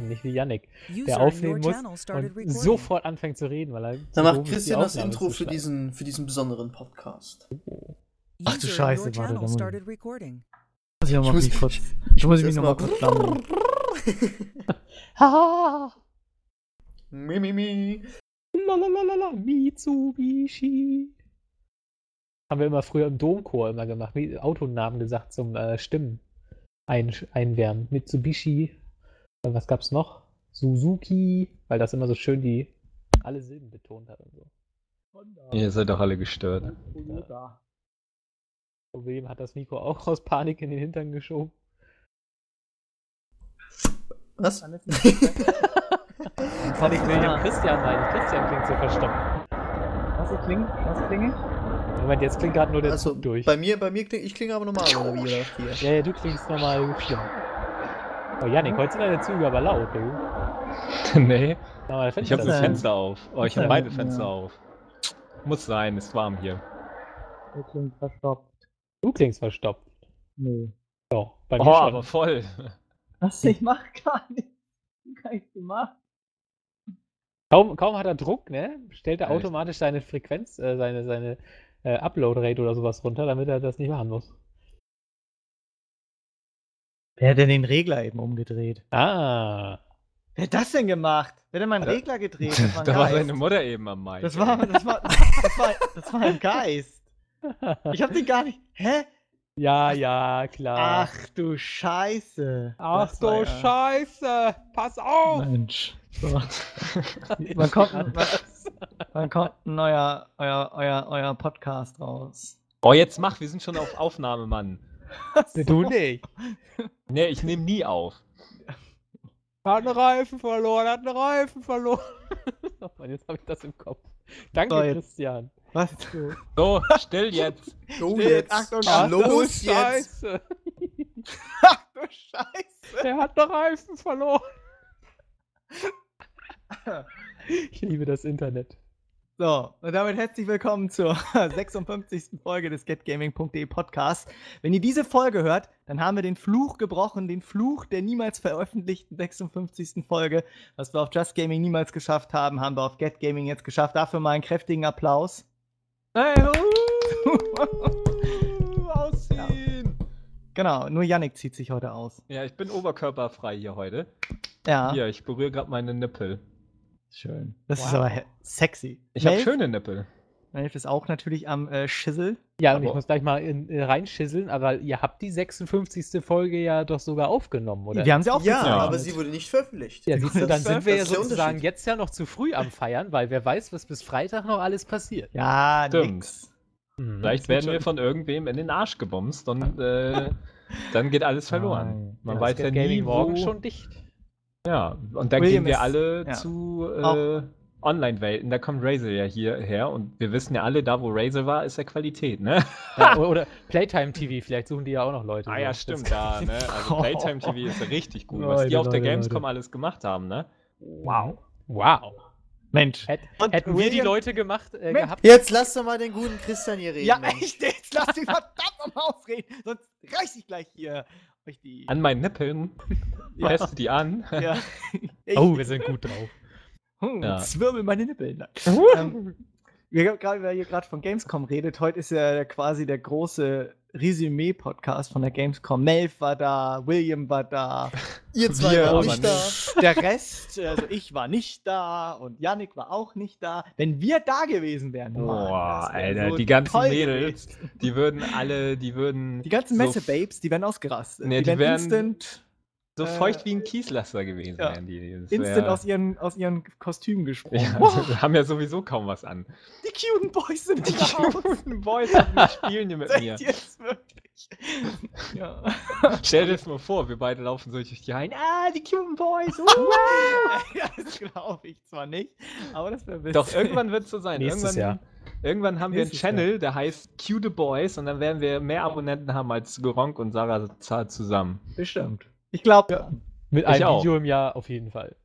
Nein, nicht wie Yannick, der aufnehmen muss und sofort anfängt zu reden, weil er. Dann macht Christian das Intro für diesen, für diesen besonderen Podcast. Ach du Scheiße, warte, da muss ich-. Muss ich, Ich muss- mich kurz, ich ich muss mich erst noch mal mal- kurz sammeln. Ha! Mi, mi, mi. Lalalala, Mitsubishi. Haben wir immer früher im Domchor immer gemacht, Autonamen gesagt zum äh, Stimmen ein, einwärmen. Mitsubishi. Äh, Was gab's noch? Suzuki, weil das immer so schön die alle Silben betont hat und so. Ihr seid doch alle gestört. Problem hat das Mikro auch aus Panik in den Hintern geschoben. Was? Kann ich William Christian meinen. Christian klingt so verstopft. Was klingt? Was klingt? Moment, jetzt klingt gerade nur der Also, Zug durch. bei mir, bei mir kling, ich klinge aber normal, oder wie? Ja, ja, du klingst normal schlimm. Oh, Janik, heute sind deine Züge aber laut, du. nee, mal ich habe das. Fenster auf. Oh, ich habe Ja, beide ja. Fenster auf. Muss sein, ist warm hier. Der klingt verstopft. Du klingst verstopft. Nee. Doch, bei mir Oh, schon. aber voll. Was? Ich mach gar nichts. Gar nichts gemacht. Kaum, kaum hat er Druck, ne? Stellt er Echt? automatisch seine Frequenz, äh, seine, seine äh, Upload-Rate oder sowas runter, damit er das nicht machen muss. Wer hat denn den Regler eben umgedreht? Ah. Wer hat das denn gemacht? Wer hat denn meinen. Regler gedreht? Das war Da war seine Mutter eben am Mai. Das war, das war, das war, das war ein Geist. Ich hab den gar nicht. Hä? ja, ja, klar. Ach du Scheiße. Ach Das du ja- Scheiße! Pass auf! Mensch. So. Man kommt, man, man kommt ein neuer, euer, euer, euer Podcast raus. Oh, jetzt mach, wir sind schon auf Aufnahme, Mann. Du nicht. Nee, ich nehme nie auf. Hat einen Reifen verloren, hat einen Reifen verloren. oh Mann, jetzt habe ich das im Kopf. Danke, So, Christian. Was? So, still jetzt. Oh, Still, jetzt. Achtung, Ach du los jetzt. Scheiße. Ach du Scheiße. Er hat einen Reifen verloren. Ich liebe das Internet. So, und damit herzlich willkommen zur 56. Folge des getgaming.de Podcasts. Wenn ihr diese Folge hört, dann haben wir den Fluch gebrochen, den Fluch der niemals veröffentlichten 56. Folge. Was wir auf Just Gaming niemals geschafft haben, haben wir auf Get Gaming jetzt geschafft. Dafür mal einen kräftigen Applaus. Hey, uh, ausziehen. Genau, nur Yannick zieht sich heute aus. Ja, ich bin oberkörperfrei hier heute. Ja, Hier, ich berühre gerade meine Nippel. Schön. Das ist Wow. aber he- sexy. Ich habe schöne Nippel. Melf ist auch natürlich am äh, Schissel. Ja, und ich Aber- muss gleich mal in, äh, reinschisseln, aber ihr habt die 56. Folge ja doch sogar aufgenommen, oder? Wir haben sie auch Ja, Ja. aber sie wurde nicht veröffentlicht. Ja, siehst du, dann ist- sind wir ja ist sozusagen jetzt ja noch zu früh am Feiern, weil wer weiß, was bis Freitag noch alles passiert. Ja, Stimmt. nix. Mhm. Vielleicht werden wir von irgendwem in den Arsch gebumst und äh, dann geht alles verloren. Man Ja, weiß ja nie, Gaming morgen schon dicht. Ja, und dann William gehen wir ist- alle ja. zu äh, Online-Welten. Da kommt Razer ja hierher und wir wissen ja alle, da wo Razer war, ist ja Qualität, ne? Ja, oder- Playtime TV, vielleicht suchen die ja auch noch Leute. Ah ja, so. stimmt, da, ne? Also Playtime TV ist ja richtig gut. Was die Leute, auf der Leute, Gamescom Leute. alles gemacht haben, ne? Wow. Wow. Mensch. Und hätten wir die William- Leute gemacht, äh, Mensch. gehabt. Jetzt lass doch mal den guten Christian hier reden. Ja, Mensch. echt, jetzt lass mich verdammt nochmal ausreden, sonst reiß ich gleich hier euch die. An meinen Nippeln. Ja. Teste die an. Ja. Oh, wir sind gut drauf. hm, Ja. Zwirbel meine Nippel. Nein. ähm, wir haben gerade, wer hier gerade von Gamescom redet, heute ist ja quasi der große Resümee-Podcast von der Gamescom. Melv war da, William war da, Ihr zwei aber nicht da. der Rest, also ich war nicht da und Yannick war auch nicht da. Wenn wir da gewesen wären, Boah, wär Alter, so die ganzen Mädels, gewesen. die würden alle, die würden. Die ganzen so Messe-Babes, die werden ausgerastet. Nee, die, die werden- instant, So Äh, feucht wie ein Kieslaster gewesen ja. wären die. Das instant wär- aus, ihren, aus ihren Kostümen gesprungen. Ja, die haben ja sowieso kaum was an. die cuten Boys sind Die cuten Boys die spielen hier mit Seht mir. es wirklich? ja. Stell dir das mal vor, wir beide laufen so durch die Hallen. Ah, die cuten Boys. Uh. ja, das glaube ich zwar nicht, aber das wäre witzig. Doch, irgendwann wird es so sein. Nächstes irgendwann, irgendwann haben wir einen Nächstes Channel, der heißt Cute Boys und dann werden wir mehr Abonnenten haben als Geronk und Sarah Zahl zusammen. Bestimmt. Ich glaube, Mit Ich einem auch. Video im Jahr auf jeden Fall.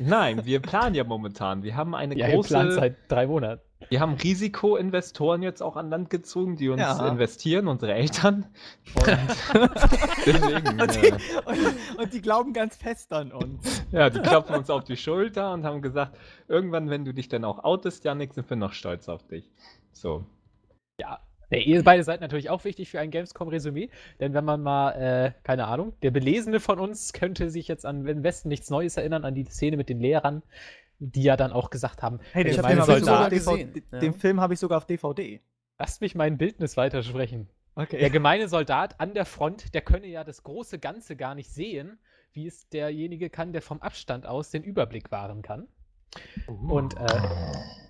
Nein, wir planen ja momentan. Wir haben eine Ja, große. seit drei Monaten. Wir haben Risikoinvestoren jetzt auch an Land gezogen, die uns Ja. investieren, unsere Eltern. Und deswegen, Und die, äh, und, und die glauben ganz fest an uns. ja, die klopfen uns auf die Schulter und haben gesagt, irgendwann, wenn du dich dann auch outest, Janik, sind wir noch stolz auf dich. So. Ja, ihr beide seid natürlich auch wichtig für ein Gamescom-Resümee, denn wenn man mal, äh, keine Ahnung, der Belesene von uns könnte sich jetzt an im Westen nichts Neues erinnern, an die Szene mit den Lehrern, die ja dann auch gesagt haben, Hey, der ich hab gemeine den sogar Soldat, gesehen. Den, Ja. den Film habe ich sogar auf DVD. lasst mich mein Bildnis weitersprechen. Okay. Der gemeine Soldat an der Front, der könne ja das große Ganze gar nicht sehen, wie es derjenige kann, der vom Abstand aus den Überblick wahren kann. Und, äh,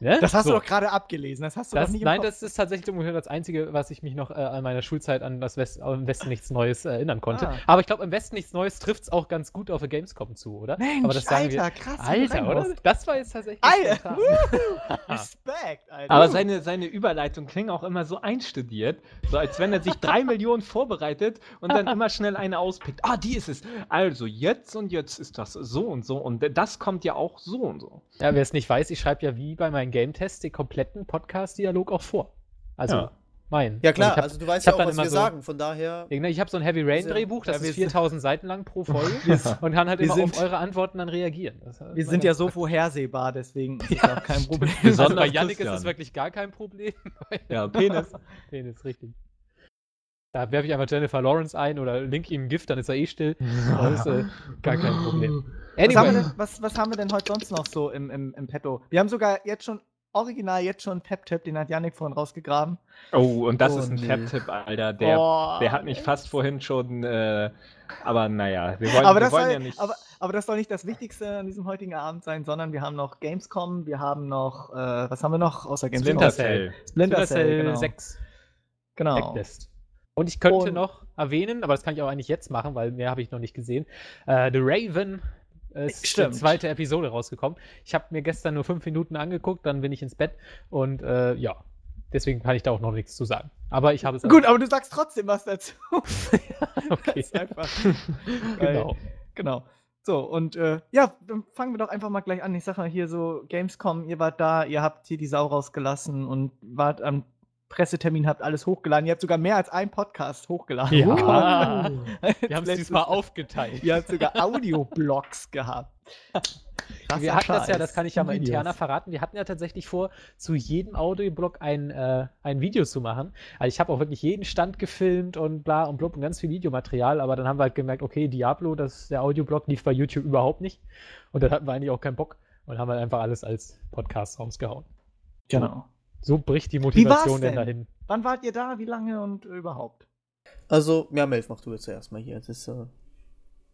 ne? das hast So. du doch gerade abgelesen. Das hast du Das, doch nicht nein, das ist tatsächlich ungefähr das Einzige, was ich mich noch äh, an meiner Schulzeit an das West, im Westen nichts Neues äh, erinnern konnte. Ah. Aber ich glaube, im Westen nichts Neues trifft es auch ganz gut auf der Gamescom zu, oder? Mensch, Aber das sagen Alter, wir. krass. Alter, oder? Das war jetzt tatsächlich. Alter, Respekt, Alter. Aber seine, seine Überleitung klingt auch immer so einstudiert, so als wenn er sich drei Millionen vorbereitet und dann immer schnell eine auspickt. Ah, die ist es. Also jetzt und jetzt ist das so und so und das kommt ja auch so und so. Ja, wer es nicht weiß, ich schreibe ja wie bei meinen Game-Tests den kompletten Podcast-Dialog auch vor. Also Ja. mein. Ja klar, hab, also du weißt ja auch, was wir so- sagen, von daher. Ja, Ich habe so ein Heavy Rain Ja. Drehbuch, das Ja, wir ist sind- 4000 Seiten lang pro Folge und kann halt immer sind- auf eure Antworten dann reagieren. Wir sind ja so vorhersehbar, deswegen ist das auch kein Problem. Also Besonders bei Yannick ist das wirklich gar kein Problem. Ja, Penis. Penis, richtig. Da werfe ich einfach Jennifer Lawrence ein oder link ihm ein Gift, dann ist er eh still. Das ist äh, gar kein Problem. Was haben, wir Anyway, denn, was, was haben wir denn heute sonst noch so im, im, im Petto? Wir haben sogar jetzt schon, original jetzt schon Pep-Tip, den hat Yannick vorhin rausgegraben. Oh, und das Oh, ist ein nee. Fab-Tipp, Alter. Der, Oh, der hat mich fast vorhin schon, äh, aber naja, wir wollen, aber, wir das wollen soll, ja nicht. aber, aber das soll nicht das Wichtigste an diesem heutigen Abend sein, sondern wir haben noch Gamescom, wir haben noch, äh, was haben wir noch außer Gamescom? Splinter Cell. Splinter Splinter Cell, Cell genau. 6 genau. Backlist. Und ich könnte Und- noch erwähnen, aber das kann ich auch eigentlich jetzt machen, weil mehr habe ich noch nicht gesehen. Äh, The Raven ist die Stimmt. zweite Episode rausgekommen. Ich habe mir gestern nur fünf Minuten angeguckt, dann bin ich ins Bett und äh, ja, deswegen kann ich da auch noch nichts zu sagen. Aber ich habe es Gut, aber du sagst trotzdem was dazu. okay. Ist einfach. genau. Genau. So, und äh, ja, dann fangen wir doch einfach mal gleich an. Ich sag mal hier so, Gamescom, ihr wart da, ihr habt hier die Sau rausgelassen und wart am Pressetermin, habt alles hochgeladen. Ihr habt sogar mehr als ein Podcast hochgeladen. Ja. Uh. Wir haben es diesmal aufgeteilt. Ihr habt sogar Audioblogs gehabt. Krasser Wir hatten das ja, das kann ich ja mal Videos. interner verraten. Wir hatten ja tatsächlich vor, zu jedem Audioblog ein, äh, ein Video zu machen. Also ich habe auch wirklich jeden Stand gefilmt und bla und blub und ganz viel Videomaterial, aber dann haben wir halt gemerkt, okay, Diablo, das, der Audioblog lief bei YouTube überhaupt nicht. Und dann hatten wir eigentlich auch keinen Bock und haben halt einfach alles als Podcast rausgehauen. Genau. So bricht die Motivation denn denn? dahin. Wann wart ihr da? Wie lange und überhaupt? Also, ja, Melf, mach du jetzt zuerst mal hier. Das ist, äh,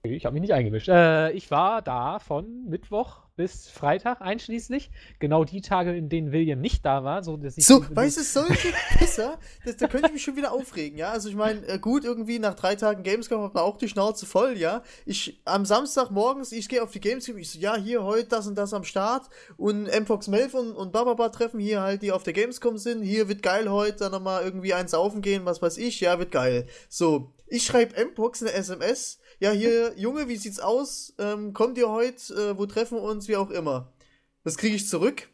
Ich habe mich nicht eingemischt. Äh, ich war da von Mittwoch bis Freitag einschließlich. Genau die Tage, in denen William nicht da war. So, dass ich So, weißt du, solche Pisser, das, da könnte ich mich schon wieder aufregen, ja. Also ich meine, äh, gut, irgendwie nach drei Tagen Gamescom hat man auch die Schnauze voll, ja. Ich am Samstag morgens, ich gehe auf die Gamescom, ich so, ja, hier heute das und das am Start und MFox Melf und, und Bababa treffen hier halt, die auf der Gamescom sind. Hier wird geil heute, dann nochmal irgendwie eins saufen gehen, was weiß ich, ja, wird geil. So, ich schreibe MFox eine SMS. Ja, hier, Junge, wie sieht's aus? Ähm, kommt ihr heute? Äh, wo treffen wir uns? Wie auch immer. Das kriege ich zurück.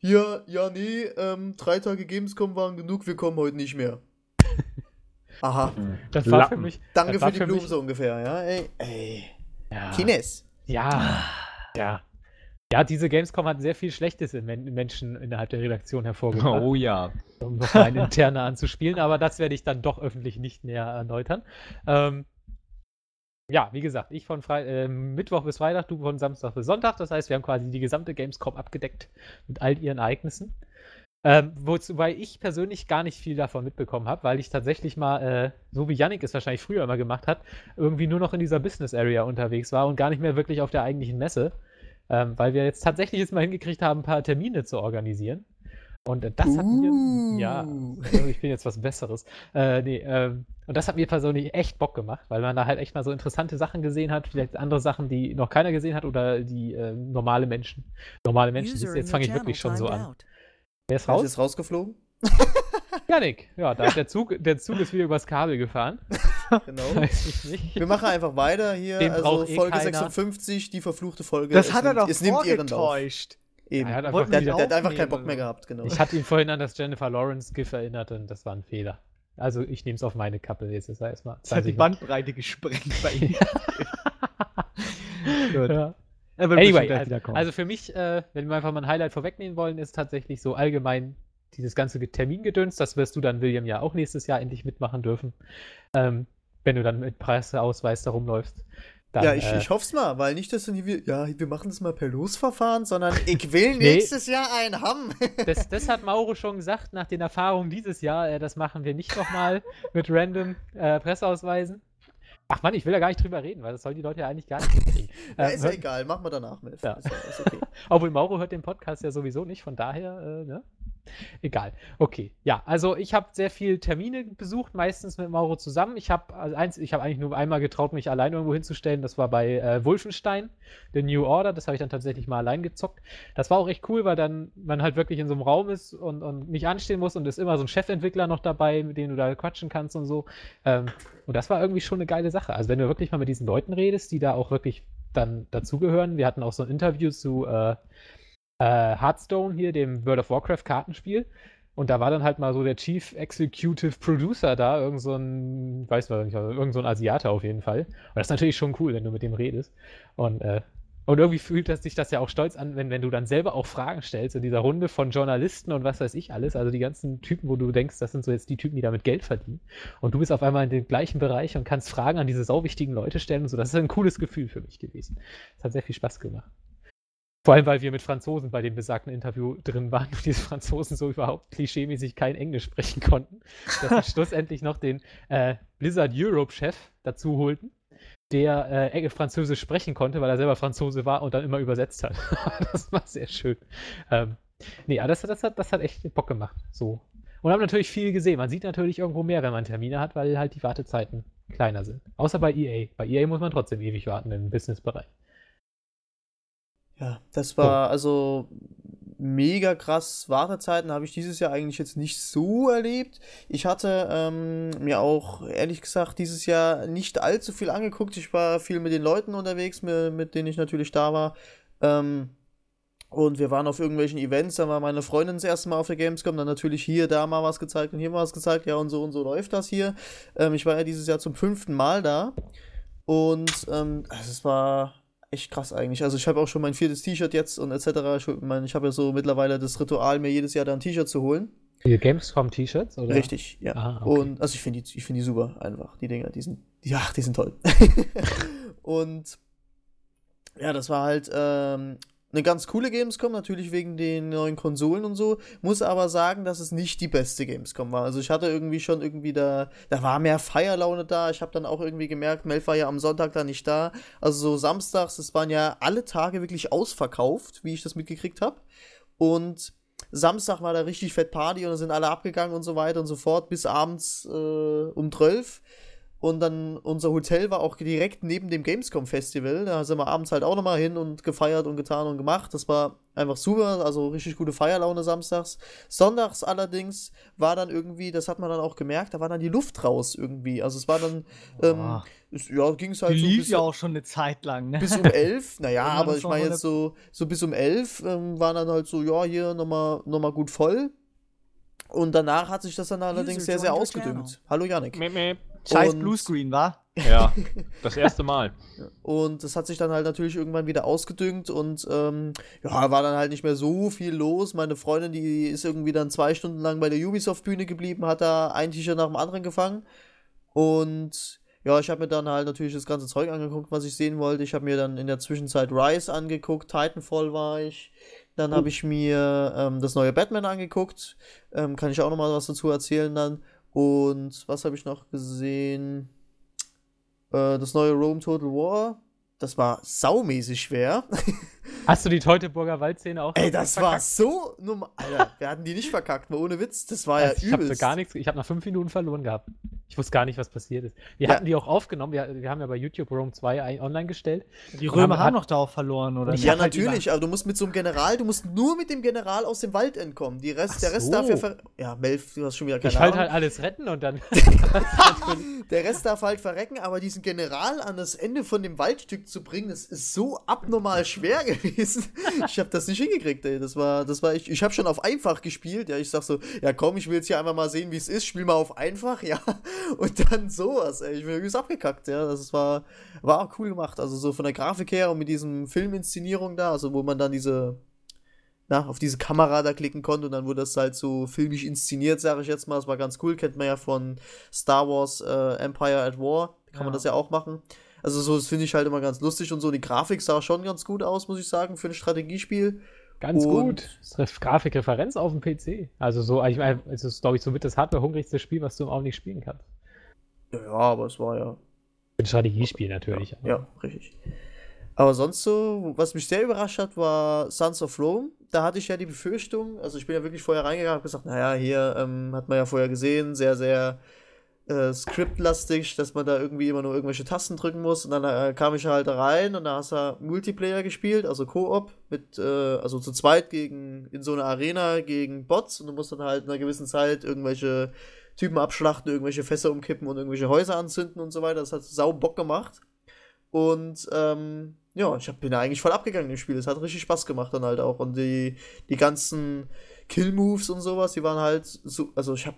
Ja, ja, nee, ähm, drei Tage Gamescom waren genug, wir kommen heute nicht mehr. Aha, Das war für mich. danke für die für Blumen mich- so ungefähr, ja, ey, ey. Ja. Kines. Ja. Ja. Ja, diese Gamescom hat sehr viel Schlechtes in Men Menschen innerhalb der Redaktion hervorgebracht, Oh ja. um noch mal ein interner anzuspielen, aber das werde ich dann doch öffentlich nicht näher erläutern. Ähm, ja, wie gesagt, ich von Fre äh, Mittwoch bis Freitag, du von Samstag bis Sonntag. Das heißt, wir haben quasi die gesamte Gamescom abgedeckt mit all ihren Ereignissen. Ähm, wobei ich persönlich gar nicht viel davon mitbekommen habe, weil ich tatsächlich mal, äh, so wie Yannick es wahrscheinlich früher immer gemacht hat, irgendwie nur noch in dieser Business Area unterwegs war und gar nicht mehr wirklich auf der eigentlichen Messe. Ähm, weil wir jetzt tatsächlich jetzt mal hingekriegt haben, ein paar Termine zu organisieren. Und das hat mir, ja, Uh. also ich bin jetzt was Besseres. Äh, nee, ähm, und das hat mir persönlich echt Bock gemacht, weil man da halt echt mal so interessante Sachen gesehen hat, vielleicht andere Sachen, die noch keiner gesehen hat oder die äh, normale Menschen. Normale Menschen, User jetzt fange ich wirklich schon so timed an. out. Wer ist Raus? Ist rausgeflogen? Janik, ja, da ist der Zug, der Zug ist wieder übers Kabel gefahren. Genau. Weiß ich nicht. Wir machen einfach weiter hier. Den also eh Folge keiner. 56, die verfluchte Folge. Das Es hat er nimmt- doch Es vorgetäuscht. Eben. Ja, er hat einfach der, der hat einfach keinen Bock mehr gehabt, genau. Ich hatte ihn vorhin an das Jennifer Lawrence GIF erinnert und das war ein Fehler. Also ich nehme es auf meine Kappe jetzt ist er erstmal. Das hat die Bandbreite gesprengt bei ihm. Gut. Ja. Anyway, also, also für mich, äh, wenn wir einfach mal ein Highlight vorwegnehmen wollen, ist tatsächlich so allgemein dieses ganze Termingedöns. Das wirst du dann, William, ja auch nächstes Jahr endlich mitmachen dürfen. Ähm, wenn du dann mit Presseausweis da rumläufst. Dann, ja, ich, äh, ich hoffe es mal, weil nicht, dass dann hier, ja, wir machen das mal per Losverfahren, sondern ich will Nee. nächstes Jahr einen haben. das, das hat Mauro schon gesagt, nach den Erfahrungen dieses Jahr, äh, das machen wir nicht nochmal mit random äh, Presseausweisen. Ach man, ich will da gar nicht drüber reden, weil das sollen die Leute ja eigentlich gar nicht mitkriegen. ja, Ähm, ist ja egal, machen wir danach, Milf. Ja. Ist, ist okay. Obwohl Mauro hört den Podcast ja sowieso nicht, von daher, äh, ne? Egal. Okay. Ja, also ich habe sehr viel Termine besucht, meistens mit Mauro zusammen. Ich habe also eins, ich habe eigentlich nur einmal getraut, mich allein irgendwo hinzustellen. Das war bei äh, Wolfenstein, The New Order. Das habe ich dann tatsächlich mal allein gezockt. Das war auch echt cool, weil dann man halt wirklich in so einem Raum ist und, und nicht anstehen muss und ist immer so ein Chefentwickler noch dabei, mit dem du da quatschen kannst und so. Ähm, und das war irgendwie schon eine geile Sache. Also wenn du wirklich mal mit diesen Leuten redest, die da auch wirklich dann dazugehören. Wir hatten auch so ein Interview zu äh, äh, Hearthstone hier, dem World of Warcraft Kartenspiel. Und da war dann halt mal so der Chief Executive Producer da, irgend so ein, weiß nicht, also irgend so ein Asiate auf jeden Fall. Und das ist natürlich schon cool, wenn du mit dem redest. Und, äh, und irgendwie fühlt das sich das ja auch stolz an, wenn, wenn du dann selber auch Fragen stellst in dieser Runde von Journalisten und was weiß ich alles. Also die ganzen Typen, wo du denkst, das sind so jetzt die Typen, die damit Geld verdienen. Und du bist auf einmal in dem gleichen Bereich und kannst Fragen an diese sauwichtigen Leute stellen und so. Das ist ein cooles Gefühl für mich gewesen. Das hat sehr viel Spaß gemacht. Vor allem, weil wir mit Franzosen bei dem besagten Interview drin waren und diese Franzosen so überhaupt klischeemäßig kein Englisch sprechen konnten, dass wir schlussendlich noch den äh, Blizzard Europe-Chef dazu holten, der äh, Französisch sprechen konnte, weil er selber Franzose war und dann immer übersetzt hat. das war sehr schön. Ähm, nee, aber das, das, hat, das hat echt Bock gemacht. So. Und haben natürlich viel gesehen. Man sieht natürlich irgendwo mehr, wenn man Termine hat, weil halt die Wartezeiten kleiner sind. Außer bei EA. Bei EA muss man trotzdem ewig warten im Businessbereich. Ja, das war also mega krass. Wartezeiten habe ich dieses Jahr eigentlich jetzt nicht so erlebt. Ich hatte ähm, mir auch ehrlich gesagt dieses Jahr nicht allzu viel angeguckt. Ich war viel mit den Leuten unterwegs, mit, mit denen ich natürlich da war. Ähm, und wir waren auf irgendwelchen Events, da war meine Freundin das erste Mal auf der Gamescom, dann natürlich hier, da mal was gezeigt und hier mal was gezeigt, ja und so und so läuft das hier. Ähm, ich war ja dieses Jahr zum fünften Mal da und ähm, also es war echt krass eigentlich. Also ich habe auch schon mein viertes T-Shirt jetzt und etc. Ich, mein, ich habe ja so mittlerweile das Ritual, mir jedes Jahr da ein T-Shirt zu holen. Die Gamescom-T-Shirts? oder? Richtig, ja. Ah, okay. Und also ich finde die, ich finde die super einfach, die Dinger, die sind, ja, die sind toll. und ja, das war halt ähm, eine ganz coole Gamescom, natürlich wegen den neuen Konsolen und so. Muss aber sagen, dass es nicht die beste Gamescom war. Also ich hatte irgendwie schon irgendwie da, da war mehr Feierlaune da. Ich habe dann auch irgendwie gemerkt, Melf war ja am Sonntag da nicht da. Also so samstags, es waren ja alle Tage wirklich ausverkauft, wie ich das mitgekriegt habe. Und Samstag war da richtig fett Party und da sind alle abgegangen und so weiter und so fort bis abends äh, um 12. Und dann unser Hotel war auch direkt neben dem Gamescom Festival. Da sind wir abends halt auch nochmal hin und gefeiert und getan und gemacht. Das war einfach super, also richtig gute Feierlaune samstags. Sonntags allerdings war dann irgendwie, das hat man dann auch gemerkt, da war dann die Luft raus irgendwie. Also es war dann, ähm, es, ja, ging es Die halt so lief bis, ja auch schon eine Zeit lang, ne? bis um elf. Naja, aber ich meine jetzt so, so bis um elf ähm, waren dann halt so, ja, hier nochmal noch mal gut voll. Und danach hat sich das dann allerdings sehr, sehr ausgedüngt. Hallo Janik. Mäh, mäh. Scheiß und- Bluescreen, war? Ja, das erste Mal. Und das hat sich dann halt natürlich irgendwann wieder ausgedüngt und ähm, ja, war dann halt nicht mehr so viel los. Meine Freundin, die ist irgendwie dann zwei Stunden lang bei der Ubisoft-Bühne geblieben, hat da ein T-Shirt nach dem anderen gefangen. Und ja, ich habe mir dann halt natürlich das ganze Zeug angeguckt, was ich sehen wollte. Ich habe mir dann in der Zwischenzeit Rise angeguckt, Titanfall war ich. Dann habe ich mir ähm, das neue Batman angeguckt. Ähm, kann ich auch noch mal was dazu erzählen dann. Und was habe ich noch gesehen? Äh, das neue Rome Total War. Das war saumäßig schwer. Hast du die Teutoburger Waldszene auch Ey, das war so normal. Alter, wir hatten die nicht verkackt, mal ohne Witz. Das war Also ja ich habe übelst. gar nichts, ich habe nach fünf Minuten verloren gehabt. Ich wusste gar nicht, was passiert ist. Wir Ja. hatten die auch aufgenommen. Wir, wir haben ja bei YouTube Rome 2 ein- online gestellt. Die Römer hat- haben noch darauf verloren, oder Ich ja, halt natürlich, aber du musst mit so einem General, du musst nur mit dem General aus dem Wald entkommen. Die Rest, Ach der Rest so. darf ja ver Ja, Melf, du hast schon wieder keine ich halt Ahnung. halt alles retten und dann. Der Rest darf halt verrecken, aber diesen General an das Ende von dem Waldstück zu bringen, das ist so abnormal schwer gewesen. Ich habe das nicht hingekriegt, ey. Das war, das war ich. Ich habe schon auf einfach gespielt. Ja, ich sag so, ja komm, ich will jetzt hier einfach mal sehen, wie es ist. Spiel mal auf einfach, ja. Und dann sowas, ey. Ich bin übelst abgekackt, ja. Das war, war auch cool gemacht. Also so von der Grafik her und mit diesem Filminszenierung da, also wo man dann diese na, auf diese Kamera da klicken konnte und dann wurde das halt so filmisch inszeniert, sage ich jetzt mal. Das war ganz cool, kennt man ja von Star Wars äh, Empire at War. Da kann man Ja. das ja auch machen. Also so, das finde ich halt immer ganz lustig und so. Die Grafik sah schon ganz gut aus, muss ich sagen, für ein Strategiespiel. Ganz Und- gut. Das ist Grafikreferenz auf dem PC. Also so, ich meine, es ist, glaube ich, so mit das hardware-hungrigste Spiel, was du auch nicht spielen kannst. Ja, ja, aber es war ja Ein Strategiespiel natürlich. Ja, richtig. Aber sonst so, was mich sehr überrascht hat, war Sons of Rome. Da hatte ich ja die Befürchtung, also ich bin ja wirklich vorher reingegangen und habe gesagt, naja, hier ähm, hat man ja vorher gesehen, sehr, sehr äh, skriptlastig, dass man da irgendwie immer nur irgendwelche Tasten drücken muss. Und dann äh, kam ich halt rein und da hast du Multiplayer gespielt, also Koop, mit, äh, also zu zweit gegen, in so einer Arena gegen Bots und du musst dann halt in einer gewissen Zeit irgendwelche Typen abschlachten, irgendwelche Fässer umkippen und irgendwelche Häuser anzünden und so weiter. Das hat sau Bock gemacht. Und ähm, ja, ich bin da eigentlich voll abgegangen im Spiel. Es hat richtig Spaß gemacht dann halt auch. Und die, die ganzen Kill-Moves und sowas, die waren halt so, also ich habe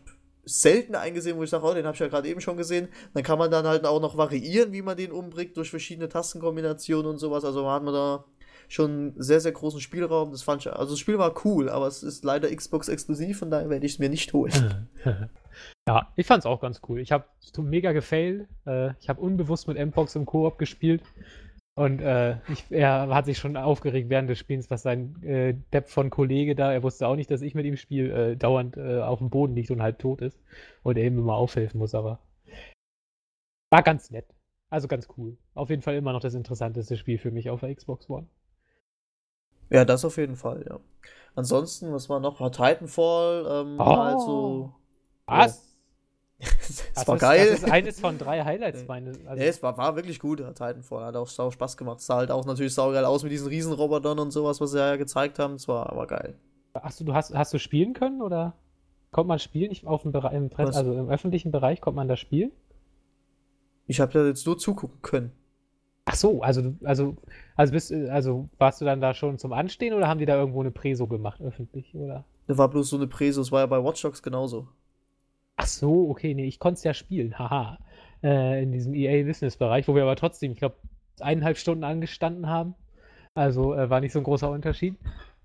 selten eingesehen, wo ich sage, oh, den habe ich ja gerade eben schon gesehen. Dann kann man dann halt auch noch variieren, wie man den umbringt durch verschiedene Tastenkombinationen und sowas. Also hat man da schon sehr, sehr großen Spielraum. Das fand ich, also das Spiel war cool, aber es ist leider Xbox exklusiv, von daher werde ich es mir nicht holen. ja, ich fand's auch ganz cool. Ich habe mega gefailt. Äh, ich habe unbewusst mit Mpox im Koop gespielt. Und äh, ich, er hat sich schon aufgeregt während des Spiels, was sein äh, Depp von Kollege da, er wusste auch nicht, dass ich mit ihm spiele, äh, dauernd äh, auf dem Boden liegt und halb tot ist. Und er ihm immer aufhelfen muss, aber war ganz nett. Also ganz cool. Auf jeden Fall immer noch das interessanteste Spiel für mich auf der Xbox One. Ja, das auf jeden Fall, ja. Ansonsten, was war noch? War Titanfall, ähm, war halt so. Was? es Das war ist, geil. Das ist eines von drei Highlights, meine. Also, ja, es war, war wirklich gut, Titanfall. Hat auch sau Spaß gemacht. Sah halt auch natürlich saugeil aus mit diesen Riesenrobotern und sowas, was sie ja gezeigt haben. Es war, war geil. Achso, du hast, hast du spielen können oder kommt man spielen? Ich, auf dem Bereich, im Press, Was? also im öffentlichen Bereich kommt man da spielen? Ich habe da jetzt nur zugucken können. Ach so, also also also bist also warst du dann da schon zum Anstehen oder haben die da irgendwo eine Preso gemacht öffentlich oder? Da war bloß so eine Präse. Es war ja bei Watch Dogs genauso. Ach so, okay, nee, ich konnte es ja spielen, haha. Äh, in diesem EA Business Bereich, wo wir aber trotzdem, ich glaube, eineinhalb Stunden angestanden haben. Also äh, war nicht so ein großer Unterschied.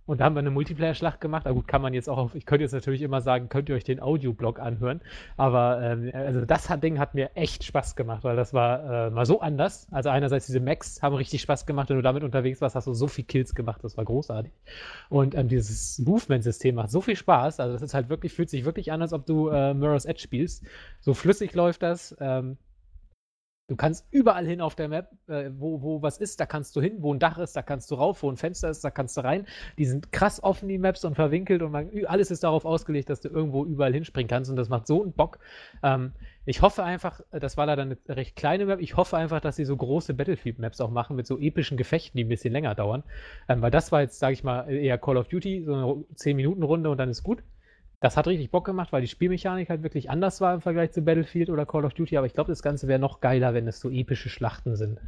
Und da haben wir eine Multiplayer-Schlacht gemacht. Na gut, kann man jetzt auch auf, ich könnte jetzt natürlich immer sagen, könnt ihr euch den Audioblog anhören. Aber ähm, also das Ding hat mir echt Spaß gemacht, weil das war äh, mal so anders. Also einerseits diese Max haben richtig Spaß gemacht, wenn du damit unterwegs warst, hast du so viel Kills gemacht, das war großartig. Und ähm, dieses Movement-System macht so viel Spaß. Also das ist halt wirklich, fühlt sich wirklich an, als ob du äh, Mirror's Edge spielst. So flüssig läuft das. Ähm, Du kannst überall hin auf der Map, äh, wo, wo was ist, da kannst du hin, wo ein Dach ist, da kannst du rauf, wo ein Fenster ist, da kannst du rein. Die sind krass offen, die Maps und verwinkelt und man, alles ist darauf ausgelegt, dass du irgendwo überall hinspringen kannst und das macht so einen Bock. Ähm, ich hoffe einfach, das war leider eine recht kleine Map, ich hoffe einfach, dass sie so große Battlefield-Maps auch machen mit so epischen Gefechten, die ein bisschen länger dauern. Ähm, weil das war jetzt, sage ich mal, eher Call of Duty, so eine 10-Minuten-Runde und dann ist gut. Das hat richtig Bock gemacht, weil die Spielmechanik halt wirklich anders war im Vergleich zu Battlefield oder Call of Duty. Aber ich glaube, das Ganze wäre noch geiler, wenn es so epische Schlachten sind.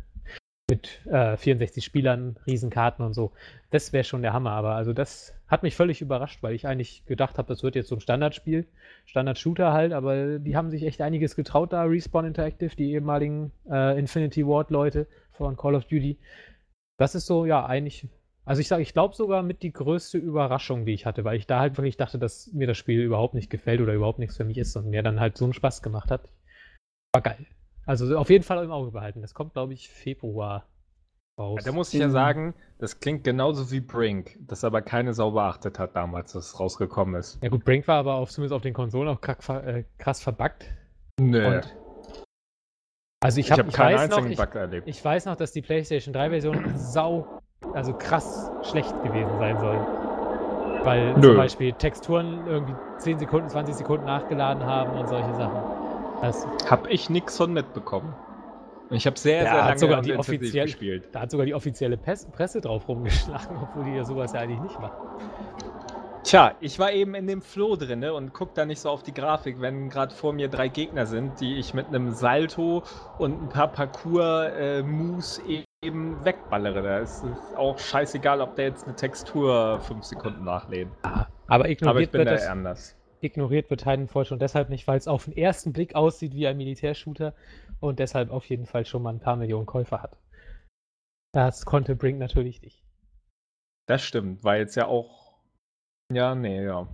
Mit äh, 64 Spielern, Riesenkarten und so. Das wäre schon der Hammer. Aber also das hat mich völlig überrascht, weil ich eigentlich gedacht habe, das wird jetzt so ein Standardspiel. Standard-Shooter halt. Aber die haben sich echt einiges getraut da. Respawn Interactive, die ehemaligen äh, Infinity Ward-Leute von Call of Duty. Das ist so, ja, eigentlich also ich sage, ich glaube sogar mit die größte Überraschung, die ich hatte, weil ich da halt wirklich dachte, dass mir das Spiel überhaupt nicht gefällt oder überhaupt nichts für mich ist und mir dann halt so einen Spaß gemacht hat. War geil. Also auf jeden Fall im Auge behalten. Das kommt, glaube ich, Februar raus. Da muss ich ja sagen, das klingt genauso wie Brink, das aber keine Sau beachtet hat damals, dass es rausgekommen ist. ja gut, Brink war aber auf, zumindest auf den Konsolen auch äh, krass verbuggt. Nö. Und also ich habe ich keinen weiß noch, einzigen ich, Bug erlebt. ich weiß noch, dass die PlayStation 3 Version sau, also krass schlecht gewesen sein soll. Weil Nö. zum Beispiel Texturen irgendwie 10 Sekunden, 20 Sekunden nachgeladen haben und solche Sachen. Das, Hab ich nix von mitbekommen. Und Ich habe sehr, Ja, sehr lange sogar die offiziell- gespielt. da hat sogar die offizielle Pes Presse drauf rumgeschlagen, obwohl die ja sowas ja eigentlich nicht machen. Tja, ich war eben in dem Flow drinne und guck da nicht so auf die Grafik, wenn gerade vor mir drei Gegner sind, die ich mit einem Salto und ein paar Parcours-Moves eben wegballere. Da ist es auch scheißegal, ob der jetzt eine Textur fünf Sekunden nachlädt. Aber Aber ich ignoriert, bin wird, da das, anders. ignoriert wird Titanfall schon deshalb nicht, weil es auf den ersten Blick aussieht wie ein Militärshooter und deshalb auf jeden Fall schon mal ein paar Millionen Käufer hat. Das konnte Brink natürlich nicht. Das stimmt, weil jetzt ja auch. Ja, nee, ja.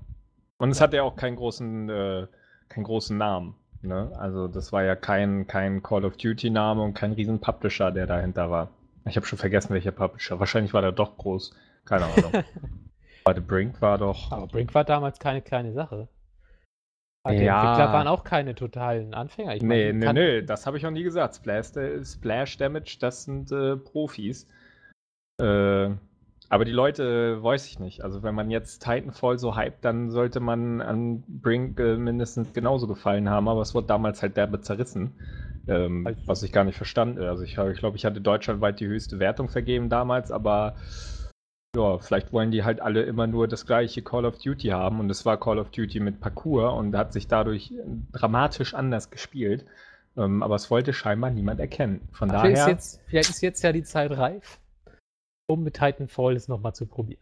Und es hat ja auch keinen großen, äh, keinen großen Namen. Ne? Also das war ja kein, kein Call of Duty-Name und kein riesen Publisher, der dahinter war. Ich habe schon vergessen, welcher Publisher. Wahrscheinlich war der doch groß. Keine Ahnung. Warte, Brink war doch. Aber Brink war damals keine kleine Sache. Aber Die Ja. Entwickler waren auch keine totalen Anfänger. Ich Nee, meine, nee, nee, das habe ich auch nie gesagt. Splash, äh, Splash Damage, das sind äh, Profis. Äh, aber die Leute, äh, weiß ich nicht. Also wenn man jetzt Titanfall so hypt, dann sollte man an Brink äh, mindestens genauso gefallen haben. Aber es wurde damals halt derbe zerrissen. Ähm, Also- was ich gar nicht verstanden. Also ich, ich glaube, ich hatte deutschlandweit die höchste Wertung vergeben damals, aber ja, vielleicht wollen die halt alle immer nur das gleiche Call of Duty haben und es war Call of Duty mit Parkour und hat sich dadurch dramatisch anders gespielt. Ähm, aber es wollte scheinbar niemand erkennen. Von Vielleicht ist, daher. jetzt, vielleicht ist jetzt ja die Zeit reif, um mit Titanfall es nochmal zu probieren.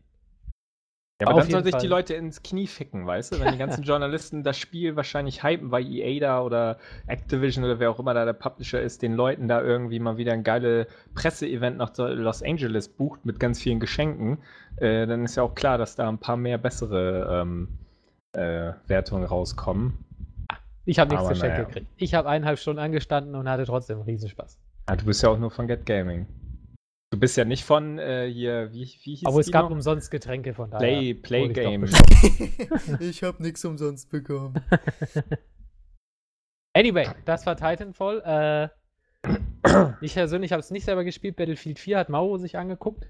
Ja, aber Auf dann soll jeden sich die. Leute ins Knie ficken, weißt du? Wenn die ganzen Journalisten das Spiel wahrscheinlich hypen, weil EA da oder Activision oder wer auch immer da der Publisher ist, den Leuten da irgendwie mal wieder ein geile Presseevent nach Los Angeles bucht mit ganz vielen Geschenken, äh, dann ist ja auch klar, dass da ein paar mehr bessere ähm, äh, Wertungen rauskommen. Ich habe nichts Aber geschenkt naja. gekriegt. Ich habe eineinhalb Stunden angestanden und hatte trotzdem Riesenspaß. Ah, du bist ja auch nur von Get Gaming. Du bist ja nicht von äh, hier, wie, wie hieß Aber es gab noch? umsonst Getränke von daher. Play, Play ich Game. ich habe nichts umsonst bekommen. Anyway, das war Titanfall. Äh, ich persönlich habe es nicht selber gespielt. Battlefield 4 hat Mauro sich angeguckt.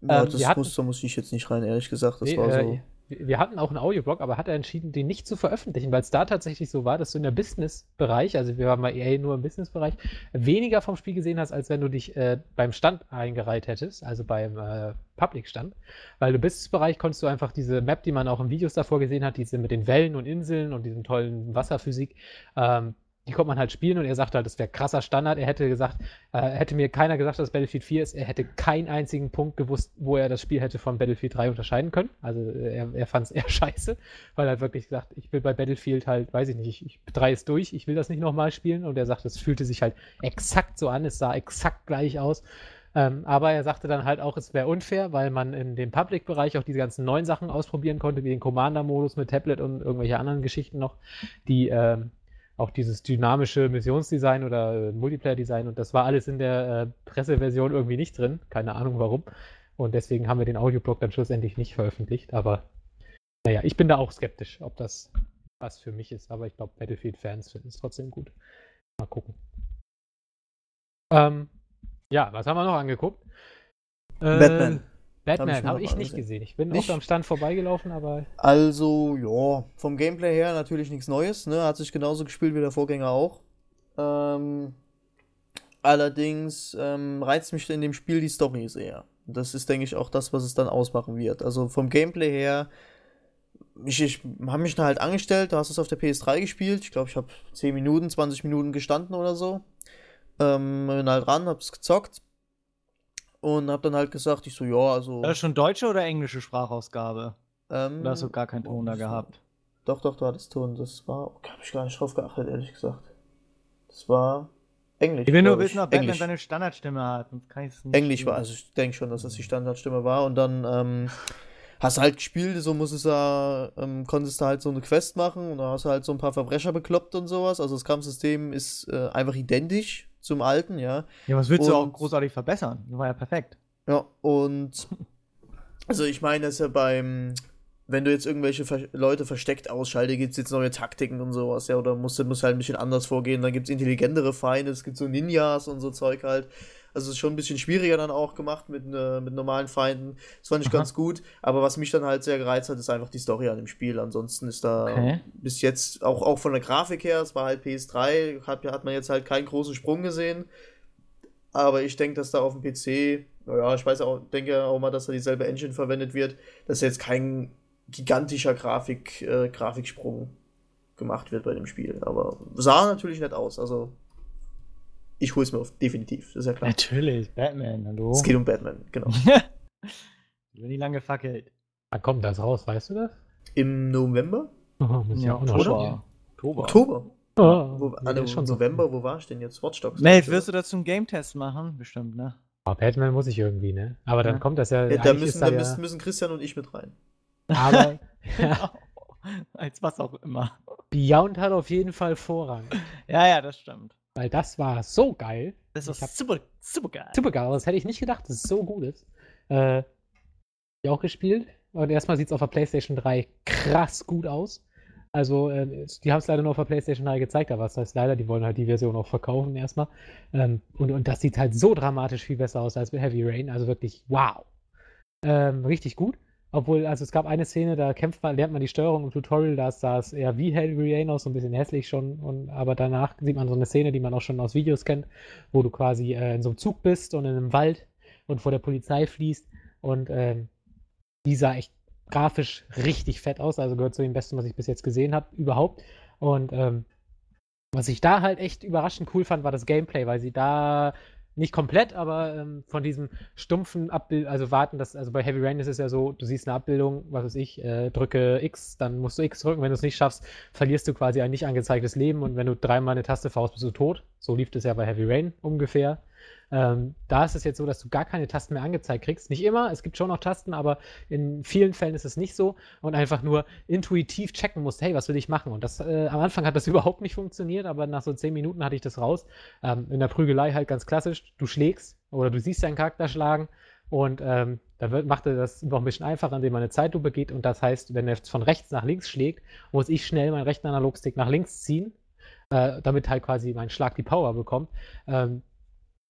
Ja, Ähm, das hatten- Muster muss ich jetzt nicht rein, ehrlich gesagt. Das Nee, war äh, so. wir wir hatten auch einen Audioblog, aber hat er entschieden, den nicht zu veröffentlichen, weil es da tatsächlich so war, dass du in der Business-Bereich, also wir waren bei EA nur im Business-Bereich, weniger vom Spiel gesehen hast, als wenn du dich äh, beim Stand eingereiht hättest, also beim äh, Public-Stand. Weil im Business-Bereich konntest du einfach diese Map, die man auch in Videos davor gesehen hat, diese mit den Wellen und Inseln und diesem tollen Wasserphysik, ähm, die konnte man halt spielen und er sagte halt, das wäre krasser Standard. Er hätte gesagt, äh, hätte mir keiner gesagt, dass Battlefield 4 ist, er hätte keinen einzigen Punkt gewusst, wo er das Spiel hätte von Battlefield 3 unterscheiden können. Also äh, er, er fand es eher scheiße, weil er hat wirklich gesagt, ich will bei Battlefield halt, weiß ich nicht, ich, ich 3 ist durch, ich will das nicht nochmal spielen. Und er sagt, es fühlte sich halt exakt so an, es sah exakt gleich aus. Ähm, aber er sagte dann halt auch, es wäre unfair, weil man in dem Public-Bereich auch diese ganzen neuen Sachen ausprobieren konnte, wie den Commander-Modus mit Tablet und irgendwelche anderen Geschichten noch, die ähm, auch dieses dynamische Missionsdesign oder äh, Multiplayer-Design und das war alles in der äh, Presseversion irgendwie nicht drin. Keine Ahnung warum. Und deswegen haben wir den Audioblog dann schlussendlich nicht veröffentlicht. Aber naja, ich bin da auch skeptisch, ob das was für mich ist. Aber ich glaube, Battlefield-Fans finden es trotzdem gut. Mal gucken. Ähm, ja, was haben wir noch angeguckt? Äh, Batman. Batman habe ich nicht gesehen. gesehen. Ich bin Nicht? auch am Stand vorbeigelaufen, aber Also, ja, vom Gameplay her natürlich nichts Neues, ne? Hat sich genauso gespielt wie der Vorgänger auch. Ähm, allerdings ähm, reizt mich in dem Spiel die Story sehr. Das ist, denke ich, auch das, was es dann ausmachen wird. Also vom Gameplay her, ich, ich habe mich da halt angestellt, du hast es auf der PS3 gespielt. Ich glaube, ich habe 10 Minuten, 20 Minuten gestanden oder so. Ähm, bin halt ran, hab's gezockt. Und hab dann halt gesagt, ich so, ja, also. Das ist schon deutsche oder englische Sprachausgabe? ähm, Oder hast du gar keinen Ton da das war- gehabt? Doch, doch, du hattest Ton. Das war. Oh, hab ich gar nicht drauf geachtet, ehrlich gesagt. Das war Englisch. Ich will nur wissen, ob Batman Englisch. seine Standardstimme hat. Englisch war, also ich denke schon, dass das die Standardstimme war. Und dann ähm, hast du halt gespielt, so muss es ja, ähm, konntest du halt so eine Quest machen und da hast du halt so ein paar Verbrecher bekloppt und sowas. Also das Kampfsystem ist äh, einfach identisch zum alten, ja. Ja, was willst du auch Und- großartig verbessern? Das war ja perfekt. Ja, und also ich meine, das ist ja beim wenn du jetzt irgendwelche Ver Leute versteckt ausschaltest, gibt es jetzt neue Taktiken und sowas, ja, oder musst du musst halt ein bisschen anders vorgehen. Dann gibt es intelligentere Feinde, es gibt so Ninjas und so Zeug halt. Also es ist schon ein bisschen schwieriger dann auch gemacht mit, äh, mit normalen Feinden. Das fand ich Aha. ganz gut. Aber was mich dann halt sehr gereizt hat, ist einfach die Story an dem Spiel. Ansonsten ist da Okay. bis jetzt, auch, auch von der Grafik her, es war halt PS3, hat, hat man jetzt halt keinen großen Sprung gesehen. Aber ich denke, dass da auf dem PC, naja, ich weiß auch, denke auch mal, dass da dieselbe Engine verwendet wird, dass jetzt kein gigantischer Grafik, äh, Grafiksprung gemacht wird bei dem Spiel. Aber sah natürlich nett aus. Also ich hole es mir auf, definitiv, das ist ja klar. Natürlich, Batman, hallo. Es geht um Batman, genau. Wird nie lange gefackelt. Wann kommt das raus, weißt du das? Im November? Oh, Ja, auch noch Oktober. Oktober. Oktober? Oh, Wo, nee, also, schon so. November, wo war ich denn jetzt? Watch Dogs. Mate, wirst du dazu einen Game-Test machen? Bestimmt, ne? Oh, Batman muss ich irgendwie, ne? Aber dann Ja. kommt das ja. Ja, da eigentlich müssen, ist da ja, müssen, müssen Christian und ich mit rein. Aber Genau. Als was auch immer. Beyond hat auf jeden Fall Vorrang. Ja, ja, das stimmt. Weil das war so geil. Das Ich ist super, super geil. Super geil. Das hätte ich nicht gedacht, dass es so gut ist. Äh, die auch gespielt. Und erstmal sieht es auf der PlayStation 3 krass gut aus. Also, äh, die haben es leider nur auf der PlayStation 3 gezeigt, aber was heißt leider, die wollen halt die Version auch verkaufen erstmal. Ähm, und, und das sieht halt so dramatisch viel besser aus als mit Heavy Rain. Also wirklich, wow. Ähm, richtig gut. Obwohl, also es gab eine Szene, da kämpft man, lernt man die Steuerung im Tutorial, da sah es eher wie Rain aus, so ein bisschen hässlich schon. Und, aber danach sieht man so eine Szene, die man auch schon aus Videos kennt, wo du quasi äh, in so einem Zug bist und in einem Wald und vor der Polizei fließt. Und ähm, die sah echt grafisch richtig fett aus, also gehört zu dem Besten, was ich bis jetzt gesehen habe, überhaupt. Und ähm, was ich da halt echt überraschend cool fand, war das Gameplay, weil sie da nicht komplett, aber ähm, von diesem stumpfen Abbild, also warten, dass, also bei Heavy Rain ist es ja so, du siehst eine Abbildung, was weiß ich, äh, drücke X, dann musst du X drücken, wenn du es nicht schaffst, verlierst du quasi ein nicht angezeigtes Leben und wenn du dreimal eine Taste faust, bist du tot. So lief es ja bei Heavy Rain ungefähr. Ähm, da ist es jetzt so, dass du gar keine Tasten mehr angezeigt kriegst. Nicht immer, es gibt schon noch Tasten, aber in vielen Fällen ist es nicht so und einfach nur intuitiv checken musst, hey, was will ich machen? Und das äh, am Anfang hat das überhaupt nicht funktioniert, aber nach so zehn Minuten hatte ich das raus. Ähm, in der Prügelei halt ganz klassisch, du schlägst oder du siehst deinen Charakter schlagen und ähm, da wird, macht er das noch ein bisschen einfacher, indem man eine Zeitlupe geht und das heißt, wenn er von rechts nach links schlägt, muss ich schnell meinen rechten Analogstick nach links ziehen, äh, damit halt quasi mein Schlag die Power bekommt. Ähm,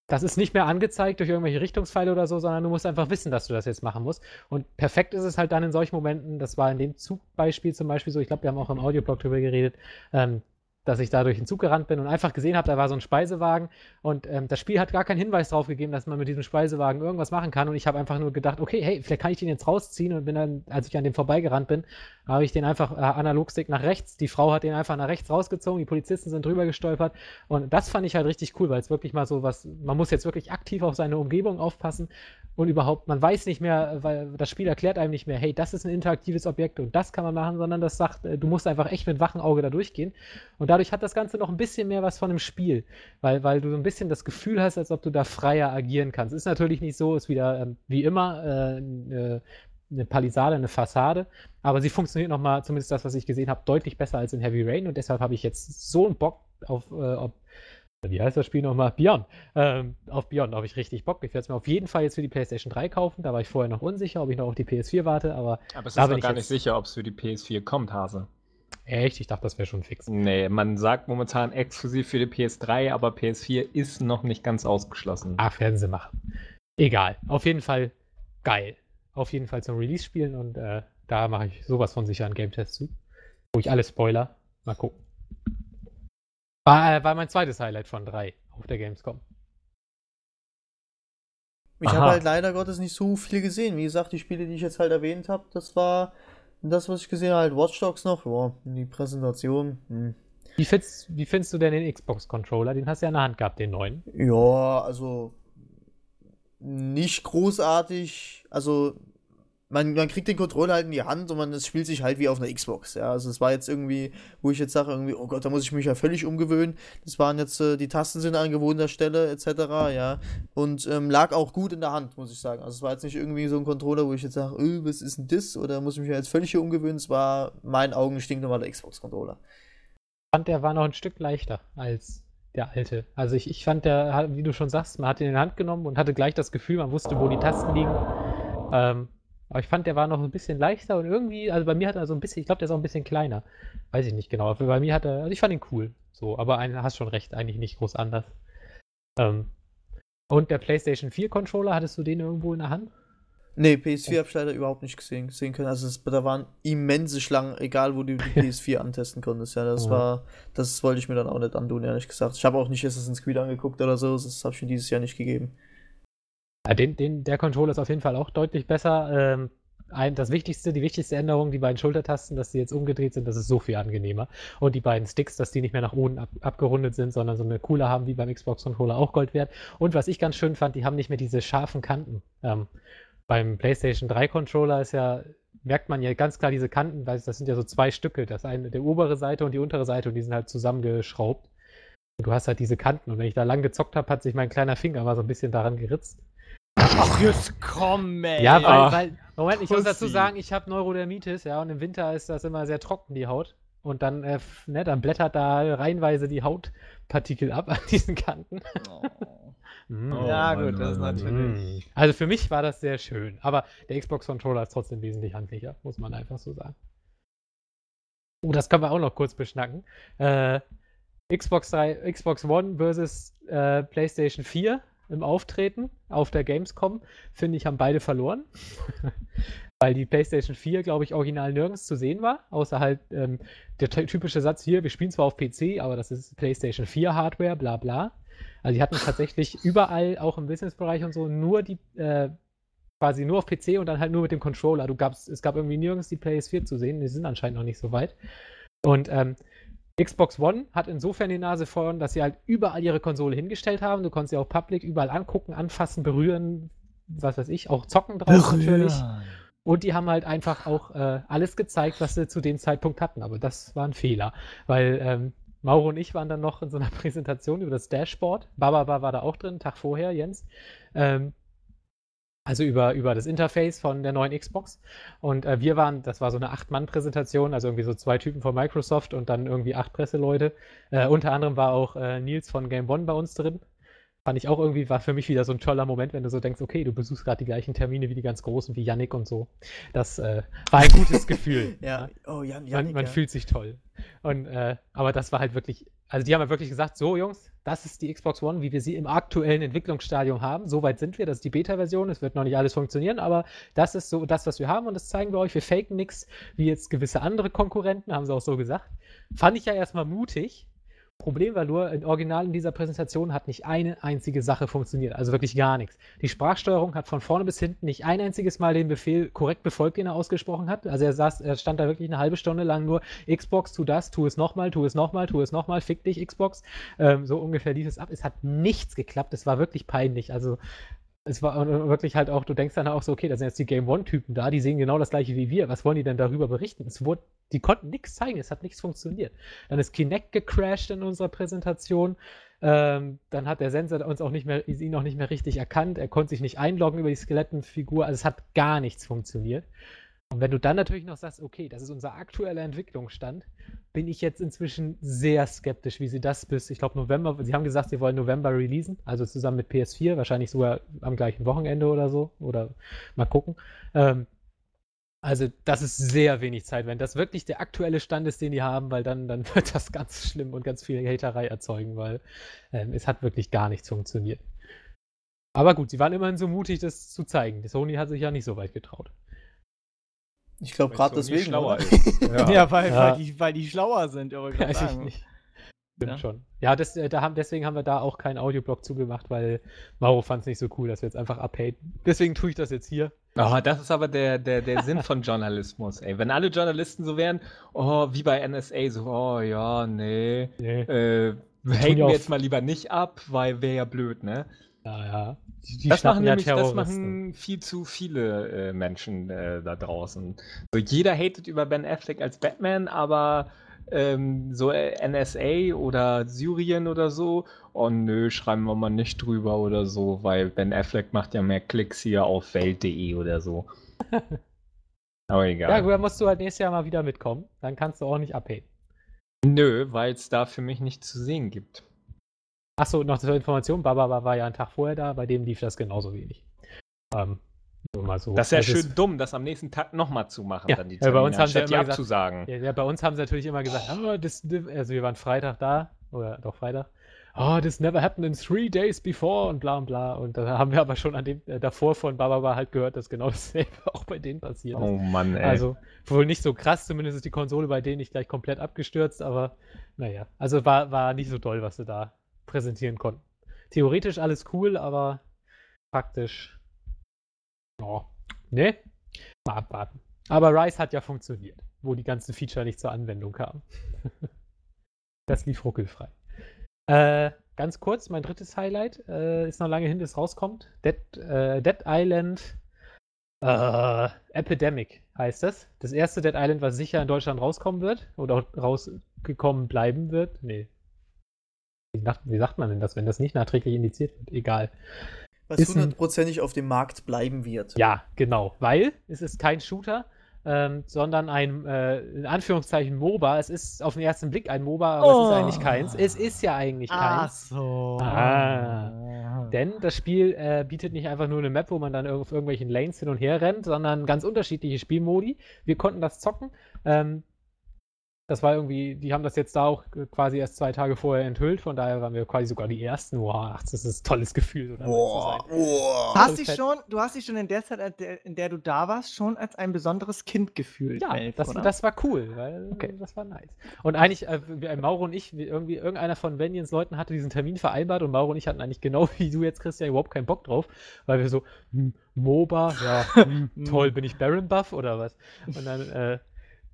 das ist nicht mehr angezeigt durch irgendwelche Richtungspfeile oder so, sondern du musst einfach wissen, dass du das jetzt machen musst. Und perfekt ist es halt dann in solchen Momenten, das war in dem Zugbeispiel zum Beispiel so, ich glaube, wir haben auch im Audioblog drüber geredet, ähm, dass ich da durch den Zug gerannt bin und einfach gesehen habe, da war so ein Speisewagen und ähm, das Spiel hat gar keinen Hinweis drauf gegeben, dass man mit diesem Speisewagen irgendwas machen kann und ich habe einfach nur gedacht, okay, hey, vielleicht kann ich den jetzt rausziehen und bin dann, als ich an dem vorbeigerannt bin, habe ich den einfach äh, Analogstick nach rechts, die Frau hat den einfach nach rechts rausgezogen, die Polizisten sind drüber gestolpert und das fand ich halt richtig cool, weil es wirklich mal so was, man muss jetzt wirklich aktiv auf seine Umgebung aufpassen und überhaupt, man weiß nicht mehr, weil das Spiel erklärt einem nicht mehr, hey, das ist ein interaktives Objekt und das kann man machen, sondern das sagt, äh, du musst einfach echt mit wachem Auge da durchgehen und dadurch hat das Ganze noch ein bisschen mehr was von einem Spiel, weil, weil du so ein bisschen das Gefühl hast, als ob du da freier agieren kannst. Ist natürlich nicht so, ist wieder ähm, wie immer äh, eine Palisade, eine Fassade, aber sie funktioniert nochmal, zumindest das, was ich gesehen habe, deutlich besser als in Heavy Rain und deshalb habe ich jetzt so einen Bock auf, äh, auf wie heißt das Spiel nochmal? Beyond. Ähm, auf Beyond habe ich richtig Bock. Ich werde es mir auf jeden Fall jetzt für die PlayStation 3 kaufen. Da war ich vorher noch unsicher, ob ich noch auf die PS4 warte, aber Aber es ist noch gar jetzt- nicht sicher, ob es für die PS4 kommt, Hase. Echt, ich dachte, das wäre schon fix. Nee, man sagt momentan exklusiv für die PS3, aber PS4 ist noch nicht ganz ausgeschlossen. Ach, werden sie machen. Egal. Auf jeden Fall geil. Auf jeden Fall zum Release spielen und äh, da mache ich sowas von sicher einen Game-Test zu. Wo ich alle Spoiler. Mal gucken. War, äh, war mein zweites Highlight von drei auf der Gamescom. Ich habe halt leider Gottes nicht so viel gesehen. Wie gesagt, die Spiele, die ich jetzt halt erwähnt habe, das war das, was ich gesehen habe, halt Watch Dogs noch. Ja, die Präsentation. Hm. Wie findest, wie findest du denn den Xbox-Controller? Den hast du ja in der Hand gehabt, den neuen. Ja, also nicht großartig. Also man, man kriegt den Controller halt in die Hand und man es spielt sich halt wie auf einer Xbox. Ja, also es war jetzt irgendwie, wo ich jetzt sage irgendwie, oh Gott, da muss ich mich ja völlig umgewöhnen. Das waren jetzt äh, die Tasten sind an gewohnter Stelle etc. Ja und ähm, lag auch gut in der Hand, muss ich sagen. Also es war jetzt nicht irgendwie so ein Controller, wo ich jetzt sage, öh, was ist denn das? Oder muss ich mich ja jetzt völlig hier umgewöhnen? Es war in meinen Augen stinknormaler Xbox-Controller. Ich fand, der war noch ein Stück leichter als der alte. Also ich, ich fand, der, wie du schon sagst, man hat ihn in die Hand genommen und hatte gleich das Gefühl, man wusste, wo die Tasten liegen. Ähm, Aber ich fand, der war noch ein bisschen leichter und irgendwie, also bei mir hat er so ein bisschen, ich glaube, der ist auch ein bisschen kleiner. Weiß ich nicht genau. Aber bei mir hat er, also ich fand ihn cool. So, aber ein, hast schon recht, eigentlich nicht groß anders. Ähm, und der PlayStation 4 Controller, hattest du den irgendwo in der Hand? Nee, PS4 habe ich leider überhaupt nicht gesehen, sehen können. Also es, da waren immense Schlangen, egal wo du die PS4 antesten konntest. Ja, das Ja. war, das wollte ich mir dann auch nicht antun, ehrlich gesagt. Ich habe auch nicht Assassin's Creed angeguckt oder so, das habe ich mir dieses Jahr nicht gegeben. Den, den, der Controller ist auf jeden Fall auch deutlich besser. Ähm, ein, das wichtigste, die wichtigste Änderung, die beiden Schultertasten, dass die jetzt umgedreht sind, das ist so viel angenehmer. Und die beiden Sticks, dass die nicht mehr nach unten ab, abgerundet sind, sondern so eine Coole haben, wie beim Xbox-Controller auch Gold wert. Und was ich ganz schön fand, die haben nicht mehr diese scharfen Kanten. Ähm, beim PlayStation 3 Controller ist ja, merkt man ja ganz klar diese Kanten, weil das sind ja so zwei Stücke. Das eine, der obere Seite und die untere Seite und die sind halt zusammengeschraubt. Du hast halt diese Kanten. Und wenn ich da lang gezockt habe, hat sich mein kleiner Finger mal so ein bisschen daran geritzt. Ach, jetzt komm, ey. Ja, weil, Ah. weil Moment, ich muss dazu Pussy. sagen, ich habe Neurodermitis, ja, und im Winter ist das immer sehr trocken, die Haut. Und dann, äh, ne, dann blättert da reihenweise die Hautpartikel ab an diesen Kanten. Oh. Mm. Ja, Mann, gut, das ist natürlich. Also für mich war das sehr schön. Aber der Xbox-Controller ist trotzdem wesentlich handlicher, muss man einfach so sagen. Oh, das können wir auch noch kurz beschnacken. Äh, Xbox 3, Xbox One versus äh, PlayStation 4 im Auftreten auf der Gamescom, finde ich, haben beide verloren. Weil die PlayStation 4, glaube ich, original nirgends zu sehen war, außer halt ähm, der ty- typische Satz hier, wir spielen zwar auf PC, aber das ist PlayStation 4 Hardware, bla bla. Also die hatten tatsächlich überall, auch im Businessbereich und so, nur die, äh, quasi nur auf PC und dann halt nur mit dem Controller. Du gab's, es gab irgendwie nirgends die PS4 zu sehen, die sind anscheinend noch nicht so weit. Und ähm, Xbox One hat insofern die Nase vorn, dass sie halt überall ihre Konsole hingestellt haben. Du konntest sie auch public überall angucken, anfassen, berühren, was weiß ich, auch zocken drauf natürlich. Und die haben halt einfach auch äh, alles gezeigt, was sie zu dem Zeitpunkt hatten. Aber das war ein Fehler, weil ähm, Mauro und ich waren dann noch in so einer Präsentation über das Dashboard. Baba war da auch drin, einen Tag vorher, Jens. Ähm, also über, über das Interface von der neuen Xbox. Und äh, wir waren, das war so eine Acht-Mann-Präsentation, also irgendwie so zwei Typen von Microsoft und dann irgendwie acht Presseleute. Äh, unter anderem war auch äh, Nils von Game One bei uns drin. Fand ich auch irgendwie, war für mich wieder so ein toller Moment, wenn du so denkst, okay, du besuchst gerade die gleichen Termine wie die ganz Großen, wie Yannick und so. Das äh, war ein gutes Gefühl. Ja, oh, Jan, Man, Janik, man ja. fühlt sich toll. Und, äh, aber das war halt wirklich, also die haben ja wirklich gesagt, so Jungs, das ist die Xbox One, wie wir sie im aktuellen Entwicklungsstadium haben. So weit sind wir, das ist die Beta-Version, es wird noch nicht alles funktionieren, aber das ist so das, was wir haben und das zeigen wir euch. Wir faken nichts, wie jetzt gewisse andere Konkurrenten, haben sie auch so gesagt. Fand ich ja erstmal mutig. Problem war nur, im Original in dieser Präsentation hat nicht eine einzige Sache funktioniert. Also wirklich gar nichts. Die Sprachsteuerung hat von vorne bis hinten nicht ein einziges Mal den Befehl korrekt befolgt, den er ausgesprochen hat. Also er saß, er stand da wirklich eine halbe Stunde lang nur Xbox, tu das, tu es nochmal, tu es nochmal, tu es nochmal, fick dich, Xbox. Ähm, so ungefähr lief es ab. Es hat nichts geklappt. Es war wirklich peinlich. Also es war wirklich halt auch, du denkst dann auch so, okay, da sind jetzt die Game One-Typen da, die sehen genau das gleiche wie wir. Was wollen die denn darüber berichten? Es wurde, die konnten nichts zeigen, es hat nichts funktioniert. Dann ist Kinect gecrashed in unserer Präsentation. Ähm, dann hat der Sensor uns auch nicht mehr, ihn auch nicht mehr richtig erkannt. Er konnte sich nicht einloggen über die Skelettenfigur. Also es hat gar nichts funktioniert. Und wenn du dann natürlich noch sagst, okay, das ist unser aktueller Entwicklungsstand, bin ich jetzt inzwischen sehr skeptisch, wie sie das bis, ich glaube, November, sie haben gesagt, sie wollen November releasen, also zusammen mit PS4, wahrscheinlich sogar am gleichen Wochenende oder so, oder mal gucken. Ähm, also, das ist sehr wenig Zeit, wenn das wirklich der aktuelle Stand ist, den die haben, weil dann, dann wird das ganz schlimm und ganz viel Haterei erzeugen, weil ähm, es hat wirklich gar nichts funktioniert. Aber gut, sie waren immerhin so mutig, das zu zeigen. Sony hat sich ja nicht so weit getraut. Ich glaube gerade deswegen. schlauer ist. Ja, Ja. weil, Ja. Weil, die, weil die schlauer sind, aber ich Weiß ich sagen. nicht. Stimmt Ja. schon. Ja, das, äh, da haben, deswegen haben wir da auch keinen Audioblock zugemacht, weil Mauro fand es nicht so cool, dass wir jetzt einfach abhaten. Deswegen tue ich das jetzt hier. Oh, das ist aber der, der, der Sinn von Journalismus, ey. Wenn alle Journalisten so wären, oh, wie bei NSA, so, oh ja, nee, Nee. äh, ja wir jetzt mal lieber nicht ab, weil wäre ja blöd, ne? Ja, ja. Die, die das machen ja nämlich, das machen viel zu viele äh, Menschen äh, da draußen. So, jeder hatet über Ben Affleck als Batman, aber ähm, so äh, NSA oder Syrien oder so, oh nö, schreiben wir mal nicht drüber oder so, weil Ben Affleck macht ja mehr Klicks hier auf Welt.de oder so. aber egal. Ja, gut, dann musst du halt nächstes Jahr mal wieder mitkommen. Dann kannst du auch nicht abhaten. Nö, weil es da für mich nicht zu sehen gibt. Achso, noch zur Information, Baba war ja einen Tag vorher da, bei dem lief das genauso wenig. Ähm, so. Das ist ja Also schön es- dumm, das am nächsten Tag nochmal zu machen, Ja, dann die ja, bei uns Termine, haben sie die immer gesagt- abzusagen. Ja, ja, bei uns haben sie natürlich immer gesagt, oh, this, also wir waren Freitag da, oder doch Freitag. Oh, this never happened in three days before und bla und bla. Und da haben wir aber schon an dem äh, davor von Baba halt gehört, dass genau dasselbe auch bei denen passiert Oh ist. Mann, ey. Also wohl nicht so krass, zumindest ist die Konsole bei denen nicht gleich komplett abgestürzt, aber naja, also war, war nicht so toll, was sie da präsentieren konnten. Theoretisch alles cool, aber praktisch. Oh, ne? Mal abwarten. Aber Rise hat ja funktioniert, wo die ganzen Feature nicht zur Anwendung kamen. das lief ruckelfrei. Äh, ganz kurz, mein drittes Highlight äh, ist noch lange hin, bis es rauskommt. Dead, äh, Dead Island äh, Epidemic heißt das. Das erste Dead Island, was sicher in Deutschland rauskommen wird oder rausgekommen bleiben wird. Nee. Wie sagt, wie sagt man denn das, wenn das nicht nachträglich indiziert wird? Egal. Was Ist ein- hundertprozentig auf dem Markt bleiben wird. Ja, genau. Weil es ist kein Shooter, ähm, sondern ein, äh, in Anführungszeichen, MOBA. Es ist auf den ersten Blick ein MOBA, aber es ist Oh. eigentlich keins. Es ist ja eigentlich Ach keins. so. Ah. Denn das Spiel äh, bietet nicht einfach nur eine Map, wo man dann auf irgendwelchen Lanes hin und her rennt, sondern ganz unterschiedliche Spielmodi. Wir konnten das zocken. Ähm, das war irgendwie, die haben das jetzt da auch äh, quasi erst zwei Tage vorher enthüllt, von daher waren wir quasi sogar die Ersten. Wow, das ist ein tolles Gefühl. So boah. Du hast dich schon, du hast dich schon in der Zeit, in der- in der du da warst, schon als ein besonderes Kind gefühlt. Ja, Melf, das, das war cool, weil Okay. das war nice. Und eigentlich, äh, äh, Mauro und ich, irgendwie, irgendeiner von Venians Leuten hatte diesen Termin vereinbart und Mauro und ich hatten eigentlich genau wie du jetzt, Christian, überhaupt keinen Bock drauf, weil wir so, hm, MOBA, ja, hm, toll, bin ich Baron Buff oder was? Und dann, äh,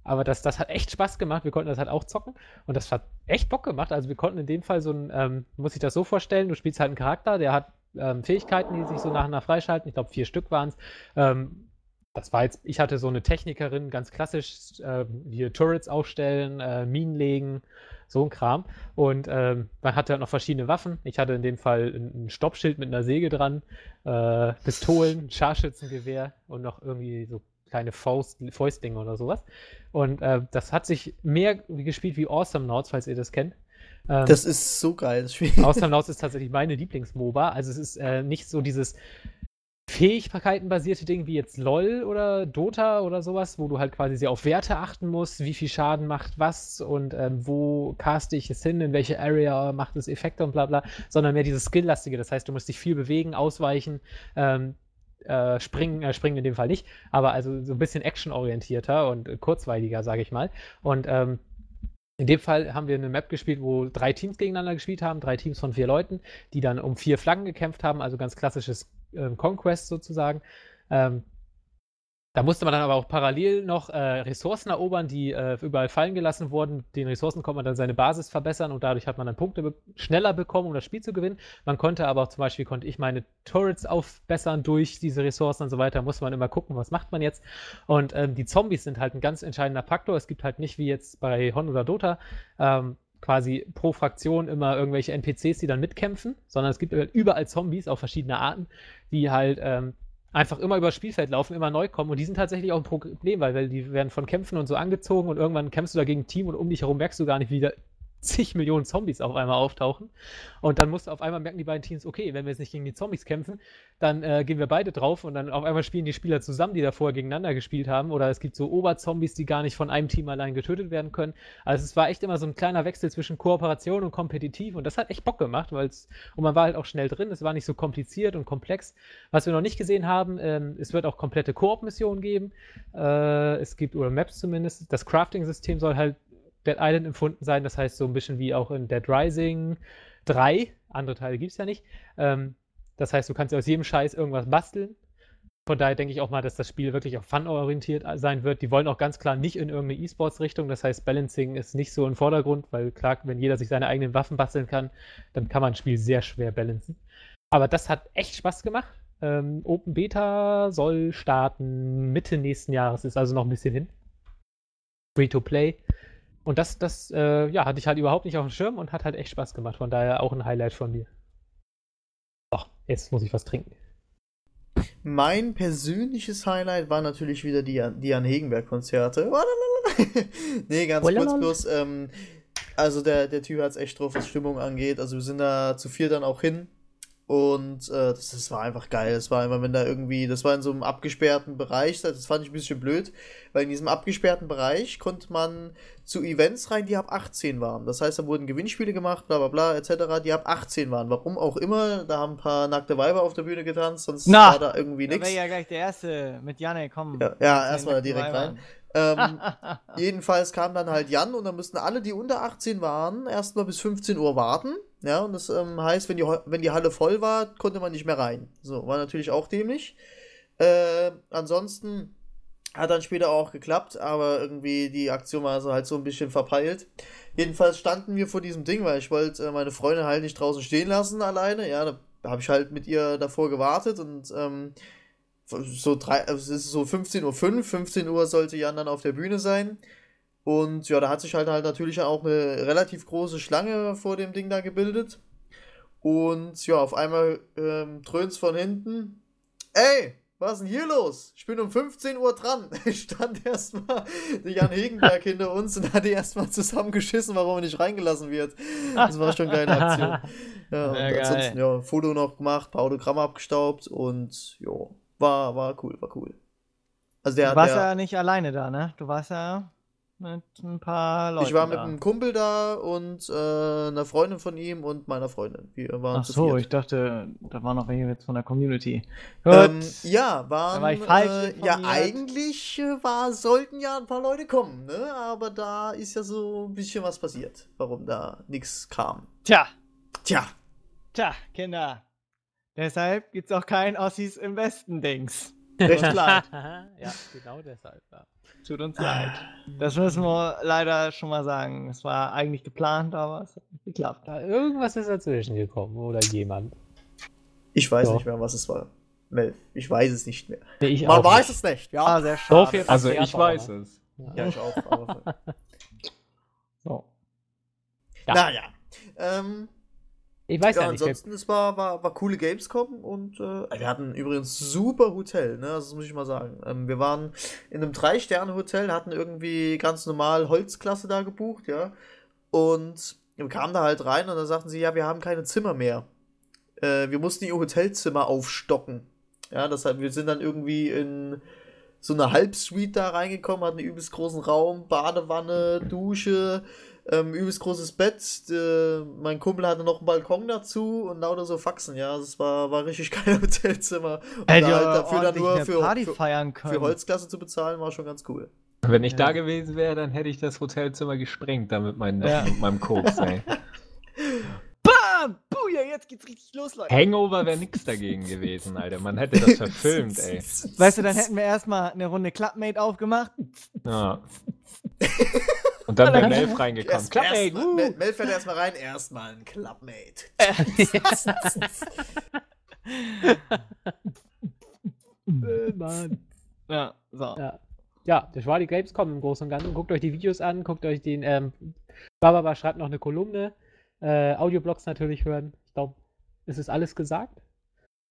aber das, das hat echt Spaß gemacht. Wir konnten das halt auch zocken und das hat echt Bock gemacht. Also wir konnten in dem Fall so ein, ähm, muss ich das so vorstellen, du spielst halt einen Charakter, der hat ähm, Fähigkeiten, die sich so nach und nach freischalten. Ich glaube, vier Stück waren es. Ähm, das war jetzt, ich hatte so eine Technikerin, ganz klassisch, äh, hier Turrets aufstellen, äh, Minen legen, so ein Kram. Und ähm, man hatte halt noch verschiedene Waffen. Ich hatte in dem Fall ein, ein Stoppschild mit einer Säge dran, äh, Pistolen, Scharfschützengewehr und noch irgendwie so kleine Faust, Fäustlinge oder sowas. Und äh, das hat sich mehr gespielt wie Awesome Nauts, falls ihr das kennt. Ähm, Das ist so geil, das Spiel. Awesome Nauts ist tatsächlich meine Lieblings-MOBA. Also es ist äh, nicht so dieses Fähigkeitenbasierte Ding wie jetzt LOL oder Dota oder sowas, wo du halt quasi sehr auf Werte achten musst, wie viel Schaden macht was und ähm, wo caste ich es hin, in welche Area macht es Effekte und bla bla, sondern mehr dieses Skill-lastige. Das heißt, du musst dich viel bewegen, ausweichen, ähm, äh, springen, äh, springen in dem Fall nicht, aber also so ein bisschen actionorientierter und kurzweiliger, sage ich mal. Und ähm, in dem Fall haben wir eine Map gespielt, wo drei Teams gegeneinander gespielt haben, drei Teams von vier Leuten, die dann um vier Flaggen gekämpft haben, also ganz klassisches ähm, Conquest sozusagen. Ähm, da musste man dann aber auch parallel noch äh, Ressourcen erobern, die äh, überall fallen gelassen wurden. Den Ressourcen konnte man dann seine Basis verbessern und dadurch hat man dann Punkte be schneller bekommen, um das Spiel zu gewinnen. Man konnte aber auch zum Beispiel, konnte ich meine Turrets aufbessern durch diese Ressourcen und so weiter. Muss man immer gucken, was macht man jetzt. Und ähm, die Zombies sind halt ein ganz entscheidender Faktor. Es gibt halt nicht wie jetzt bei Hon oder Dota ähm, quasi pro Fraktion immer irgendwelche NPCs, die dann mitkämpfen, sondern es gibt überall Zombies auf verschiedene Arten, die halt ähm, einfach immer über das Spielfeld laufen, immer neu kommen. Und die sind tatsächlich auch ein Problem, weil, die werden von Kämpfen und so angezogen und irgendwann kämpfst du da gegen ein Team und um dich herum merkst du gar nicht, wie da zig Millionen Zombies auf einmal auftauchen. Und dann musst du auf einmal merken die beiden Teams, okay, wenn wir jetzt nicht gegen die Zombies kämpfen, dann äh, gehen wir beide drauf und dann auf einmal spielen die Spieler zusammen, die da vorher gegeneinander gespielt haben. Oder es gibt so Oberzombies, die gar nicht von einem Team allein getötet werden können. Also es war echt immer so ein kleiner Wechsel zwischen Kooperation und kompetitiv und das hat echt Bock gemacht, weil es, und man war halt auch schnell drin, es war nicht so kompliziert und komplex. Was wir noch nicht gesehen haben, ähm, es wird auch komplette Koop-Missionen geben. Äh, es gibt, oder Maps zumindest, das Crafting-System soll halt Dead Island empfunden sein. Das heißt, so ein bisschen wie auch in Dead Rising 3. Andere Teile gibt es ja nicht. Ähm, das heißt, du kannst aus jedem Scheiß irgendwas basteln. Von daher denke ich auch mal, dass das Spiel wirklich auch fun-orientiert sein wird. Die wollen auch ganz klar nicht in irgendeine E-Sports-Richtung. Das heißt, Balancing ist nicht so im Vordergrund, weil klar, wenn jeder sich seine eigenen Waffen basteln kann, dann kann man ein Spiel sehr schwer balancen. Aber das hat echt Spaß gemacht. Ähm, Open Beta soll starten Mitte nächsten Jahres, ist also noch ein bisschen hin. Free to play. Und das, das, äh, ja, hatte ich halt überhaupt nicht auf dem Schirm und hat halt echt Spaß gemacht. Von daher auch ein Highlight von mir. So, jetzt muss ich was trinken. Mein persönliches Highlight war natürlich wieder die, die Jan Hegenberg-Konzerte. nee, ganz kurz Walalala. bloß. Ähm, also der, der Typ hat es echt drauf, was Stimmung angeht. Also wir sind da zu vier dann auch hin. Und äh, das, das war einfach geil. Das war immer, wenn da irgendwie, das war in so einem abgesperrten Bereich, das fand ich ein bisschen blöd, weil in diesem abgesperrten Bereich konnte man zu Events rein, die ab 18 waren. Das heißt, da wurden Gewinnspiele gemacht, bla bla bla, etc., die ab 18 waren. Warum auch immer, da haben ein paar nackte Weiber auf der Bühne getanzt, sonst Na, war da irgendwie nichts. wäre ja gleich der Erste mit Janne, komm. Ja, ja erstmal direkt Weibern. rein. Ähm, jedenfalls kam dann halt Jan und dann mussten alle, die unter 18 waren, erstmal bis 15 Uhr warten. Ja, und das ähm, heißt, wenn die, wenn die Halle voll war, konnte man nicht mehr rein. So, war natürlich auch dämlich. Äh, ansonsten hat dann später auch geklappt, aber irgendwie die Aktion war also halt so ein bisschen verpeilt. Jedenfalls standen wir vor diesem Ding, weil ich wollte äh, meine Freundin halt nicht draußen stehen lassen alleine. Ja, da habe ich halt mit ihr davor gewartet und ähm, so drei, also es ist so 15.05 Uhr, 15 Uhr sollte Jan dann auf der Bühne sein. Und ja, da hat sich halt halt natürlich auch eine relativ große Schlange vor dem Ding da gebildet. Und ja, auf einmal ähm, dröhnt's von hinten. Ey, was ist denn hier los? Ich bin um 15 Uhr dran. Stand erstmal der Jan Hegenberg hinter uns und hat die erstmal zusammengeschissen, warum er nicht reingelassen wird. Das war schon eine geile Aktion. Ja, und Sehr geil. ansonsten, ja, Foto noch gemacht, paar Autogramme abgestaubt und ja, war, war cool, war cool. Also der, du warst der, ja nicht alleine da, ne? Du warst ja mit ein paar Leuten ich war mit da. einem Kumpel da und äh, einer Freundin von ihm und meiner Freundin. Wir waren Ach so, ich dachte, da war noch welche jetzt von der Community. Ähm, ja, waren, war ich falsch äh, ja, eigentlich äh, war, sollten ja ein paar Leute kommen, ne? Aber da ist ja so ein bisschen was passiert, warum da nichts kam. Tja, Tja, tja, Kinder. Deshalb gibt's auch kein Ossis im Westen-Dings. recht leid. ja, genau deshalb. Ja. Tut uns leid. Das müssen wir leider schon mal sagen. Es war eigentlich geplant, aber es hat nicht geklappt. Da, irgendwas ist dazwischen gekommen oder jemand. ich weiß Doch. nicht mehr, was es war. Mel, ich weiß es nicht mehr. Nee, ich Man weiß nicht. es nicht, ja. Ah, sehr schade. Also ich weiß aber- es. Ja, ich auch. Aber, So. Ja. Naja. Ähm, Ich weiß ja, ja, nicht. ansonsten, es war, war, war coole Gamescom und äh, wir hatten übrigens super Hotel, ne? Das muss ich mal sagen. Ähm, wir waren in einem Drei-Sterne-Hotel, hatten irgendwie ganz normal Holzklasse da gebucht, ja. Und wir kamen da halt rein und dann sagten sie, ja, wir haben keine Zimmer mehr. Äh, wir mussten ihr Hotelzimmer aufstocken. Ja, das heißt, wir sind dann irgendwie in so eine Halbsuite da reingekommen, hatten einen übelst großen Raum, Badewanne, Dusche, ähm, übelst großes Bett. Äh, mein Kumpel hatte noch einen Balkon dazu und lauter so Faxen, ja. Das war, war richtig geil Hotelzimmer. Und Hätte da halt dafür dann nur für, Party für, feiern können. für Holzklasse zu bezahlen, war schon ganz cool. Wenn ich Ja. da gewesen wäre, dann hätte ich das Hotelzimmer gesprengt, da mit, meinen, Ja. mit meinem Koks, ey. Bam! Buja, jetzt geht's richtig los, Leute. Hangover wäre nix dagegen gewesen, Alter. Man hätte das verfilmt, ey. Weißt du, dann hätten wir erstmal eine Runde Clubmate aufgemacht. Ja. Und dann wäre Melf reingekommen. Erst, Klapp, erst, uh. Mel, Mel fährt erstmal rein, erstmal ein Clubmate. Äh, Mann. Ja, so. Ja. ja, das war die Gamescom im Großen und Ganzen. Guckt euch die Videos an, guckt euch den. Ähm, Barbara schreibt noch eine Kolumne. Äh, Audioblogs natürlich hören. Ich glaube, ist es alles gesagt?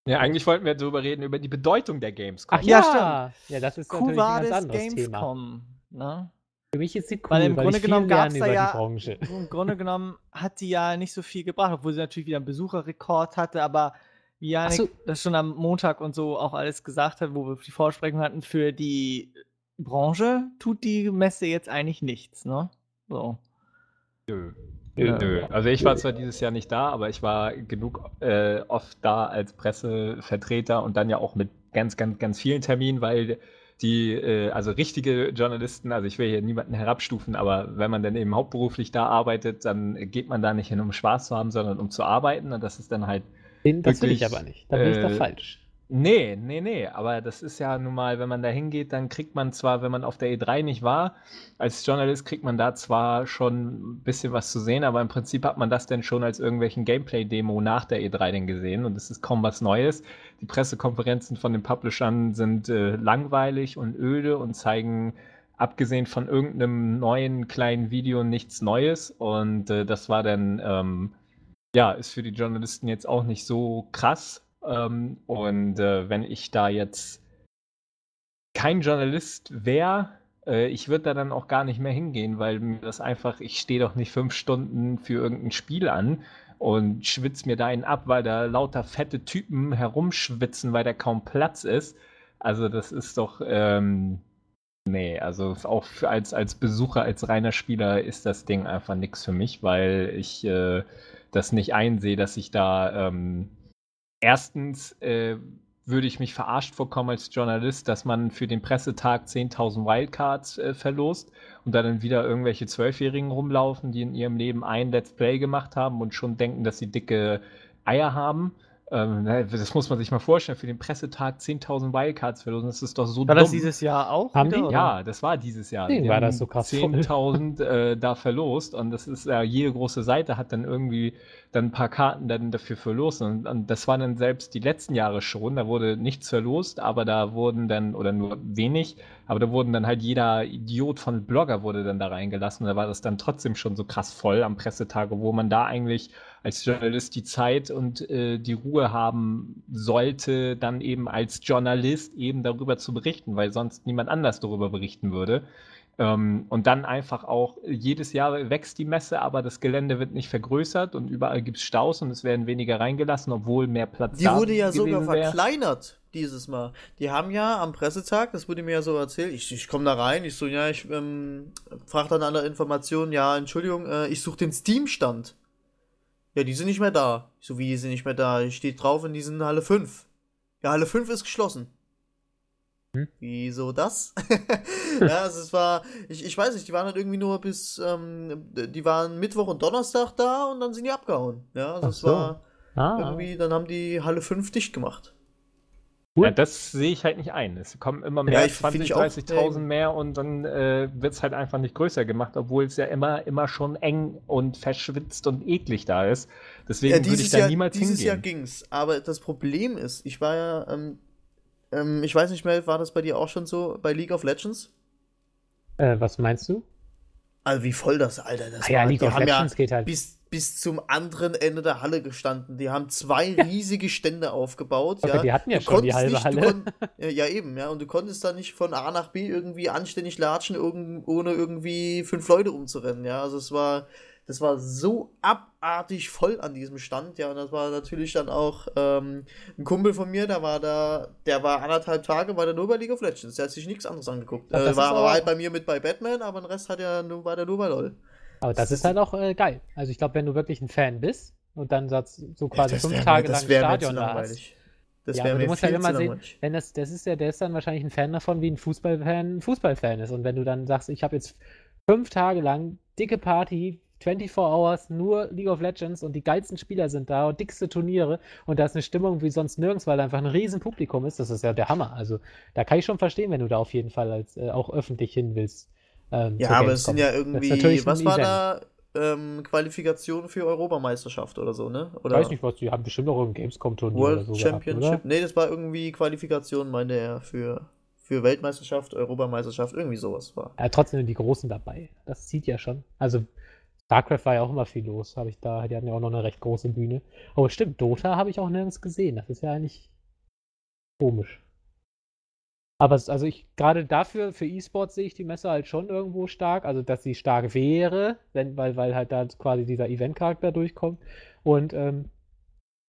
Ja, eigentlich wollten wir darüber reden, über die Bedeutung der Gamescom. Ach ja, Ja, das ist natürlich ein ganz anderes Thema. Gamescom. Ne? Für mich ist sie cool, Weil im weil Grunde genommen gab's lerne da über ja- die Branche. Im Grunde genommen hat die ja nicht so viel gebracht, obwohl sie natürlich wieder einen Besucherrekord hatte, aber wie Janik so. das schon am Montag und so auch alles gesagt hat, wo wir die Vorsprechung hatten, für die Branche tut die Messe jetzt eigentlich nichts, ne? So. Nö. Nö. Also ich war zwar dieses Jahr nicht da, aber ich war genug äh, oft da als Pressevertreter und dann ja auch mit ganz, ganz, ganz vielen Terminen, weil die, äh, also richtige Journalisten, also ich will hier niemanden herabstufen, aber wenn man dann eben hauptberuflich da arbeitet, dann geht man da nicht hin, um Spaß zu haben, sondern um zu arbeiten und das ist dann halt Den, das will ich Wirklich, aber nicht. Da bin ich da äh, falsch. Nee, nee, nee, aber das ist ja nun mal, wenn man da hingeht, dann kriegt man zwar, wenn man auf der E3 nicht war, als Journalist kriegt man da zwar schon ein bisschen was zu sehen, aber im Prinzip hat man das denn schon als irgendwelchen Gameplay-Demo nach der E3 denn gesehen und es ist kaum was Neues. Die Pressekonferenzen von den Publishern sind äh, langweilig und öde und zeigen abgesehen von irgendeinem neuen kleinen Video nichts Neues und äh, das war dann ähm, ja, ist für die Journalisten jetzt auch nicht so krass. Ähm, und äh, wenn ich da jetzt kein Journalist wäre, äh, ich würde da dann auch gar nicht mehr hingehen, weil mir das einfach, ich stehe doch nicht fünf Stunden für irgendein Spiel an, und schwitze mir da einen ab, weil da lauter fette Typen herumschwitzen, weil da kaum Platz ist. Also das ist doch, ähm, nee, also auch als, als Besucher, als reiner Spieler ist das Ding einfach nichts für mich, weil ich äh, das nicht einsehe, dass ich da ähm, erstens äh, würde ich mich verarscht vorkommen als Journalist, dass man für den Pressetag 10.000 Wildcards äh, verlost und da dann wieder irgendwelche Zwölfjährigen rumlaufen, die in ihrem Leben ein Let's Play gemacht haben und schon denken, dass sie dicke Eier haben. Ähm, ne, das muss man sich mal vorstellen, für den Pressetag 10.000 Wildcards verlosen, das ist doch so War dumm. das dieses Jahr auch? Haben wieder, die? Ja, das war dieses Jahr. Deswegen Die war das so krass voll. 10.000 äh, da verlost und das ist ja, jede große Seite hat dann irgendwie dann ein paar Karten dann dafür verlost und, und das waren dann selbst die letzten Jahre schon, da wurde nichts verlost, aber da wurden dann, oder nur wenig, aber da wurden dann halt jeder Idiot von Blogger wurde dann da reingelassen und da war das dann trotzdem schon so krass voll am Pressetag, wo man da eigentlich als Journalist die Zeit und äh, die Ruhe haben sollte, dann eben als Journalist eben darüber zu berichten, weil sonst niemand anders darüber berichten würde. Ähm, und dann einfach auch, jedes Jahr wächst die Messe, aber das Gelände wird nicht vergrößert und überall gibt es Staus und es werden weniger reingelassen, obwohl mehr Platz Die da wurde ja sogar gewesen wär. verkleinert dieses Mal. Die haben ja am Pressetag, das wurde mir ja so erzählt, ich, ich komme da rein, ich so, ja, ich ähm, frage dann an der Information, ja, Entschuldigung, äh, ich suche den Steam-Stand. Ja, die sind nicht mehr da. Ich so, wie, die sind nicht mehr da? Steht drauf in diesen Halle 5. Ja, Halle 5 ist geschlossen. Hm? Wieso das? ja, also es war, ich, ich weiß nicht, die waren halt irgendwie nur bis, ähm, die waren Mittwoch und Donnerstag da und dann sind die abgehauen. Ja, also Ach es so. war Ah, irgendwie, dann haben die Halle 5 dicht gemacht. Ja, das sehe ich halt nicht ein. Es kommen immer mehr, Ja, ich- find 20.000, ich auch, 30.000 ähm, mehr und dann äh, wird es halt einfach nicht größer gemacht, obwohl es ja immer, immer schon eng und verschwitzt und eklig da ist. Deswegen Ja, würde ich dieses da Jahr, niemals dieses Jahr hingehen. ging's. Aber das Problem ist, ich war ja, ähm, ähm, ich weiß nicht mehr, war das bei dir auch schon so bei League of Legends? äh, was meinst du? Also wie voll das, Alter, das Ah ja. League of Legends ja geht halt. bis, bis zum anderen Ende der Halle gestanden. Die haben zwei riesige Stände aufgebaut. Okay, ja. die hatten ja Du schon die halbe nicht, Halle. Du kon ja, eben, ja. Und du konntest da nicht von A nach B irgendwie anständig latschen, irgend ohne irgendwie fünf Leute umzurennen, ja. Also es war, das war so abartig voll an diesem Stand, ja. Und das war natürlich dann auch ähm, ein Kumpel von mir, der war da, der war anderthalb Tage, war der nur bei League of Legends. Der hat sich nichts anderes angeguckt. Ach, Äh, war, war halt bei mir mit bei Batman, aber den Rest hat er nur, war der nur bei LOL. Aber das ist halt auch äh, geil. Also ich glaube, wenn du wirklich ein Fan bist und dann sagst, so quasi das fünf wär Tage das lang wär Stadion da hast. Das ja, wäre aber du musst viel halt immer sehen, wenn das, das ist ja, der ist dann wahrscheinlich ein Fan davon, wie ein Fußballfan ein Fußballfan ist. Und wenn du dann sagst, ich habe jetzt fünf Tage lang dicke Party, 24 Hours, nur League of Legends und die geilsten Spieler sind da und dickste Turniere und da ist eine Stimmung wie sonst nirgends, weil da einfach ein riesen Publikum ist, das ist ja der Hammer. Also da kann ich schon verstehen, wenn du da auf jeden Fall als äh, auch öffentlich hin willst. Ähm, Ja, aber es sind ja irgendwie, was war Event. da? Ähm, Qualifikation für Europameisterschaft oder so, ne? Ich Oder weiß nicht, was, die haben bestimmt auch ein Gamescom-Turnier oder World so Championship. gehabt, nee, das war irgendwie Qualifikation, meinte er, für, für Weltmeisterschaft, Europameisterschaft, irgendwie sowas war. Ja, trotzdem sind die Großen dabei. Das zieht ja schon. Also, StarCraft war ja auch immer viel los, habe ich da. Die hatten ja auch noch eine recht große Bühne. Aber stimmt, Dota habe ich auch nirgends gesehen. Das ist ja eigentlich komisch. Aber es, also ich, gerade dafür, für E-Sports sehe ich die Messe halt schon irgendwo stark. Also, dass sie stark wäre, wenn, weil, weil halt da quasi dieser Event-Charakter durchkommt. Und ähm,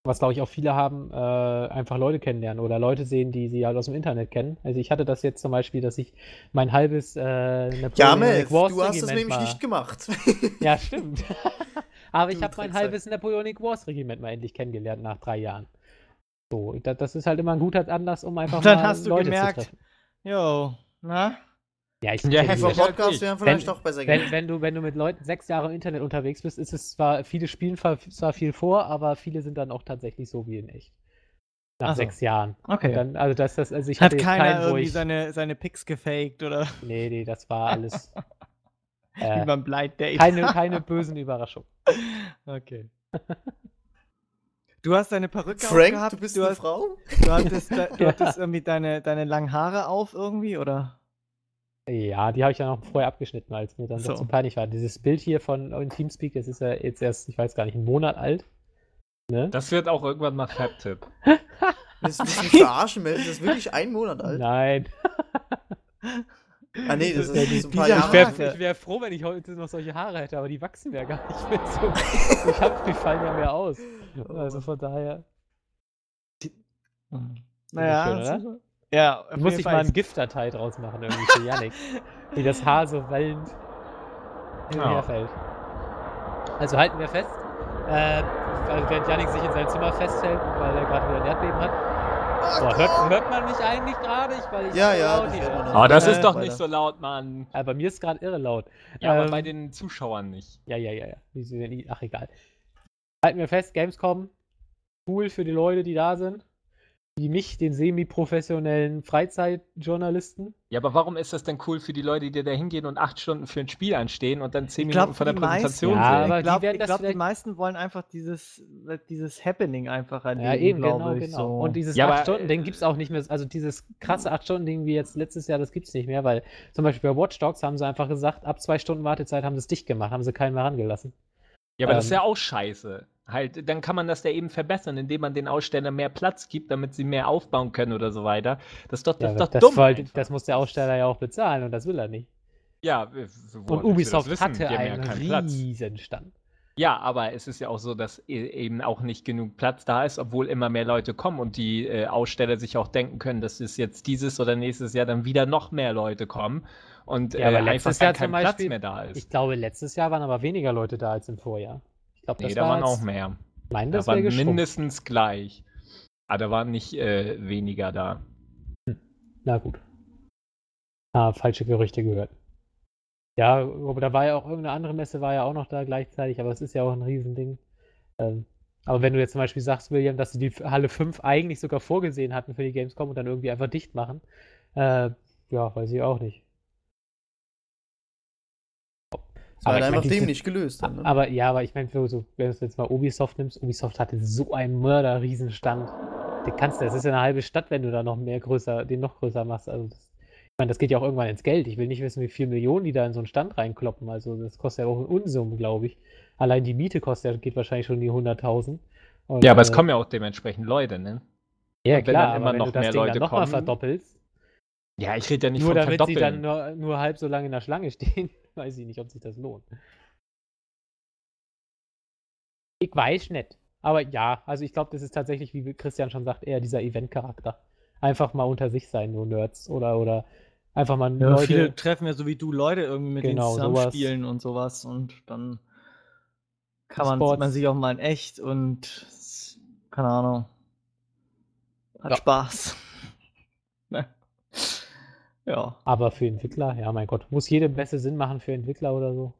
was glaube ich auch viele haben, äh, einfach Leute kennenlernen oder Leute sehen, die sie halt aus dem Internet kennen. Also ich hatte das jetzt zum Beispiel, dass ich mein halbes äh, Napoleonic Ja, Wars du hast Regiment nämlich mal- nicht gemacht. Ja, stimmt. Aber ich Du habe mein halbes Napoleonic Wars Regiment mal endlich kennengelernt nach drei Jahren. So, da, das ist halt immer ein guter Anlass, um einfach Dann mal hast du Leute gemerkt, zu treffen. Jo, na? Ja, ich Ja, ja. Podcast wären vielleicht doch besser wenn, wenn, du, wenn du mit Leuten sechs Jahre im Internet unterwegs bist, ist es zwar, viele spielen zwar viel vor, aber viele sind dann auch tatsächlich so wie in echt. Nach Ach so. sechs Jahren. Okay. Dann, also das, das, also ich Hat keiner keinen, irgendwie ich, seine, seine Pics gefaked oder Nee, nee, das war alles wie äh, beim Blind Date? keine, keine bösen Überraschungen. Okay. Du hast deine Perücke Frank, aufgehabt, du bist du eine hast, Frau? Du hattest, du Ja. hattest irgendwie deine, deine langen Haare auf irgendwie, oder? Ja, die habe ich ja noch vorher abgeschnitten, als mir dann So. zu peinlich war. Dieses Bild hier von in Teamspeak, das ist ja jetzt erst, ich weiß gar nicht, einen Monat alt. Ne? Das wird auch irgendwann mal Fab-Tipp. Willst du mich verarschen, Melf? Das ist wirklich ein Monat alt. Nein. Ah, nee, das ist, Ja, das die- ist ein paar Ich Jahre. wäre Haare. wär froh, wenn ich heute noch solche Haare hätte, aber die wachsen ja gar nicht mehr so. Ich hab, die fallen ja mehr aus. Also von daher. Naja, schön, oder? ja, muss ich Fall. mal eine GIF-Datei draus machen, irgendwie für Yannick. wie das Haar so hin und Ja. her fällt. Also halten wir fest, äh, während Yannick sich in sein Zimmer festhält, weil er gerade wieder ein Erdbeben hat. Boah, hört, hört man mich eigentlich gerade? Ich, weil ich Ja, so ja, laut das. Oh, das Äh, ist doch nicht so laut, Mann. Ja, bei mir ist gerade irre laut. Ja, aber Ähm, bei den Zuschauern nicht. Ja, ja, ja, ja. Ach, egal. Halten wir fest, Gamescom, cool für die Leute, die da sind. Wie mich, den semi-professionellen Freizeitjournalisten. Ja, aber warum ist das denn cool für die Leute, die da hingehen und acht Stunden für ein Spiel anstehen und dann zehn glaub, Minuten vor der die meisten- Präsentation Ja, sehen? aber ich die glaube, das glaub, die meisten wollen einfach dieses, dieses Happening einfach erleben, Ja, eben, genau, ich. genau. So. Und dieses Ja, aber, 8-Stunden-Ding äh, gibt es auch nicht mehr. Also dieses krasse 8-Stunden-Ding wie jetzt letztes Jahr, das gibt es nicht mehr, weil zum Beispiel bei Watch Dogs haben sie einfach gesagt, ab zwei Stunden Wartezeit haben sie es dicht gemacht, haben sie keinen mehr rangelassen. Ja, aber das ist Ähm, ja auch scheiße. Halt, dann kann man das ja eben verbessern, indem man den Ausstellern mehr Platz gibt, damit sie mehr aufbauen können oder so weiter. Das ist doch, das Ja, ist doch das, dumm. einfach. das muss der Aussteller ja auch bezahlen und das will er nicht. ja, Und Ubisoft hatte ja einen keinen Platz. Riesenstand. Ja, aber es ist ja auch so, dass e- eben auch nicht genug Platz da ist, obwohl immer mehr Leute kommen und die äh, Aussteller sich auch denken können, dass es jetzt dieses oder nächstes Jahr dann wieder noch mehr Leute kommen und Ja, aber äh, letztes Jahr kein zum Platz Beispiel- mehr da ist. Ich glaube, letztes Jahr waren aber weniger Leute da als im Vorjahr. Ich glaube, nee, das da war waren auch mehr. Mein, Da das waren wäre geschrumpft. mindestens gleich. Aber da waren nicht äh, weniger da. Na gut. Ah, falsche Gerüchte gehört. Ja, aber da war ja auch irgendeine andere Messe, war ja auch noch da gleichzeitig, aber es ist ja auch ein Riesending. Ähm, aber wenn du jetzt zum Beispiel sagst, William, dass sie die Halle 5 eigentlich sogar vorgesehen hatten für die Gamescom und dann irgendwie einfach dicht machen, äh, ja, weiß ich auch nicht. Das war Aber halt einfach diese- dämlich gelöst. Dann, ne? Aber ja, aber ich meine, so, wenn du jetzt mal Ubisoft nimmst, Ubisoft hatte so einen Mörder-Riesenstand. Den kannst du, das ist ja eine halbe Stadt, wenn du da noch mehr größer, den noch größer machst. Also das, ich meine, das geht ja auch irgendwann ins Geld. Ich will nicht wissen, wie viel Millionen die da in so einen Stand reinkloppen. Also das kostet ja auch einen Unsummen, glaube ich. Allein die Miete kostet ja, geht wahrscheinlich schon in die 100.000. Und, Ja, aber es äh, kommen ja auch dementsprechend Leute, ne? ja und wenn klar, dann immer aber wenn noch du das mehr Ding Leute dann nochmal kommen, verdoppelst, Ja, ich rede ja nicht nur von damit sie dann Verdoppeln. nur, nur halb so lange in der Schlange stehen, weiß ich nicht, ob sich das lohnt. Ich weiß nicht. Aber ja, also ich glaube, das ist tatsächlich, wie Christian schon sagt, eher dieser Event-Charakter. Einfach mal unter sich sein, nur Nerds. Oder, oder einfach mal Ja, Leute. viele treffen ja so wie du Leute irgendwie mit Genau, denen zusammen sowas. spielen und sowas und dann kann man, sieht man sich auch mal in echt und keine Ahnung. Hat Ja. Spaß. Ja. Aber für Entwickler, ja, mein Gott, muss jede Messe Sinn machen für Entwickler oder so?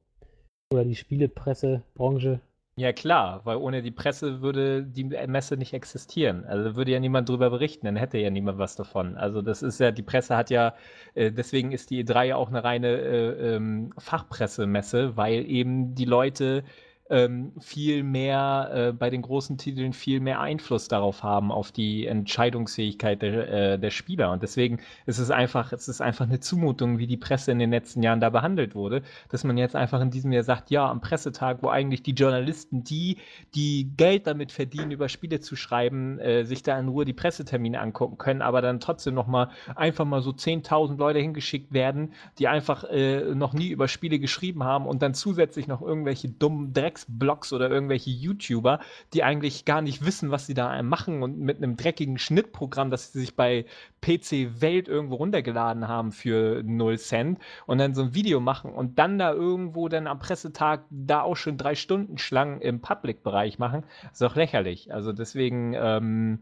Oder die Spielepresse, Branche. Ja, klar, weil ohne die Presse würde die Messe nicht existieren. Also würde ja niemand drüber berichten, dann hätte ja niemand was davon. Also das ist ja, die Presse hat ja, äh, deswegen ist die E3 ja auch eine reine äh, ähm, Fachpressemesse, weil eben die Leute ähm, viel mehr äh, bei den großen Titeln viel mehr Einfluss darauf haben, auf die Entscheidungsfähigkeit der, äh, der Spieler. Und deswegen ist es einfach, es ist einfach eine Zumutung, wie die Presse in den letzten Jahren da behandelt wurde, dass man jetzt einfach in diesem Jahr sagt, ja, am Pressetag, wo eigentlich die Journalisten, die, die Geld damit verdienen, über Spiele zu schreiben, äh, sich da in Ruhe die Pressetermine angucken können, aber dann trotzdem noch mal einfach mal so 10.000 Leute hingeschickt werden, die einfach äh, noch nie über Spiele geschrieben haben und dann zusätzlich noch irgendwelche dummen Drecksblogs oder irgendwelche YouTuber, die eigentlich gar nicht wissen, was sie da machen und mit einem dreckigen Schnittprogramm, das sie sich bei PC Welt irgendwo runtergeladen haben für 0 Cent und dann so ein Video machen und dann da irgendwo dann am Pressetag da auch schon drei Stunden Schlangen im Public-Bereich machen, ist doch lächerlich. Also deswegen ähm,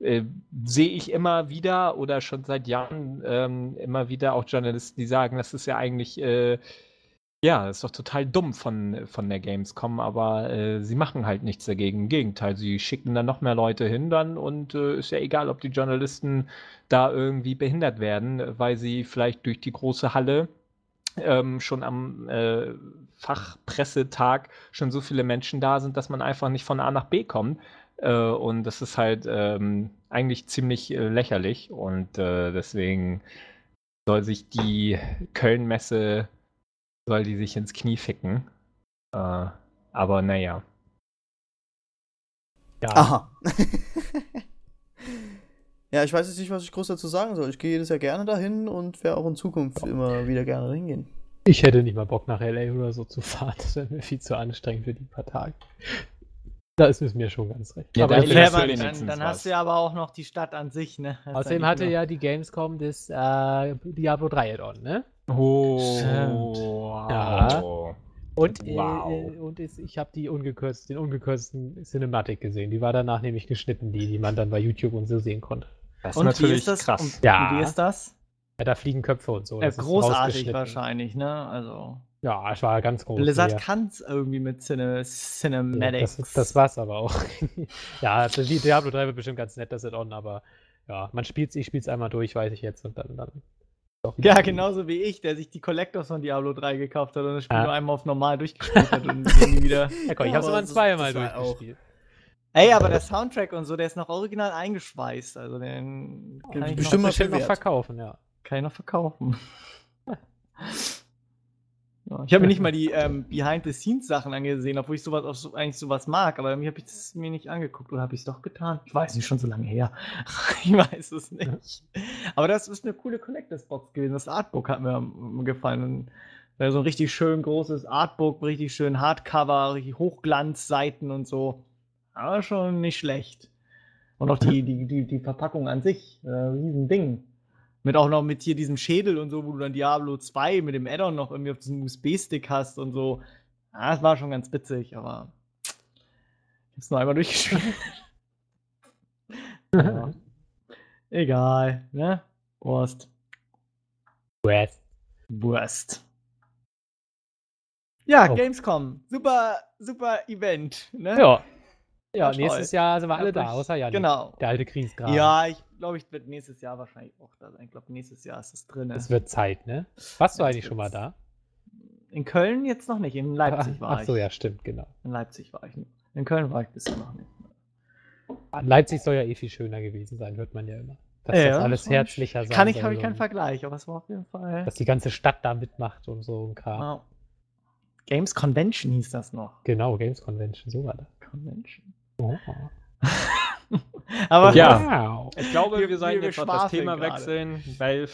äh, sehe ich immer wieder oder schon seit Jahren ähm, immer wieder auch Journalisten, die sagen, das ist ja eigentlich äh, ja, ist doch total dumm von, von der Gamescom, aber äh, sie machen halt nichts dagegen. Im Gegenteil, sie schicken dann noch mehr Leute hin dann und äh, ist ja egal, ob die Journalisten da irgendwie behindert werden, weil sie vielleicht durch die große Halle ähm, schon am äh, Fachpressetag schon so viele Menschen da sind, dass man einfach nicht von A nach B kommt. Äh, und das ist halt ähm, eigentlich ziemlich äh, lächerlich und äh, deswegen soll sich die Köln-Messe soll die sich ins Knie ficken. Äh, aber naja. Ja, Aha. Ja, ich weiß jetzt nicht, was ich groß dazu sagen soll. Ich gehe jedes Jahr gerne dahin und werde auch in Zukunft immer wieder gerne hingehen. Ich hätte nicht mal Bock nach LA oder so zu fahren. Das wäre mir viel zu anstrengend für die paar Tage. Da ist es mir schon ganz recht. Ja, Aber da ich- will Ja, das aber wenigstens dann, dann was. hast du ja aber auch noch die Stadt an sich, ne? Hast Außerdem hatte ja die Gamescom das äh, Diablo 3 Add-on, ne? Oh, Stimmt. Ja. wow. Und, Wow. äh, und es, ich habe die ungekürzt, den ungekürzten Cinematic gesehen. Die war danach nämlich geschnitten, die, die man dann bei YouTube und so sehen konnte. Das ist Und wie natürlich ist das? krass. Und, Ja. und wie ist das? Ja, da fliegen Köpfe und so. Ja, das ist großartig wahrscheinlich, ne? Also. Ja, es war ganz groß. Blizzard ja. kann es irgendwie mit Cine Ja, Cinematics. das, das war's aber auch. ja, das- die Diablo 3 wird bestimmt ganz nett, das Add-on, aber ja, man spielt's, ich spiel's einmal durch, weiß ich jetzt, und dann. dann Ja, genauso wie ich, der sich die Collectors von Diablo 3 gekauft hat und das Spiel Ah. nur einmal auf normal durchgespielt hat und nie wieder. Ja, komm, ich hab's Aber das- zweimal auch- durchgespielt. Ey, aber der Soundtrack und so, der ist noch original eingeschweißt. Also den kann ich, Bestimmt noch, Bestimmt noch verkaufen, ja. kann ich noch verkaufen. Ich habe mir nicht mal die ähm, Behind-the-Scenes-Sachen angesehen, obwohl ich sowas auf so, eigentlich sowas mag, aber irgendwie habe ich das mir nicht angeguckt oder habe ich es doch getan? Ich weiß nicht, schon so lange her. ich weiß es nicht. Aber das ist eine coole Collectors-Box gewesen. Das Artbook hat mir ähm, gefallen. Und, so ein richtig schön großes Artbook, richtig schön Hardcover, richtig Hochglanzseiten und so. Aber schon nicht schlecht. Und auch die, die, die, die Verpackung an sich, äh, riesen Ding. Mit auch noch mit hier diesem Schädel und so, wo du dann Diablo 2 mit dem Addon noch irgendwie auf diesem USB-Stick hast und so. Ja, das war schon ganz witzig, aber ich hab's nur einmal durchgespielt. ja. Egal, ne? Wurst. West. Wurst. Ja, Oh. Gamescom. Super, super Event, ne? Ja. Ja, nächstes Jahr sind wir alle da, außer Janik. Genau. Der alte Kriegsgraf. Ja, ich glaube, ich werde nächstes Jahr wahrscheinlich auch da sein. Ich glaube, nächstes Jahr ist es drin. Es wird Zeit, ne? Warst du Ja, eigentlich schon mal wird- da? In Köln jetzt noch nicht, in Leipzig war Ach ich. so, ja, stimmt, genau. In Leipzig war ich. In Köln war ich bisher noch nicht. Leipzig soll ja eh viel schöner gewesen sein, hört man ja immer. Dass Ja, das alles nicht- herzlicher sein Kann ich, habe ich keinen Vergleich, aber es war auf jeden Fall. Dass die ganze Stadt da mitmacht und so ein Kram. Wow. Games Convention hieß das noch. Genau, Games Convention, so war das. Convention. Oh. Aber Ja. Wow. Ich glaube, wir, Wir- sollten wir jetzt noch das Thema gerade. wechseln. Valve,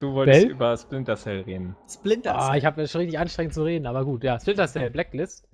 du wolltest Valve? über Splinter Cell reden. Splinter Ah, Cell. ich habe es schon richtig anstrengend zu reden, aber gut. Ja, Splinter Cell Blacklist.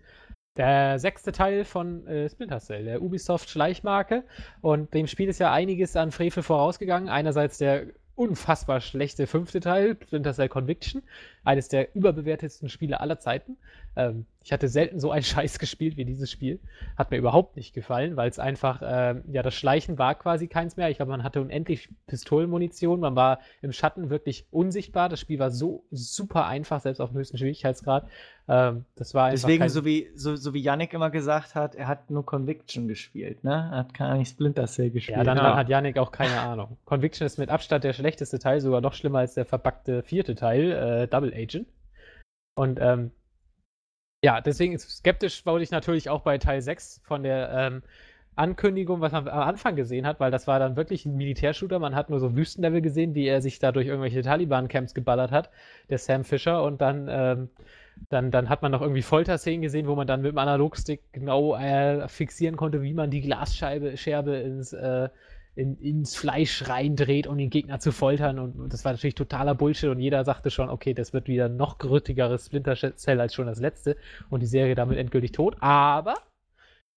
Der sechste Teil von äh, Splinter Cell, der Ubisoft-Schleichmarke. Und dem Spiel ist ja einiges an Frevel vorausgegangen. Einerseits der unfassbar schlechte fünfte Teil, Splinter Cell Conviction. Eines der überbewertetsten Spiele aller Zeiten. Ähm, ich hatte selten so einen Scheiß gespielt wie dieses Spiel. Hat mir überhaupt nicht gefallen, weil es einfach, ähm, ja, das Schleichen war quasi keins mehr. Ich glaube, man hatte unendlich Pistolenmunition. Man war im Schatten wirklich unsichtbar. Das Spiel war so super einfach, selbst auf dem höchsten Schwierigkeitsgrad. Ähm, das war einfach Deswegen, kein- so wie, so, so wie Yannick immer gesagt hat, er hat nur Conviction gespielt, ne? Er hat gar nicht Splinter Cell gespielt. Ja, dann, Ja. hat Yannick auch keine Ahnung. Conviction ist mit Abstand der schlechteste Teil, sogar noch schlimmer als der verpackte vierte Teil, äh, Double Agent. Und ähm, ja, deswegen skeptisch wurde ich natürlich auch bei Teil 6 von der ähm, Ankündigung, was man am Anfang gesehen hat, weil das war dann wirklich ein Militärshooter. Man hat nur so Wüstenlevel gesehen, wie er sich da durch irgendwelche Taliban-Camps geballert hat, der Sam Fisher. Und dann, ähm, dann, dann hat man noch irgendwie Folterszenen gesehen, wo man dann mit dem Analogstick genau äh, fixieren konnte, wie man die Glasscheibe Scherbe ins, äh, in, ins Fleisch reindreht, um den Gegner zu foltern. Und das war natürlich totaler Bullshit. Und jeder sagte schon, okay, das wird wieder noch grüttigeres Splinter Cell als schon das letzte. Und die Serie damit endgültig tot. Aber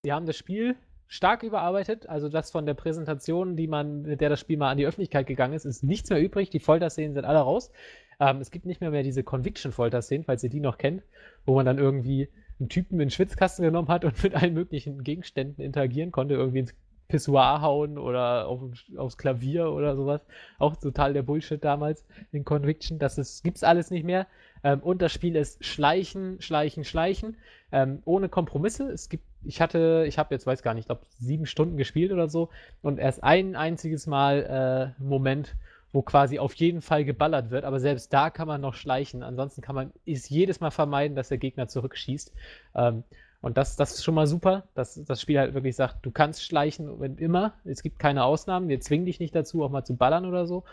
sie haben das Spiel stark überarbeitet. Also das von der Präsentation, die man, mit der das Spiel mal an die Öffentlichkeit gegangen ist, ist nichts mehr übrig. Die Folterszenen sind alle raus. Ähm, es gibt nicht mehr mehr diese Conviction-Folterszenen, falls ihr die noch kennt, wo man dann irgendwie einen Typen in den Schwitzkasten genommen hat und mit allen möglichen Gegenständen interagieren konnte, irgendwie ins Pissoir hauen oder auf, aufs Klavier oder sowas. Auch total der Bullshit damals in Conviction. Das ist, gibt's alles nicht mehr. Ähm, und das Spiel ist Schleichen, Schleichen, Schleichen. Ähm, ohne Kompromisse. Es gibt, ich hatte, ich habe jetzt weiß gar nicht, ich glaube sieben Stunden gespielt oder so und erst ein einziges Mal äh, Moment, wo quasi auf jeden Fall geballert wird, aber selbst da kann man noch schleichen. Ansonsten kann man ist jedes Mal vermeiden, dass der Gegner zurückschießt. Ähm, und das, das ist schon mal super, dass das Spiel halt wirklich sagt, du kannst schleichen, wenn immer. Es gibt keine Ausnahmen. Wir zwingen dich nicht dazu, auch mal zu ballern oder so.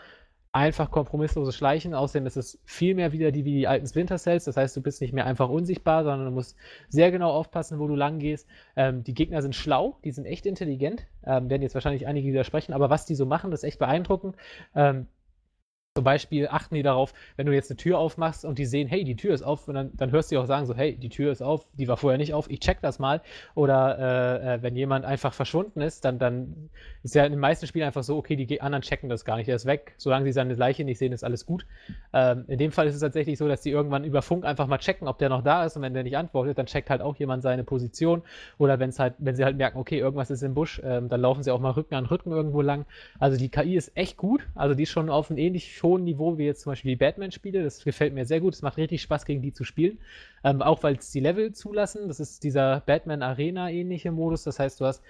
einfach kompromissloses Schleichen. Außerdem ist es viel mehr wieder die wie die alten Splinter Cells. Das heißt, du bist nicht mehr einfach unsichtbar, sondern du musst sehr genau aufpassen, wo du lang gehst. Ähm, die Gegner sind schlau, die sind echt intelligent. Ähm, werden jetzt wahrscheinlich einige widersprechen, aber was die so machen, das ist echt beeindruckend. Ähm, zum Beispiel achten die darauf, wenn du jetzt eine Tür aufmachst und die sehen, hey, die Tür ist auf, und dann, dann hörst du auch sagen so, hey, die Tür ist auf, die war vorher nicht auf, ich check das mal. Oder äh, äh, wenn jemand einfach verschwunden ist, dann, dann ist ja in den meisten Spielen einfach so, okay, die anderen checken das gar nicht, er ist weg. Solange sie seine Leiche nicht sehen, ist alles gut. Ähm, in dem Fall ist es tatsächlich so, dass die irgendwann über Funk einfach mal checken, ob der noch da ist und wenn der nicht antwortet, dann checkt halt auch jemand seine Position. Oder wenn es halt, wenn sie halt merken, okay, irgendwas ist im Busch, ähm, dann laufen sie auch mal Rücken an Rücken irgendwo lang. Also die KI ist echt gut, also die ist schon auf einem ähnlich hohen Niveau wie jetzt zum Beispiel die Batman-Spiele. Das gefällt mir sehr gut. Es macht richtig Spaß, gegen die zu spielen. Ähm, auch weil es die Level zulassen. Das ist dieser Batman-Arena-ähnliche Modus. Das heißt, du hast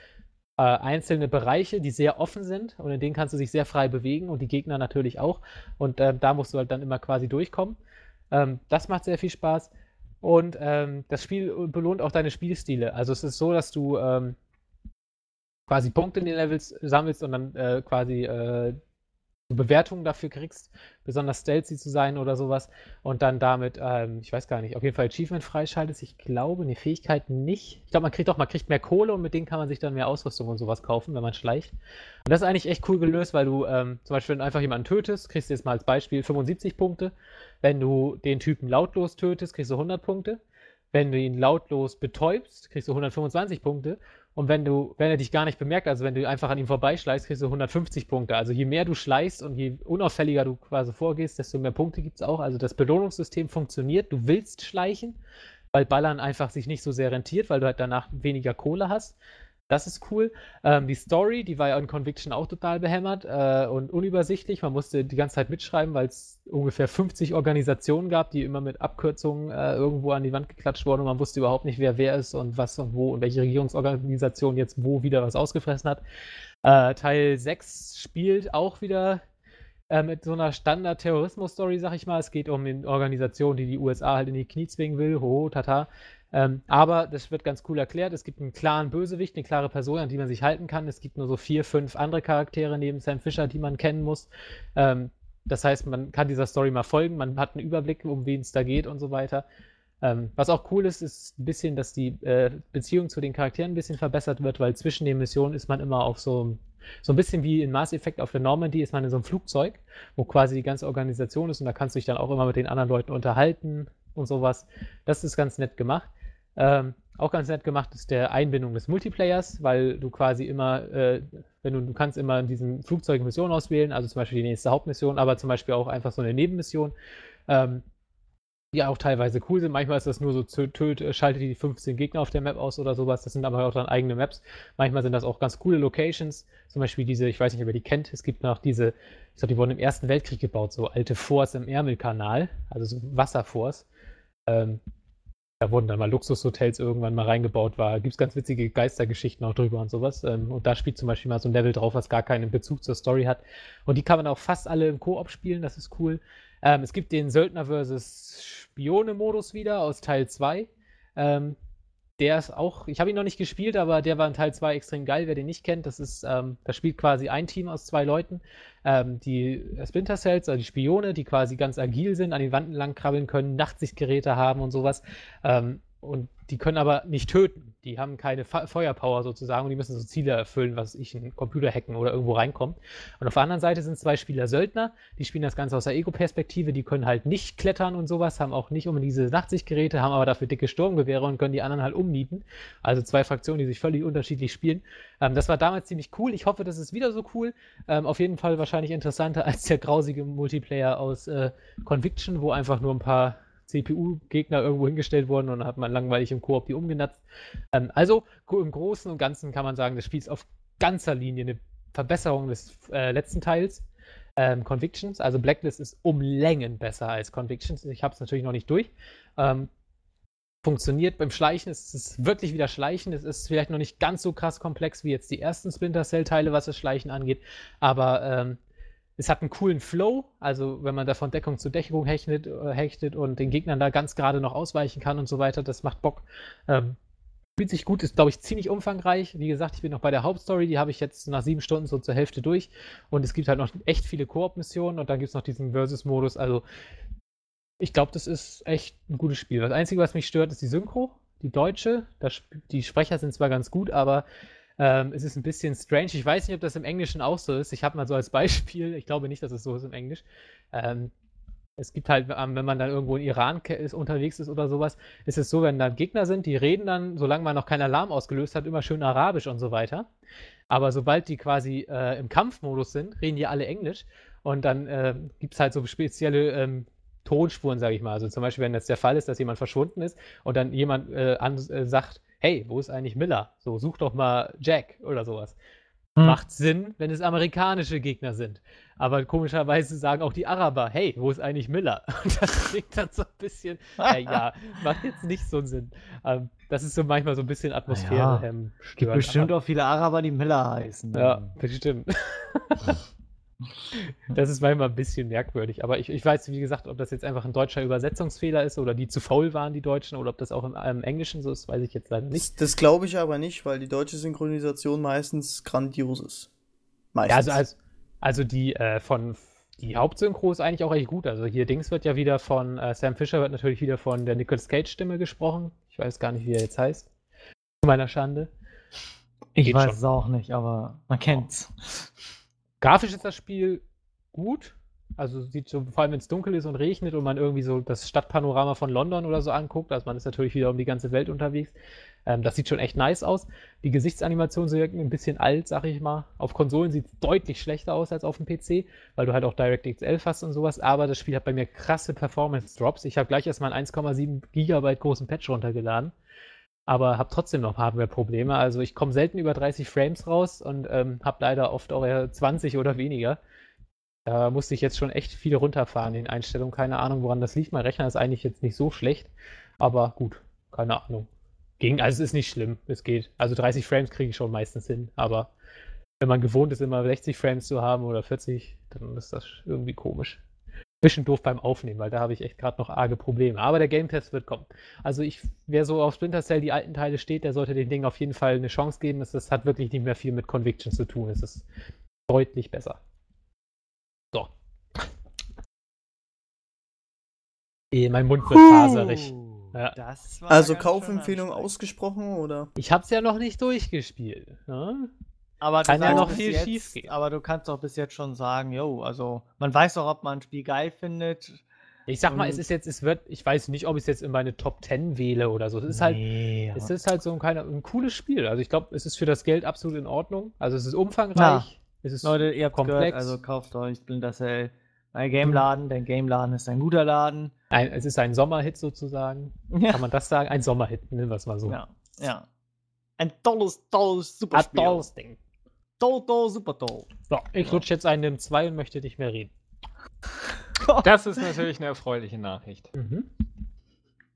äh, einzelne Bereiche, die sehr offen sind und in denen kannst du dich sehr frei bewegen und die Gegner natürlich auch. Und ähm, da musst du halt dann immer quasi durchkommen. Ähm, das macht sehr viel Spaß. Und ähm, das Spiel belohnt auch deine Spielstile. Also es ist so, dass du ähm, quasi Punkte in den Levels sammelst und dann äh, quasi äh, Bewertungen dafür kriegst, besonders stealthy zu sein oder sowas und dann damit, ähm, ich weiß gar nicht, auf jeden Fall Achievement freischaltest. Ich glaube, eine Fähigkeit nicht. Ich glaube, man kriegt doch, man kriegt mehr Kohle und mit denen kann man sich dann mehr Ausrüstung und sowas kaufen, wenn man schleicht. Und das ist eigentlich echt cool gelöst, weil du ähm, zum Beispiel, wenn du einfach jemanden tötest, kriegst du jetzt mal als Beispiel 75 Punkte. Wenn du den Typen lautlos tötest, kriegst du 100 Punkte. Wenn du ihn lautlos betäubst, kriegst du 125 Punkte. Und wenn du, wenn er dich gar nicht bemerkt, also wenn du einfach an ihm vorbeischleichst, kriegst du 150 Punkte. Also je mehr du schleichst und je unauffälliger du quasi vorgehst, desto mehr Punkte gibt es auch. Also das Belohnungssystem funktioniert. Du willst schleichen, weil Ballern einfach sich nicht so sehr rentiert, weil du halt danach weniger Kohle hast. Das ist cool. Ähm, die Story, die war ja in Conviction auch total behämmert äh, und unübersichtlich. Man musste die ganze Zeit mitschreiben, weil es ungefähr 50 Organisationen gab, die immer mit Abkürzungen äh, irgendwo an die Wand geklatscht wurden und man wusste überhaupt nicht, wer wer ist und was und wo und welche Regierungsorganisation jetzt wo wieder was ausgefressen hat. Äh, Teil 6 spielt auch wieder äh, mit so einer Standard-Terrorismus-Story, sag ich mal. Es geht um eine Organisation, die die USA halt in die Knie zwingen will. Ho, tata. Ähm, aber das wird ganz cool erklärt. Es gibt einen klaren Bösewicht, eine klare Person, an die man sich halten kann. Es gibt nur so vier, fünf andere Charaktere neben Sam Fisher, die man kennen muss. Ähm, das heißt, man kann dieser Story mal folgen, man hat einen Überblick, um wen es da geht und so weiter. Ähm, was auch cool ist, ist ein bisschen, dass die äh, Beziehung zu den Charakteren ein bisschen verbessert wird, weil zwischen den Missionen ist man immer auf so, so ein bisschen wie in Mass Effect auf der Normandy, ist man in so einem Flugzeug, wo quasi die ganze Organisation ist und da kannst du dich dann auch immer mit den anderen Leuten unterhalten und sowas. Das ist ganz nett gemacht. Ähm, auch ganz nett gemacht ist der Einbindung des Multiplayers, weil du quasi immer, äh, wenn du, du kannst immer in diesem Flugzeug Missionen auswählen, also zum Beispiel die nächste Hauptmission, aber zum Beispiel auch einfach so eine Nebenmission, ähm, die auch teilweise cool sind. Manchmal ist das nur so, töt, äh, schaltet die 15 Gegner auf der Map aus oder sowas. Das sind aber auch dann eigene Maps. Manchmal sind das auch ganz coole Locations. Zum Beispiel diese, ich weiß nicht, ob ihr die kennt, es gibt noch diese, ich glaube, die wurden im Ersten Weltkrieg gebaut, so alte Forts im Ärmelkanal, also so Wasserforts. Ähm, da wurden dann mal Luxushotels irgendwann mal reingebaut war. Gibt es ganz witzige Geistergeschichten auch drüber und sowas. Ähm, und da spielt zum Beispiel mal so ein Level drauf, was gar keinen Bezug zur Story hat. Und die kann man auch fast alle im Koop spielen, das ist cool. Ähm, es gibt den Söldner vs. Spione-Modus wieder aus Teil 2. Ähm, der ist auch, ich habe ihn noch nicht gespielt, aber der war in Teil 2 extrem geil, wer den nicht kennt. Das ist, ähm, da spielt quasi ein Team aus zwei Leuten. Ähm, die Splinter Cells, also die Spione, die quasi ganz agil sind, an den Wänden lang krabbeln können, Nachtsichtgeräte haben und sowas. Ähm, und die können aber nicht töten. Die haben keine Feuerpower sozusagen und die müssen so Ziele erfüllen, was ich, einen Computer hacken oder irgendwo reinkommen. Und auf der anderen Seite sind zwei Spieler Söldner, die spielen das Ganze aus der Ego-Perspektive, die können halt nicht klettern und sowas, haben auch nicht unbedingt diese Nachtsichtgeräte, haben aber dafür dicke Sturmgewehre und können die anderen halt umnieten. Also zwei Fraktionen, die sich völlig unterschiedlich spielen. Ähm, das war damals ziemlich cool. Ich hoffe, das ist wieder so cool. Ähm, auf jeden Fall wahrscheinlich interessanter als der grausige Multiplayer aus äh, Conviction, wo einfach nur ein paar CPU-Gegner irgendwo hingestellt wurden und dann hat man langweilig im Koop die umgenatzt. Ähm, also im Großen und Ganzen kann man sagen, das Spiel ist auf ganzer Linie eine Verbesserung des äh, letzten Teils. Ähm, Convictions, also Blacklist ist um Längen besser als Convictions. Ich habe es natürlich noch nicht durch. Ähm, funktioniert beim Schleichen, es ist wirklich wieder Schleichen. Es ist vielleicht noch nicht ganz so krass komplex wie jetzt die ersten Splinter Cell-Teile, was das Schleichen angeht, aber ähm, es hat einen coolen Flow, also wenn man da von Deckung zu Deckung hechtet, äh, hechtet und den Gegnern da ganz gerade noch ausweichen kann und so weiter, das macht Bock. Ähm, Fühlt sich gut, ist, glaube ich, ziemlich umfangreich. Wie gesagt, ich bin noch bei der Hauptstory, die habe ich jetzt nach sieben Stunden so zur Hälfte durch. Und es gibt halt noch echt viele Koop-Missionen und dann gibt es noch diesen Versus-Modus. Also, ich glaube, das ist echt ein gutes Spiel. Das Einzige, was mich stört, ist die Synchro, die deutsche. Das, die Sprecher sind zwar ganz gut, aber ähm, es ist ein bisschen strange. Ich weiß nicht, ob das im Englischen auch so ist. Ich habe mal so als Beispiel, ich glaube nicht, dass es so ist im Englisch. Ähm, es gibt halt, ähm, wenn man dann irgendwo in Iran ist, unterwegs ist oder sowas, ist es so, wenn da Gegner sind, die reden dann, solange man noch keinen Alarm ausgelöst hat, immer schön Arabisch und so weiter. Aber sobald die quasi äh, im Kampfmodus sind, reden die alle Englisch. Und dann äh, gibt es halt so spezielle ähm, Tonspuren, sage ich mal. Also zum Beispiel, wenn jetzt der Fall ist, dass jemand verschwunden ist und dann jemand äh, an, äh, sagt, hey, wo ist eigentlich Miller? So, such doch mal Jack oder sowas. Hm. Macht Sinn, wenn es amerikanische Gegner sind. Aber komischerweise sagen auch die Araber, hey, wo ist eigentlich Miller? Und das klingt dann so ein bisschen, äh, ja, macht jetzt nicht so einen Sinn. Ähm, das ist so manchmal so ein bisschen Atmosphäre. Ja, ähm, gibt bestimmt aber, auch viele Araber, die Miller heißen. Ja, bestimmt. Das ist manchmal ein bisschen merkwürdig. Aber ich, ich weiß, wie gesagt, ob das jetzt einfach ein deutscher Übersetzungsfehler ist oder die zu faul waren, die Deutschen, oder ob das auch im, im Englischen so ist, weiß ich jetzt leider nicht. Das, das glaube ich aber nicht, weil die deutsche Synchronisation meistens grandios ist. Meistens. Ja, also, also, also die äh, von die Hauptsynchro ist eigentlich auch recht gut. Also hier Dings wird ja wieder von äh, Sam Fisher wird natürlich wieder von der Nicolas Cage Stimme gesprochen. Ich weiß gar nicht, wie er jetzt heißt. Zu meiner Schande. Ich Geht weiß schon. es auch nicht, aber man kennt's. Grafisch ist das Spiel gut. Also sieht so, vor allem wenn es dunkel ist und regnet und man irgendwie so das Stadtpanorama von London oder so anguckt, also man ist natürlich wieder um die ganze Welt unterwegs. Ähm, das sieht schon echt nice aus. Die Gesichtsanimationen sind ein bisschen alt, sag ich mal. Auf Konsolen sieht es deutlich schlechter aus als auf dem PC, weil du halt auch DirectX 11 hast und sowas. Aber das Spiel hat bei mir krasse Performance-Drops. Ich habe gleich erstmal einen 1,7 Gigabyte großen Patch runtergeladen aber habe trotzdem noch Hardware-Probleme. Also ich komme selten über 30 Frames raus und ähm, habe leider oft auch eher 20 oder weniger. Da musste ich jetzt schon echt viel runterfahren in Einstellungen. Keine Ahnung, woran das liegt. Mein Rechner ist eigentlich jetzt nicht so schlecht, aber gut, keine Ahnung. Ging, also es ist nicht schlimm, es geht. Also 30 Frames kriege ich schon meistens hin, aber wenn man gewohnt ist, immer 60 Frames zu haben oder 40, dann ist das irgendwie komisch bisschen doof beim Aufnehmen, weil da habe ich echt gerade noch arge Probleme. Aber der Game Test wird kommen. Also ich, wer so auf Splinter Cell die alten Teile steht, der sollte dem Ding auf jeden Fall eine Chance geben. Das, das hat wirklich nicht mehr viel mit Conviction zu tun. Es ist deutlich besser. So. Eh, mein Mund wird faserig. Ja. also Kaufempfehlung ausgesprochen oder? Ich habe es ja noch nicht durchgespielt. Ne? Aber kann ja noch viel schief gehen. Aber du kannst doch bis jetzt schon sagen, yo, also man weiß doch, ob man ein Spiel geil findet. Ich sag mal, es ist jetzt, es wird, ich weiß nicht, ob ich es jetzt in meine Top 10 wähle oder so. Es ist halt, nee, halt, es ist halt so ein, kleiner, ein cooles Spiel. Also ich glaube, es ist für das Geld absolut in Ordnung. Also es ist umfangreich. Ja. Es ist Leute, ihr habt komplex. Gehört, also kauft euch Splinter Cell bei Gameladen. Dein Gameladen ist ein guter Laden. Ein, es ist ein Sommerhit sozusagen. Ja. Kann man das sagen? Ein Sommerhit, nennen wir es mal so. Ja, ja. Ein tolles, tolles, super Spiel. Ein tolles Ding. Toll, super toll. So, ich rutsche jetzt einen im 2 und möchte nicht mehr reden. Das ist natürlich eine erfreuliche Nachricht. Mhm.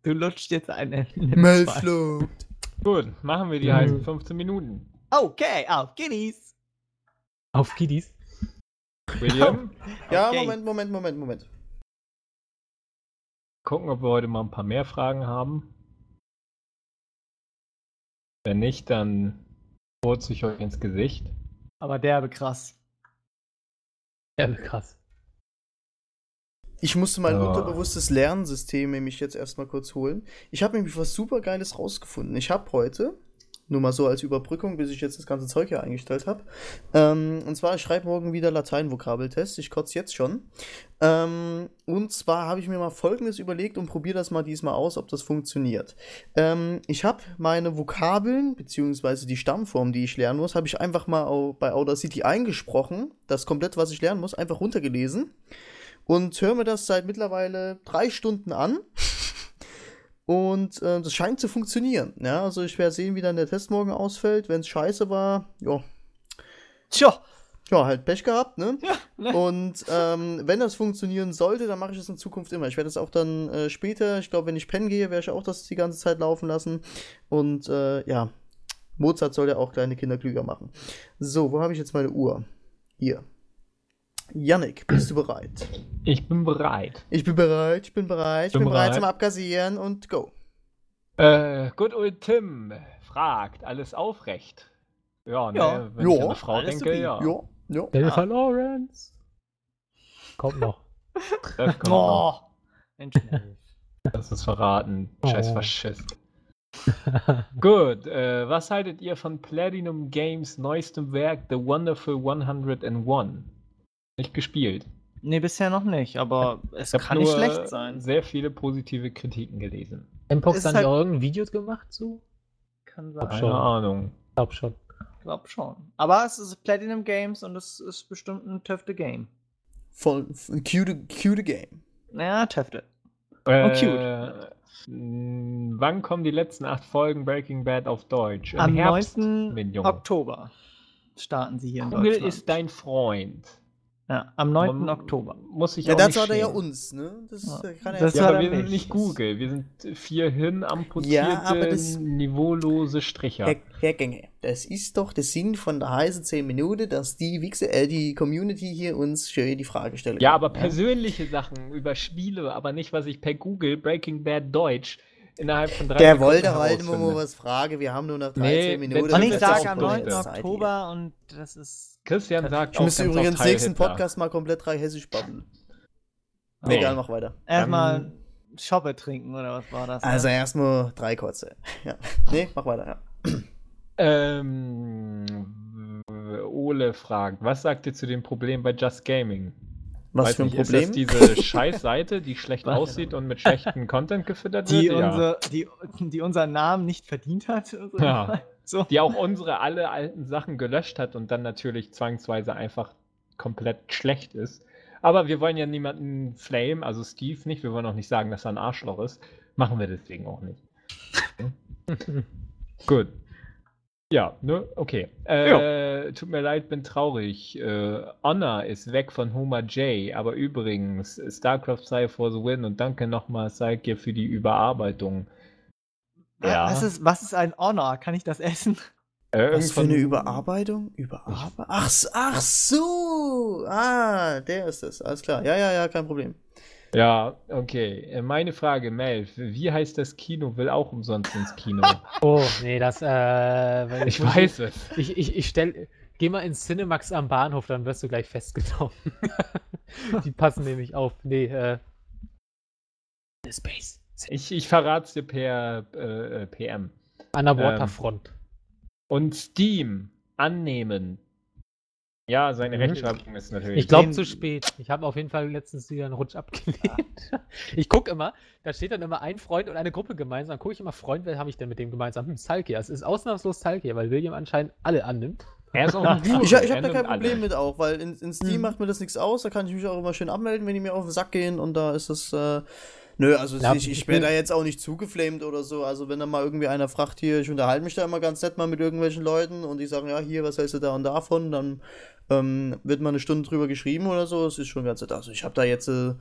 Du lutscht jetzt einen Melflucht. Gut, machen wir die mhm. heißen 15 Minuten. Okay, auf Kiddies. Auf Kiddies? William? ja, okay. Moment, Moment, Moment, Moment. Gucken, ob wir heute mal ein paar mehr Fragen haben. Wenn nicht, dann furze ich euch ins Gesicht. Aber derbe krass. Derbe krass. Ich musste mein oh. unterbewusstes Lernsystem nämlich jetzt erstmal kurz holen. Ich habe nämlich was super Geiles rausgefunden. Ich habe heute nur mal so als Überbrückung, bis ich jetzt das ganze Zeug hier eingestellt habe. Ähm, und zwar, ich schreibe morgen wieder Latein-Vokabeltest. Ich kotze jetzt schon. Ähm, und zwar habe ich mir mal Folgendes überlegt und probiere das mal diesmal aus, ob das funktioniert. Ähm, ich habe meine Vokabeln, beziehungsweise die Stammform, die ich lernen muss, habe ich einfach mal bei Audacity eingesprochen. Das komplett, was ich lernen muss, einfach runtergelesen. Und höre mir das seit mittlerweile drei Stunden an. Und äh, das scheint zu funktionieren. Ja, also ich werde sehen, wie dann der Test morgen ausfällt. Wenn es scheiße war, ja. Tja. Ja, halt Pech gehabt, ne? Ja, ne? Und ähm, wenn das funktionieren sollte, dann mache ich das in Zukunft immer. Ich werde das auch dann äh, später, ich glaube, wenn ich pennen gehe, werde ich auch das die ganze Zeit laufen lassen. Und äh, ja, Mozart soll ja auch kleine Kinder klüger machen. So, wo habe ich jetzt meine Uhr? Hier. Yannick, bist du bereit? Ich bin bereit. Ich bin bereit, ich bin bereit, ich bin, bin bereit. bereit zum Abkassieren und go. Äh, good old Tim fragt, alles aufrecht. Ja, ne, Ja. wenn ich Ja, an eine Frau alles denke, ja. Ja, ja. Jennifer Lawrence. Kommt noch. Das, kommt noch. Oh. Melf. das ist verraten. Scheiß Oh. Faschist. Gut, äh, was haltet ihr von Platinum Games neuestem Werk The Wonderful 101? Nicht gespielt. nee, bisher noch nicht, aber es kann nur nicht schlecht sein. sehr viele positive Kritiken gelesen. Mpox dann halt- irgendein Video gemacht zu? Kann sein. schon. Keine Ahnung. Ich glaub schon. glaub schon. Aber es ist Platinum Games und es ist bestimmt ein töfte Game. Voll, cute, cute Game. Naja, töfte. Äh, cute. mh, Wann kommen die letzten acht Folgen Breaking Bad auf Deutsch? Im Am Herbst, 9. mein Junge. Oktober starten sie hier in Google Deutschland. ist dein Freund. Ja, am 9. Man Oktober. Muss ich Ja, auch dazu nicht hat er ja uns, ne? Das Ja. kann er Das ja aber er wir sind nicht. Google. Wir sind vier hinamputierte, Ja, aber das- niveaulose Stricher. Herr, Herr Gänge, das ist doch der Sinn von der heißen 10 Minuten, dass die Wichse, äh, die Community hier uns schön die Frage stellt. Ja, aber persönliche Sachen über Spiele, aber nicht, was ich per Google Breaking Bad Deutsch innerhalb von drei Der wollte halt immer mal was fragen. Wir haben nur noch Nee, 13 Minuten. der Und ich sage am dumm. 9. Zeit hier. Oktober und das ist. Christian sagt Ich auch müsste übrigens nächsten. Podcast mal komplett drei Hessisch babbeln. Nee. Egal, mach weiter. Erstmal Schoppe trinken oder was war das? ne? Also erstmal drei kurze. Ja. Nee, mach weiter, ja. Ähm, Ole fragt, was sagt ihr zu dem Problem bei Just Gaming? Was Weiß für ein nicht, Problem? Ist das diese Scheißseite, die schlecht aussieht und mit schlechtem Content gefüttert die, wird? Ja. unser, die, die unseren Namen nicht verdient hat. Also Ja. So. Die auch unsere alle alten Sachen gelöscht hat und dann natürlich zwangsweise einfach komplett schlecht ist. Aber wir wollen ja niemanden flame, also Steve nicht. Wir wollen auch nicht sagen, dass er ein Arschloch ist. Machen wir deswegen auch nicht. Gut. Ja, ne? Okay. Äh, tut mir leid, bin traurig. Äh, Honor ist weg von Homer J. Aber übrigens, StarCraft Psy for the Win und danke nochmal, Psyche, für die Überarbeitung. Ja. Was, ist, was ist ein Honor? Kann ich das essen? Äh, Was für eine Überarbeitung? Überarbeitung? Ach, ach so! Ah, der ist es. Alles klar. Ja, ja, ja, kein Problem. Ja, okay. Äh, Meine Frage, Mel, wie heißt das Kino? Will auch umsonst ins Kino. Oh, nee, das, äh, weil ich muss- weiß es. Ich, ich, ich stell, geh mal ins Cinemax am Bahnhof, dann wirst du gleich festgenommen. Die passen nämlich auf. Nee, äh. The Space. Ich, ich verrate es dir per äh, äh, PM. An der Ähm, Waterfront. Und Steam annehmen. Ja, seine Mhm. Rechtschreibung ist natürlich. Ich glaube zu spät. Ich habe auf jeden Fall letztens wieder einen Rutsch abgelehnt. Ich gucke immer, da steht dann immer ein Freund und eine Gruppe gemeinsam. Dann gucke ich immer, Freund, wer habe ich denn mit dem gemeinsam? Hm, Salkia. Es ist ausnahmslos Salkia, weil William anscheinend alle annimmt. er ist auch ein Hure, Ich, ich habe da kein Problem alle. mit auch, weil in, in Steam Mhm. macht mir das nichts aus. Da kann ich mich auch immer schön abmelden, wenn die mir auf den Sack gehen und da ist es. Äh, nö, also Ja, ich, ich bin- da jetzt auch nicht zugeflamed oder so. Also wenn da mal irgendwie einer fragt hier, ich unterhalte mich da immer ganz nett mal mit irgendwelchen Leuten und die sagen, ja, hier, was hältst du da und davon, dann ähm, wird mal eine Stunde drüber geschrieben oder so. Es ist schon ganz nett. Also ich habe da jetzt äh,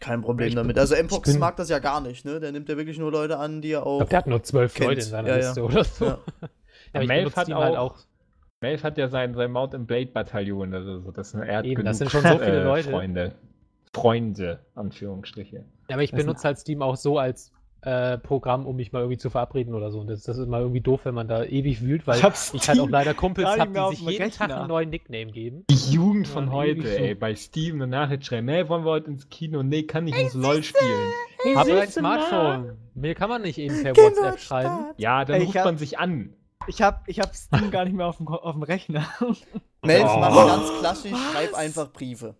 kein Problem Ich damit. bin- Also ich Mpox bin- mag das ja gar nicht, ne? Der nimmt ja wirklich nur Leute an, die er Ich auch. glaube, der hat nur zwölf kennt. Leute in seiner Ja, ja. Liste oder so. Ja. Ja, ich Melf hat halt auch- auch. Melf hat ja sein, sein Mount and Blade Bataillon. Also so, das, er hat Eben, das sind schon so viele äh, Leute. Freunde. Freunde, Anführungsstriche. Ja, aber ich Das benutze halt Steam auch so als äh, Programm, um mich mal irgendwie zu verabreden oder so. Und das, das ist mal irgendwie doof, wenn man da ewig wühlt, weil Ich hab ich halt auch leider Kumpels habe, die sich jeden Tag Rechner. einen neuen Nickname geben. Die Jugend von Ja, heute, so. ey, bei Steam eine Nachricht schreiben, hey, wollen wir heute ins Kino? Nee, kann ich muss LOL spielen. Aber ein siehste Smartphone. Mir kann man nicht eben per Genau, WhatsApp schreiben. Ja, dann Ey, ruft hab- man sich an. Ich hab, ich hab Steam gar nicht mehr auf dem, auf dem Rechner. Melf Oh. macht ganz klassisch, Was? schreib einfach Briefe.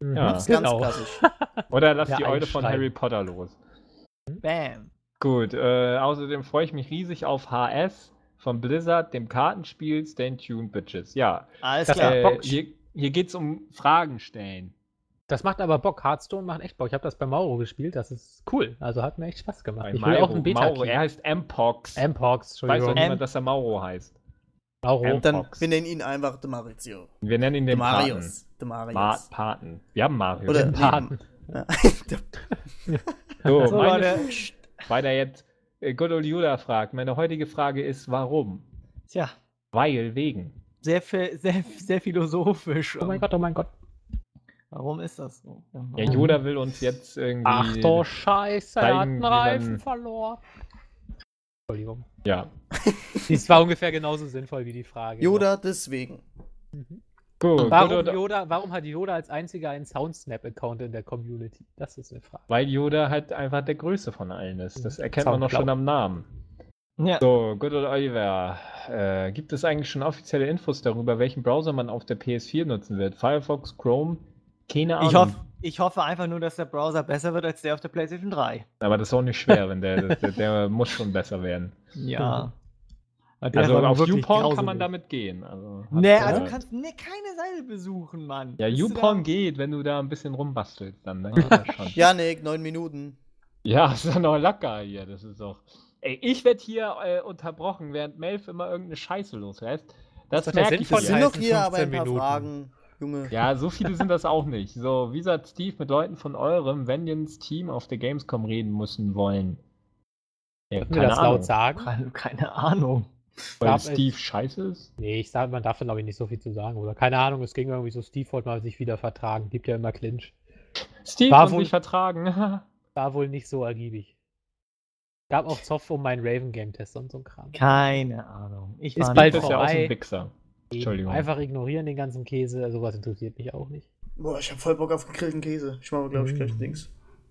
Ja. Das ist ganz genau. klassisch. Oder lass Ja, die Eule von. Harry Potter los. Bam. Gut, äh, außerdem freue ich mich riesig auf HS von Blizzard, dem Kartenspiel Stay Tuned Bitches. Ja, Alles Das klar. äh, Bock. hier, hier geht es um Fragen stellen. Das macht aber Bock. Hearthstone macht echt Bock. Ich habe das bei Mauro gespielt. Das ist cool. Also hat mir echt Spaß gemacht. Bei ich will Mauro, auch einen beta Mauro, er heißt Mpox. Mpox, Weiß doch Entschuldigung. Niemand, dass er Mauro heißt. Mauro. M- Dann, wir nennen ihn einfach de Maurizio. Wir nennen ihn De den Paten. Marius. De Marius. Ma Paten. Wir haben Mario. Oder Den Paten. Ja. so, So, meine, weiter jetzt. Äh, Good old Judah fragt, meine heutige Frage ist, warum? Tja, Weil, wegen. sehr, viel- sehr, sehr philosophisch. Oh mein Gott, oh mein Gott. Warum ist das so? Ja, Yoda will uns jetzt irgendwie... Ach du Scheiße, er hat zeigen, einen Reifen man- verloren. Entschuldigung. Ja. Dies war ungefähr genauso sinnvoll wie die Frage. Yoda deswegen. Gut, Warum, gut, Yoda, warum hat Yoda als einziger einen Soundsnap-Account in der Community? Das ist eine Frage. Weil Yoda halt einfach der Größte von allen ist. Das erkennt man doch Soundcloud. schon am Namen. Ja. So, Good old Oliver. Äh, gibt es eigentlich schon offizielle Infos darüber, welchen Browser man auf der PS4 nutzen wird? Firefox, Chrome? Keine Ahnung. Ich, hoff, ich hoffe einfach nur, dass der Browser besser wird als der auf der PlayStation 3. Aber das ist auch nicht schwer, wenn der, der, der muss schon besser werden. Ja. Also auf YouPorn kann man damit gehen. Also, Nee, also du kannst nee, keine Seite besuchen, Mann. Ja, YouPorn geht, wenn du da ein bisschen rumbastelst, dann, dann das schon. Janik, neun Minuten. Ja, ist doch noch locker hier. Das ist doch. Ey, ich werde hier äh, unterbrochen, während Melf immer irgendeine Scheiße loslässt. Das ja merke ich hier. sind doch hier aber ein 15 paar Minuten. Fragen, Junge. Ja, so viele sind das auch nicht. So, wie sagt Steve mit Leuten von eurem Vengeance-Team auf der Gamescom reden müssen wollen? Ja, Können wir das laut sagen? Keine, keine Ahnung. Weil Gab Steve scheiße ist? Nee, ich sag, man darf da glaube ich nicht so viel zu sagen. Oder keine Ahnung, es ging irgendwie so, Steve wollte mal sich wieder vertragen. Gibt ja immer Clinch. Steve War wohl- sich vertragen. War wohl nicht so ergiebig. Gab auch Zoff um meinen Raven Game Test und so ein Kram. Keine Ahnung. Ich Ist war bald ist ja auch so vorbei. ein Wichser. Entschuldigung. Einfach ignorieren den ganzen Käse, sowas interessiert mich auch nicht. Boah, ich hab voll Bock auf gegrillten Käse. Ich mache, glaube ich, gleich Mm. Dings.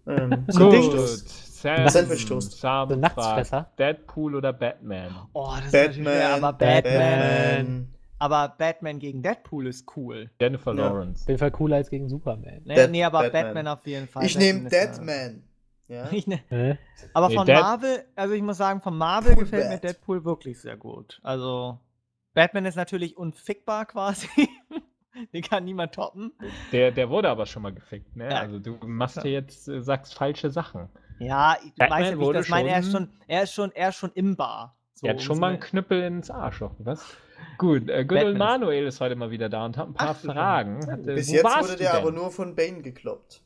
Ähm, Gut. Sandwich-Toast. Sam, Sandwich-Toast. Sam Nachtsfresser. Deadpool oder Batman? Oh, das ist natürlich Batman, aber Batman. Batman. Aber Batman gegen Deadpool ist cool. Jennifer Ja. Lawrence. Auf jeden Fall cooler als gegen Superman. Nee, Dead- nee aber Batman. Batman. auf jeden Fall. Ich nehme ist, äh, Deadman. Ja? Ich ne, aber Nee, von Dead- Marvel, also ich muss sagen, von Marvel Cool gefällt mir Bat. Deadpool wirklich sehr gut. Also Batman ist natürlich unfickbar quasi. Den kann niemand toppen. Der, der wurde aber schon mal gefickt, ne? Ja. Also du machst hier jetzt, äh, sagst falsche Sachen. Ja, ich Batman weiß ja, wie ich meine. Er ist schon- er ist schon, er ist schon im Bar. So, er hat schon um's mal einen Knüppel ins Arschloch, was? Gut, äh, Good Manuel ist heute mal wieder da und hat ein paar Ach, du Fragen. Hat, äh, Bis jetzt wurde du der denn? aber nur von Bane gekloppt.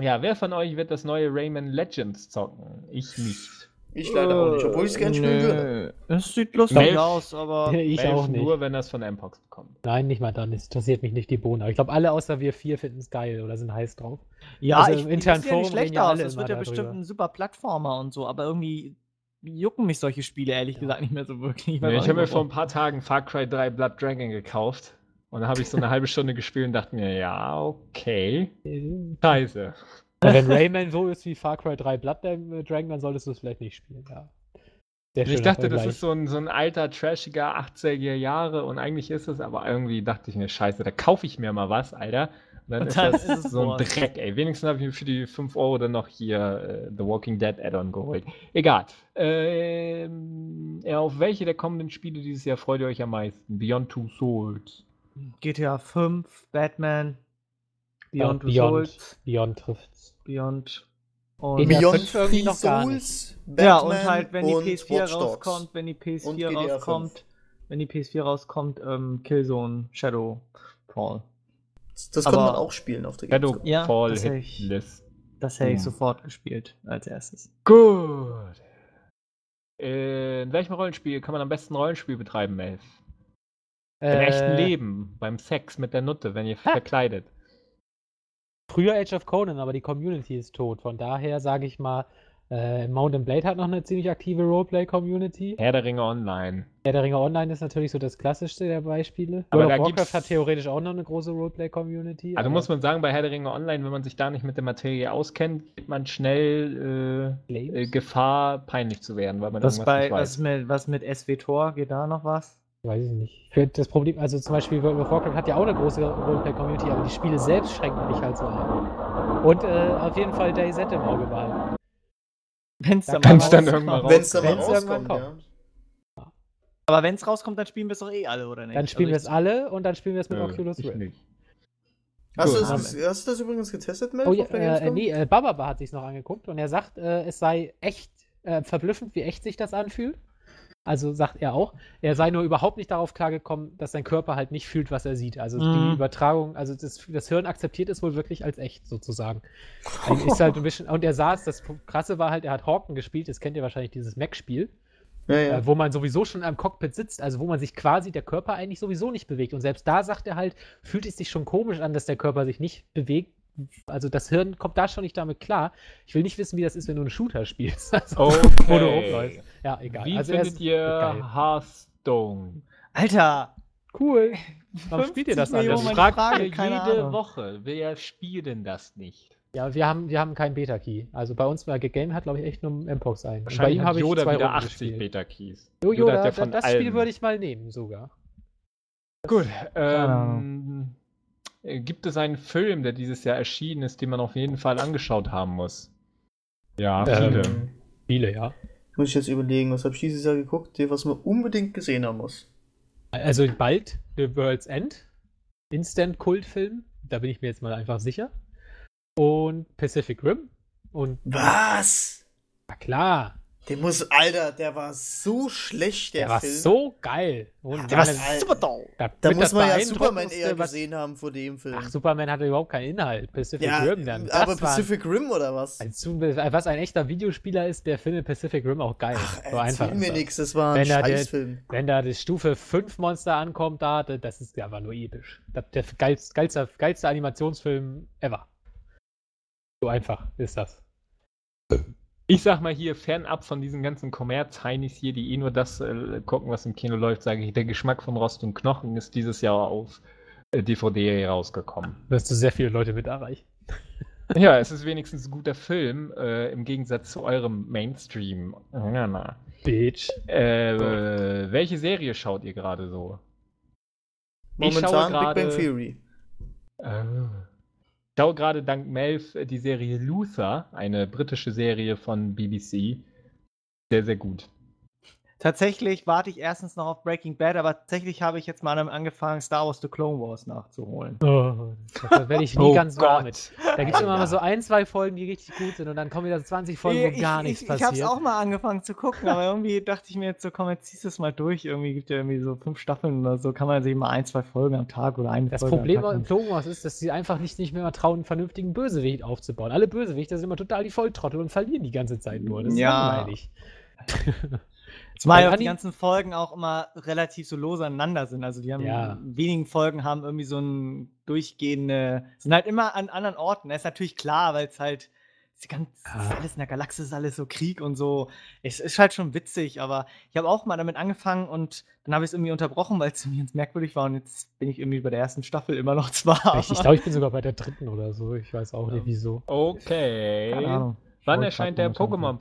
Ja, wer von euch wird das neue Rayman Legends zocken? Ich nicht. Ich leider auch nicht, obwohl ich es gerne spielen würde. Es sieht lustig Melf- aus, aber. ich Melf auch nicht. Nur, wenn das von Mpox bekommt. Nein, nicht mal dann. Es interessiert mich nicht die Bohne. Aber ich glaube, alle außer wir vier finden es geil oder sind heiß drauf. Ja, Also ich, im internen ja nicht Forum schlecht aus. immer wird ja darüber. bestimmt ein super Plattformer und so, aber irgendwie jucken mich solche Spiele ehrlich Ja. gesagt nicht mehr so wirklich. Nee, ich habe mir vor ein paar Tagen Far Cry 3 Blood Dragon gekauft. Und dann habe ich so eine halbe Stunde gespielt und dachte mir, ja, okay. Äh, Scheiße. Wenn Rayman so ist wie Far Cry 3 Blood Dragon, dann solltest du es vielleicht nicht spielen, ja. Sehr ich dachte, das ist so ein, so ein alter, trashiger 80er Jahre und eigentlich ist es, aber irgendwie dachte ich mir, scheiße, da kaufe ich mir mal was, Alter. Und dann Und ist das ist so ein. Dreck, ey. Wenigstens habe ich mir für die 5 Euro dann noch hier äh, The Walking Dead Add-on geholt. Egal. Ähm, ja, auf welche der kommenden Spiele dieses Jahr freut ihr euch am meisten? Beyond Two Souls. GTA 5, Batman, Ja, Beyond, Two Beyond, Souls, Beyond trifft's. Beyond und Beyond Three noch gar Souls, ja, Batman und halt, wenn die und PS4 Watch Dogs. rauskommt, wenn die Und PS4 GTA rauskommt, 5. wenn die PS4 rauskommt, ähm, Killzone Shadowfall. Das, das konnte Aber- man auch spielen auf der Shadow Gamescom. Ja, Fall das hätte ich-. Das hätte ich Hm. sofort gespielt als erstes. Gut. In welchem Rollenspiel kann man am besten Rollenspiel betreiben, Elf? Im Äh, echten Leben, beim Sex mit der Nutte, wenn ihr verkleidet. Früher Age of Conan, aber die Community ist tot. Von daher sage ich mal, äh, Mountain Blade hat noch eine ziemlich aktive Roleplay-Community. Herr der Ringe Online. Herr der Ringe Online ist natürlich so das klassischste der Beispiele. Aber World of Warcraft gibt's- hat theoretisch auch noch eine große Roleplay-Community. Also aber muss man sagen, bei Herr der Ringe Online, wenn man sich da nicht mit der Materie auskennt, gibt man schnell äh, äh, Gefahr, peinlich zu werden, weil man Was, irgendwas bei, nicht was, weiß. mit, was mit SWTOR? Geht da noch was? Weiß ich nicht. Für das Problem, also zum Beispiel World of Warcraft hat ja auch eine große Roleplay-Community, aber die Spiele selbst schränken mich halt so ein. Und äh, auf jeden Fall DayZ im Auge behalten. Wenn's Da dann dann rauskommt. irgendwann raus- Wenn es irgendwann rauskommt, ja. Aber wenn es rauskommt, dann spielen wir es doch eh alle, oder nicht? Dann spielen wir Also es alle und dann spielen wir es mit Nö, Oculus Rift. Hast, du das, hast du das übrigens getestet, Mel? Oh ja, äh, nee, äh, Bababa hat sich noch angeguckt und er sagt, äh, es sei echt äh, verblüffend, wie echt sich das anfühlt. Also sagt er auch, er sei nur überhaupt nicht darauf klargekommen, dass sein Körper halt nicht fühlt, was er sieht. Also Mhm. die Übertragung, also das, das Hirn akzeptiert es wohl wirklich als echt sozusagen. Also ist halt ein bisschen, und er saß, das Krasse war halt, er hat Hawken gespielt, das kennt ihr wahrscheinlich, dieses Mac-Spiel. Ja, ja. äh, wo man sowieso schon am Cockpit sitzt, also wo man sich quasi der Körper eigentlich sowieso nicht bewegt. Und selbst da sagt er halt, fühlt es sich schon komisch an, dass der Körper sich nicht bewegt, also das Hirn kommt da schon nicht damit klar. Ich will nicht wissen, wie das ist, wenn du einen Shooter spielst. Also, Okay. Wo du rumläufst. Ja, egal. Wie also findet ist ihr geil. Hearthstone? Alter! Cool. Warum spielt ihr 50 das alles? Millionen, meine fragt Frage, jede Ahnung. Woche. Wer spielt denn das nicht? Ja, wir haben, wir haben keinen Beta-Key. Also bei uns war Game hat, glaube ich, echt nur Mpox ein. Bei Wahrscheinlich ihm habe ich zwei wieder Runden 80 gespielt. Beta-Keys. Yoda Yoda, hat ja von das Spiel würde ich mal nehmen sogar. Gut. Ähm, äh, gibt es einen Film, der dieses Jahr erschienen ist, den man auf jeden Fall angeschaut haben muss? Ja, viele. Ähm, Viele, ja. Muss ich jetzt überlegen, was habe ich dieses Jahr geguckt, was man unbedingt gesehen haben muss. Also bald The World's End. Instant-Kultfilm. Da bin ich mir jetzt mal einfach sicher. Und Pacific Rim. Und Was? na klar, Der muss, Alter, der war so schlecht, der, der, war Film. so geil. Und Der war super toll. da, Da muss man ja Superman eher was- gesehen haben vor dem Film. Ach, Superman hatte überhaupt keinen Inhalt. Pacific ja, Rim dann. Das aber Pacific Rim oder was? Du- was ein echter Videospieler ist, der findet Pacific Rim auch geil. so einfach. Mir ist das. nichts, das war ein Wenn der- Scheißfilm. Wenn da das Stufe 5 Monster ankommt, da, da- das ist einfach nur episch. Das, der geilste, geilste, geilste Animationsfilm ever. So einfach ist das. Ich sag mal hier, fernab von diesen ganzen Kommerz-Heinis hier, die eh nur das äh, gucken, was im Kino läuft, sage ich, der Geschmack von Rost und Knochen ist dieses Jahr auf äh, DVD rausgekommen. Wirst du sehr viele Leute mit erreichen. ja, es ist wenigstens ein guter Film, äh, im Gegensatz zu eurem Mainstream. Ja, na. Bitch. Äh, äh, welche Serie schaut ihr gerade so? Ich schaue Momentan Big Bang Theory. Äh, schaue gerade dank Melf äh, die Serie Luther, eine britische Serie von BBC. Sehr, sehr gut. Tatsächlich warte ich erstens noch auf Breaking Bad, aber tatsächlich habe ich jetzt mal angefangen, Star Wars The Clone Wars nachzuholen. Oh, da werde ich nie Oh ganz warm Gott. mit. Da gibt es immer mal so ein, zwei Folgen, die richtig gut sind und dann kommen wieder 20 Folgen, wo ich, gar ich, nichts ich, ich habe es passiert. auch mal angefangen zu gucken, aber irgendwie dachte ich mir jetzt so, komm, jetzt ziehst du es mal durch. Irgendwie gibt ja irgendwie so fünf Staffeln oder so, kann man sich mal ein, zwei Folgen am Tag oder eine Das Folge Problem am im Tag Clone Wars ist, dass sie einfach nicht, nicht mehr trauen, einen vernünftigen Bösewicht aufzubauen. Alle Bösewichte sind immer total die Volltrottel und verlieren die ganze Zeit nur. Das ist Ja. langweilig. Zumal Weil auch die ganzen Folgen auch immer relativ so lose aneinander sind. Also die haben Ja. wenigen Folgen haben irgendwie so ein durchgehende, sind halt immer an anderen Orten. Das ist natürlich klar, weil es halt ist ganz Ja. ist alles in der Galaxis ist alles so Krieg und so. Es ist halt schon witzig, aber ich habe auch mal damit angefangen und dann habe ich es irgendwie unterbrochen, weil es mir ganz merkwürdig war und jetzt bin ich irgendwie bei der ersten Staffel immer noch zwar. Ich, ich glaube, ich bin sogar bei der dritten oder so. Ich weiß auch nicht, wieso. Okay. Wann erscheint der momentan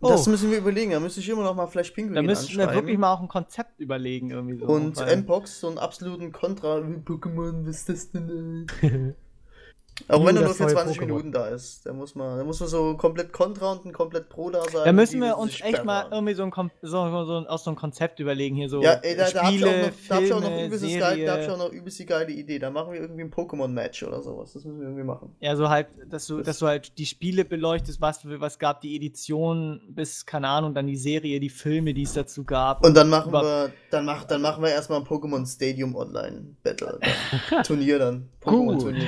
Pokémon-Podcast? Das Oh. müssen wir überlegen, da müsste ich immer noch mal Flash Pinguin Da müssten wir wirklich mal auch ein Konzept überlegen irgendwie so. Und Npox, so einen absoluten Kontra. wie Pokémon, was ist das denn? Auch wenn er nur für neue 20 Pokémon. Minuten da ist. Da muss man, da muss man so komplett Kontra und ein komplett Pro da sein. Da müssen wir uns echt mal irgendwie so ein, so, so, aus so ein Konzept überlegen hier so. Ja, ey, da, da hab ich auch Spiele, noch, da hab ich auch noch übelst die geile Idee. Da machen wir irgendwie ein Pokémon-Match oder sowas. Das müssen wir irgendwie machen. Ja, so halt, dass du, Das- dass du halt die Spiele beleuchtest, was, was gab die Edition bis, keine Ahnung, dann die Serie, die Filme, die es dazu gab. Und dann machen wir, dann, mach, dann machen wir erstmal ein Pokémon Stadium Online Battle. Turnier dann. Gut. Pokémon-Turnier.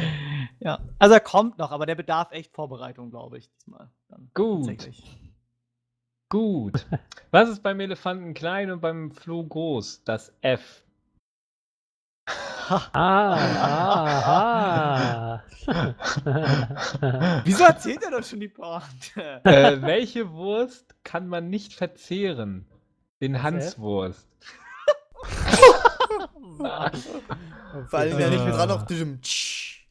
Ja, also er kommt noch, aber der bedarf echt Vorbereitung, glaube ich, diesmal. Dann Gut. Gut. Was ist beim Elefanten klein und beim Floh groß? Das F. Ah, aha. Wieso erzählt er doch schon die Pointe? äh, welche Wurst kann man nicht verzehren? Den Hanswurst. Vor allem ja nicht mit dran auf diesem Tsch.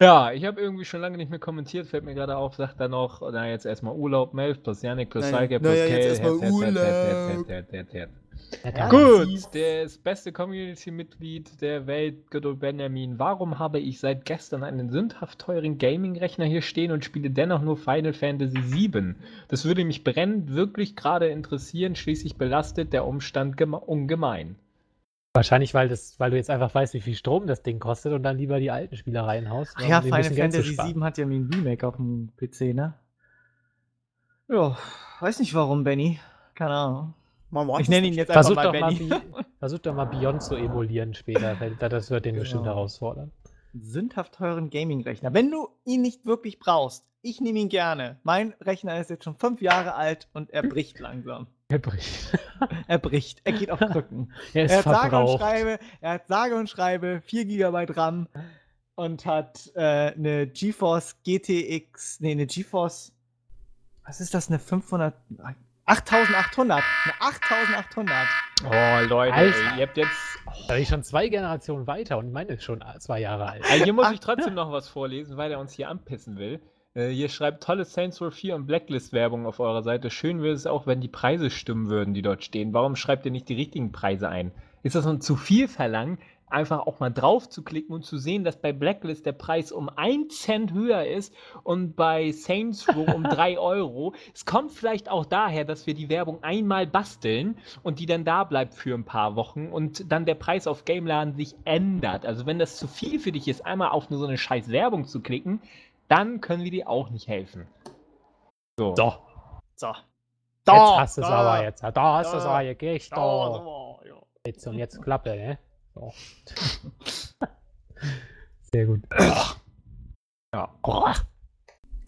Ja, ich habe irgendwie schon lange nicht mehr kommentiert, fällt mir gerade auf, sagt dann noch, na jetzt erstmal Urlaub, Melf plus Janik plus Salke plus naja, jetzt Kale, erstmal Herz, Herz, Herz, Urlaub. Herz, Herz, Herz, Herz, Herz. Ja, Gut, das beste Community-Mitglied der Welt, Godot Benjamin. Warum habe ich seit gestern einen sündhaft teuren Gaming-Rechner hier stehen und spiele dennoch nur Final Fantasy VII? Das würde mich brennend wirklich gerade interessieren, schließlich belastet der Umstand geme- ungemein. Wahrscheinlich, weil, das, weil du jetzt einfach weißt, wie viel Strom das Ding kostet und dann lieber die alten Spieler reinhaust. Ach um ja, ein Final Fantasy. 7 hat ja ein Remake auf dem PC, ne? Ja, weiß nicht warum, Benny. Keine Ahnung. Man weiß Ich nenne ihn jetzt einfach Versuch mal doch, mal Benny. Versuch doch mal Beyond zu emulieren später. Das wird den bestimmt Genau. herausfordern. Sündhaft teuren Gaming-Rechner. Wenn du ihn nicht wirklich brauchst, ich nehme ihn gerne. Mein Rechner ist jetzt schon fünf Jahre alt und er bricht langsam. Er bricht. Er bricht. Er geht auf Krücken. Er ist er hat sage und verbraucht. schreibe, er hat sage und schreibe 4 GB RAM. und hat äh, eine GeForce GTX, nee, eine GeForce, was ist das, eine 500, 8800, eine 8800. Oh, Leute, Alter. ihr habt jetzt. Da bin ich schon zwei Generationen weiter und meine ist schon zwei Jahre alt. Ey, hier muss ich trotzdem noch was vorlesen, weil er uns hier anpissen will. Äh, hier schreibt tolle Saints Row 4 und Blacklist-Werbung auf eurer Seite. Schön wäre es auch, wenn die Preise stimmen würden, die dort stehen. Warum schreibt ihr nicht die richtigen Preise ein? Ist das nun zu viel verlangen, einfach auch mal drauf zu klicken und zu sehen, dass bei Blacklist der Preis um 1 Cent höher ist und bei Saints Row um 3 Euro? Es kommt vielleicht auch daher, dass wir die Werbung einmal basteln und die dann da bleibt für ein paar Wochen und dann der Preis auf Gameladen sich ändert. Also wenn das zu viel für dich ist, einmal auf nur so eine scheiß Werbung zu klicken, dann können wir dir auch nicht helfen. So. Doch, So. jetzt Da, hast du es aber jetzt. Da hast du es aber gekriegt. Da, Da. so, ja. Jetzt und jetzt Klappe, ne? So. Sehr gut. Ja.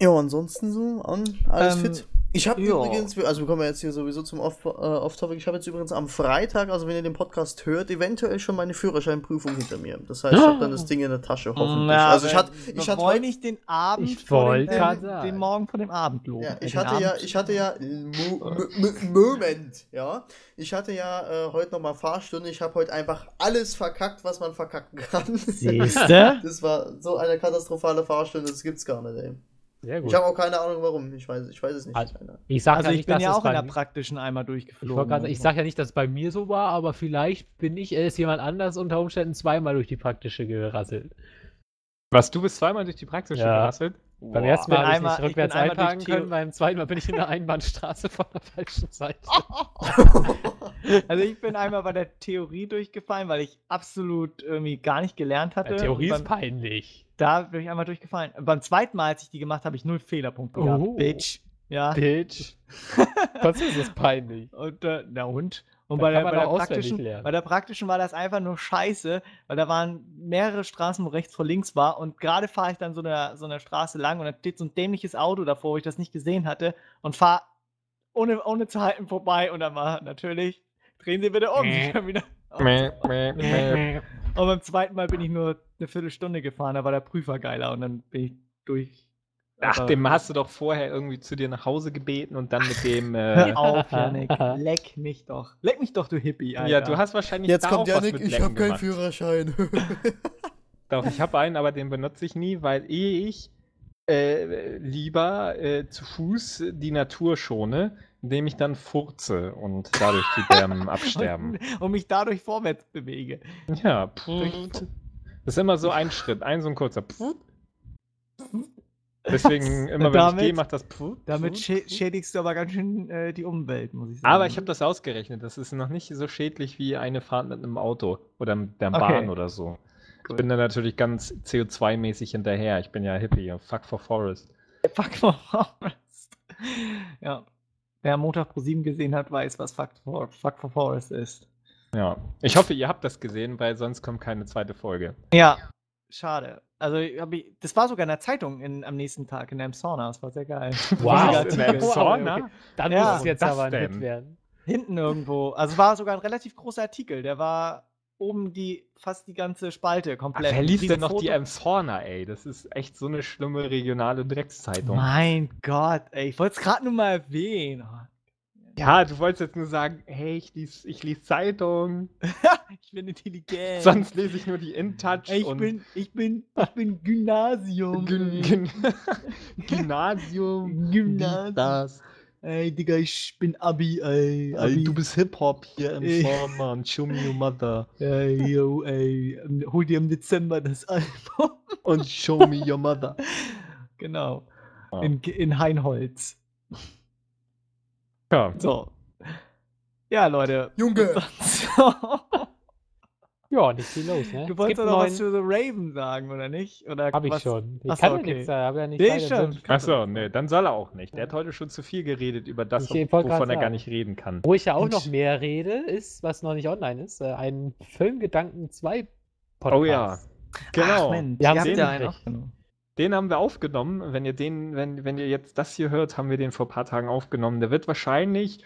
Ja, ansonsten so, an, alles Ähm, fit. Ich habe ja. übrigens, also wir kommen ja jetzt hier sowieso zum äh, Off-Topic, ich habe jetzt übrigens am Freitag, also wenn ihr den Podcast hört, eventuell schon meine Führerscheinprüfung hinter mir. Das heißt, ich habe dann das Ding in der Tasche, hoffentlich. Na, also ich hatte, ich hatte heute, nicht den Abend Ich den, sagen. den Morgen vor dem Abend loben. ja, Äh, ich hatte ja, ich hatte ja, Mo, Mo, Mo, Moment, ja, ich hatte ja äh, heute nochmal Fahrstunde, ich habe heute einfach alles verkackt, was man verkacken kann. Siehste? Das war so eine katastrophale Fahrstunde, das gibt's gar nicht, ey. Sehr gut. Ich habe auch keine Ahnung warum, ich weiß, ich weiß es nicht. Also. Ich sag Also ja ich nicht, bin dass ja es auch in bei der mir- praktischen einmal Ich, durchgeflogen. sagen, ich sag ja nicht, dass es bei mir so war, aber vielleicht bin ich, ist jemand anders unter Umständen zweimal durch die praktische gerasselt. Was, du bist zweimal durch die Praxische Ja. gerasselt? Beim Boah. ersten Mal habe ich einmal- nicht ich rückwärts einparken können, beim zweiten Mal bin ich in der Einbahnstraße von der falschen Seite. Also ich bin einmal bei der Theorie durchgefallen, weil ich absolut irgendwie gar nicht gelernt hatte. Ja, Theorie ist beim, peinlich. Da bin ich einmal durchgefallen. Beim zweiten Mal, als ich die gemacht habe, habe ich null Fehlerpunkte Oh. gehabt. Bitch. Ja. Bitch. Trotzdem ist es peinlich. Und, äh, na und? Und bei der, bei, der praktischen, lernen. bei der praktischen war das einfach nur scheiße, weil da waren mehrere Straßen, wo rechts vor links war und gerade fahre ich dann so einer so einer Straße lang und da steht so ein dämliches Auto davor, wo ich das nicht gesehen hatte und fahre ohne, ohne zu halten vorbei und dann war natürlich, drehen Sie bitte um. Und beim zweiten Mal bin ich nur eine Viertelstunde gefahren, da war der Prüfer geiler und dann bin ich durch. Ach, dem hast du doch vorher irgendwie zu dir nach Hause gebeten und dann mit dem. Hör Äh, auf, Janik. Leck mich doch. Leck mich doch, du Hippie, Alter. ja, du hast wahrscheinlich Jetzt da kommt auch was Janik, mit ich habe keinen. Führerschein. Doch, ich habe einen, aber den benutze ich nie, weil ich äh, lieber äh, zu Fuß die Natur schone, indem ich dann furze und dadurch die Dämmen absterben. und, und mich dadurch vorwärts bewege. Ja, pfut. Das ist immer so ein Schritt, ein so ein kurzer Pfut. Deswegen, immer wenn Damit- ich gehe, macht das Pfut. Damit Pfut. schädigst du aber ganz schön äh, die Umwelt, muss ich sagen. Aber ich habe das ausgerechnet. Das ist noch nicht so schädlich wie eine Fahrt mit einem Auto oder mit der Okay. Bahn oder so. Ich Gut. bin da natürlich ganz CO2-mäßig hinterher. Ich bin ja Hippie. Fuck for Forest. Fuck for Forest. ja. Wer Montag Pro 7 gesehen hat, weiß, was Fuck for, Fuck for Forest ist. Ja. Ich hoffe, ihr habt das gesehen, weil sonst kommt keine zweite Folge. Ja. Schade. Also, ich, das war sogar in der Zeitung in, am nächsten Tag in der Sauna. Das war sehr geil. Wow. In der Artikel. Sauna? okay. Dann Ja. muss es jetzt aber ein? Hit werden. Hinten irgendwo. Also, es war sogar ein relativ großer Artikel. Der war oben die, fast die ganze Spalte Ach, komplett. wer liest denn noch die Foto. Emshorner, ey? Das ist echt so eine schlimme regionale Dreckszeitung. Mein Gott, ey. Ich wollte es gerade nur mal erwähnen. Ja, du wolltest jetzt nur sagen, hey, ich lies, ich lies Zeitung. Ich bin intelligent. Sonst lese ich nur die InTouch Ey, ich und bin, ich bin, ich bin Gymnasium. Gyn Gyn Gymnasium. Gymnasium. Das. Ey, Digga, ich bin Abi, ey. Abi. Ey, du bist Hip-Hop hier im Ey. Vormann. Show me your mother. Ey, yo, ey. Hol dir im Dezember das Album. Und show me your mother. genau. Ja. In, in Heinholz. Ja. So. Ja, Leute. Junge. Ja, nicht viel los, ne? Du Es wolltest doch noch was neuen- zu The Raven sagen, oder nicht? Oder Hab ich was? schon. Ich Ach so, kann ja okay. nichts, da habe ja nicht Nee, schon. Achso, nee, dann soll er auch nicht. Der hat heute schon zu viel geredet über das, Ich wovon er gar sagen. nicht reden kann. Wo ich ja auch noch mehr rede, ist, was noch nicht online ist, äh, ein Filmgedanken 2 Podcast. Oh ja. Genau. Ach, Mensch, Wir haben den ja einen. Den haben wir aufgenommen. Wenn ihr den, wenn, wenn ihr jetzt das hier hört, haben wir den vor ein paar Tagen aufgenommen. Der wird wahrscheinlich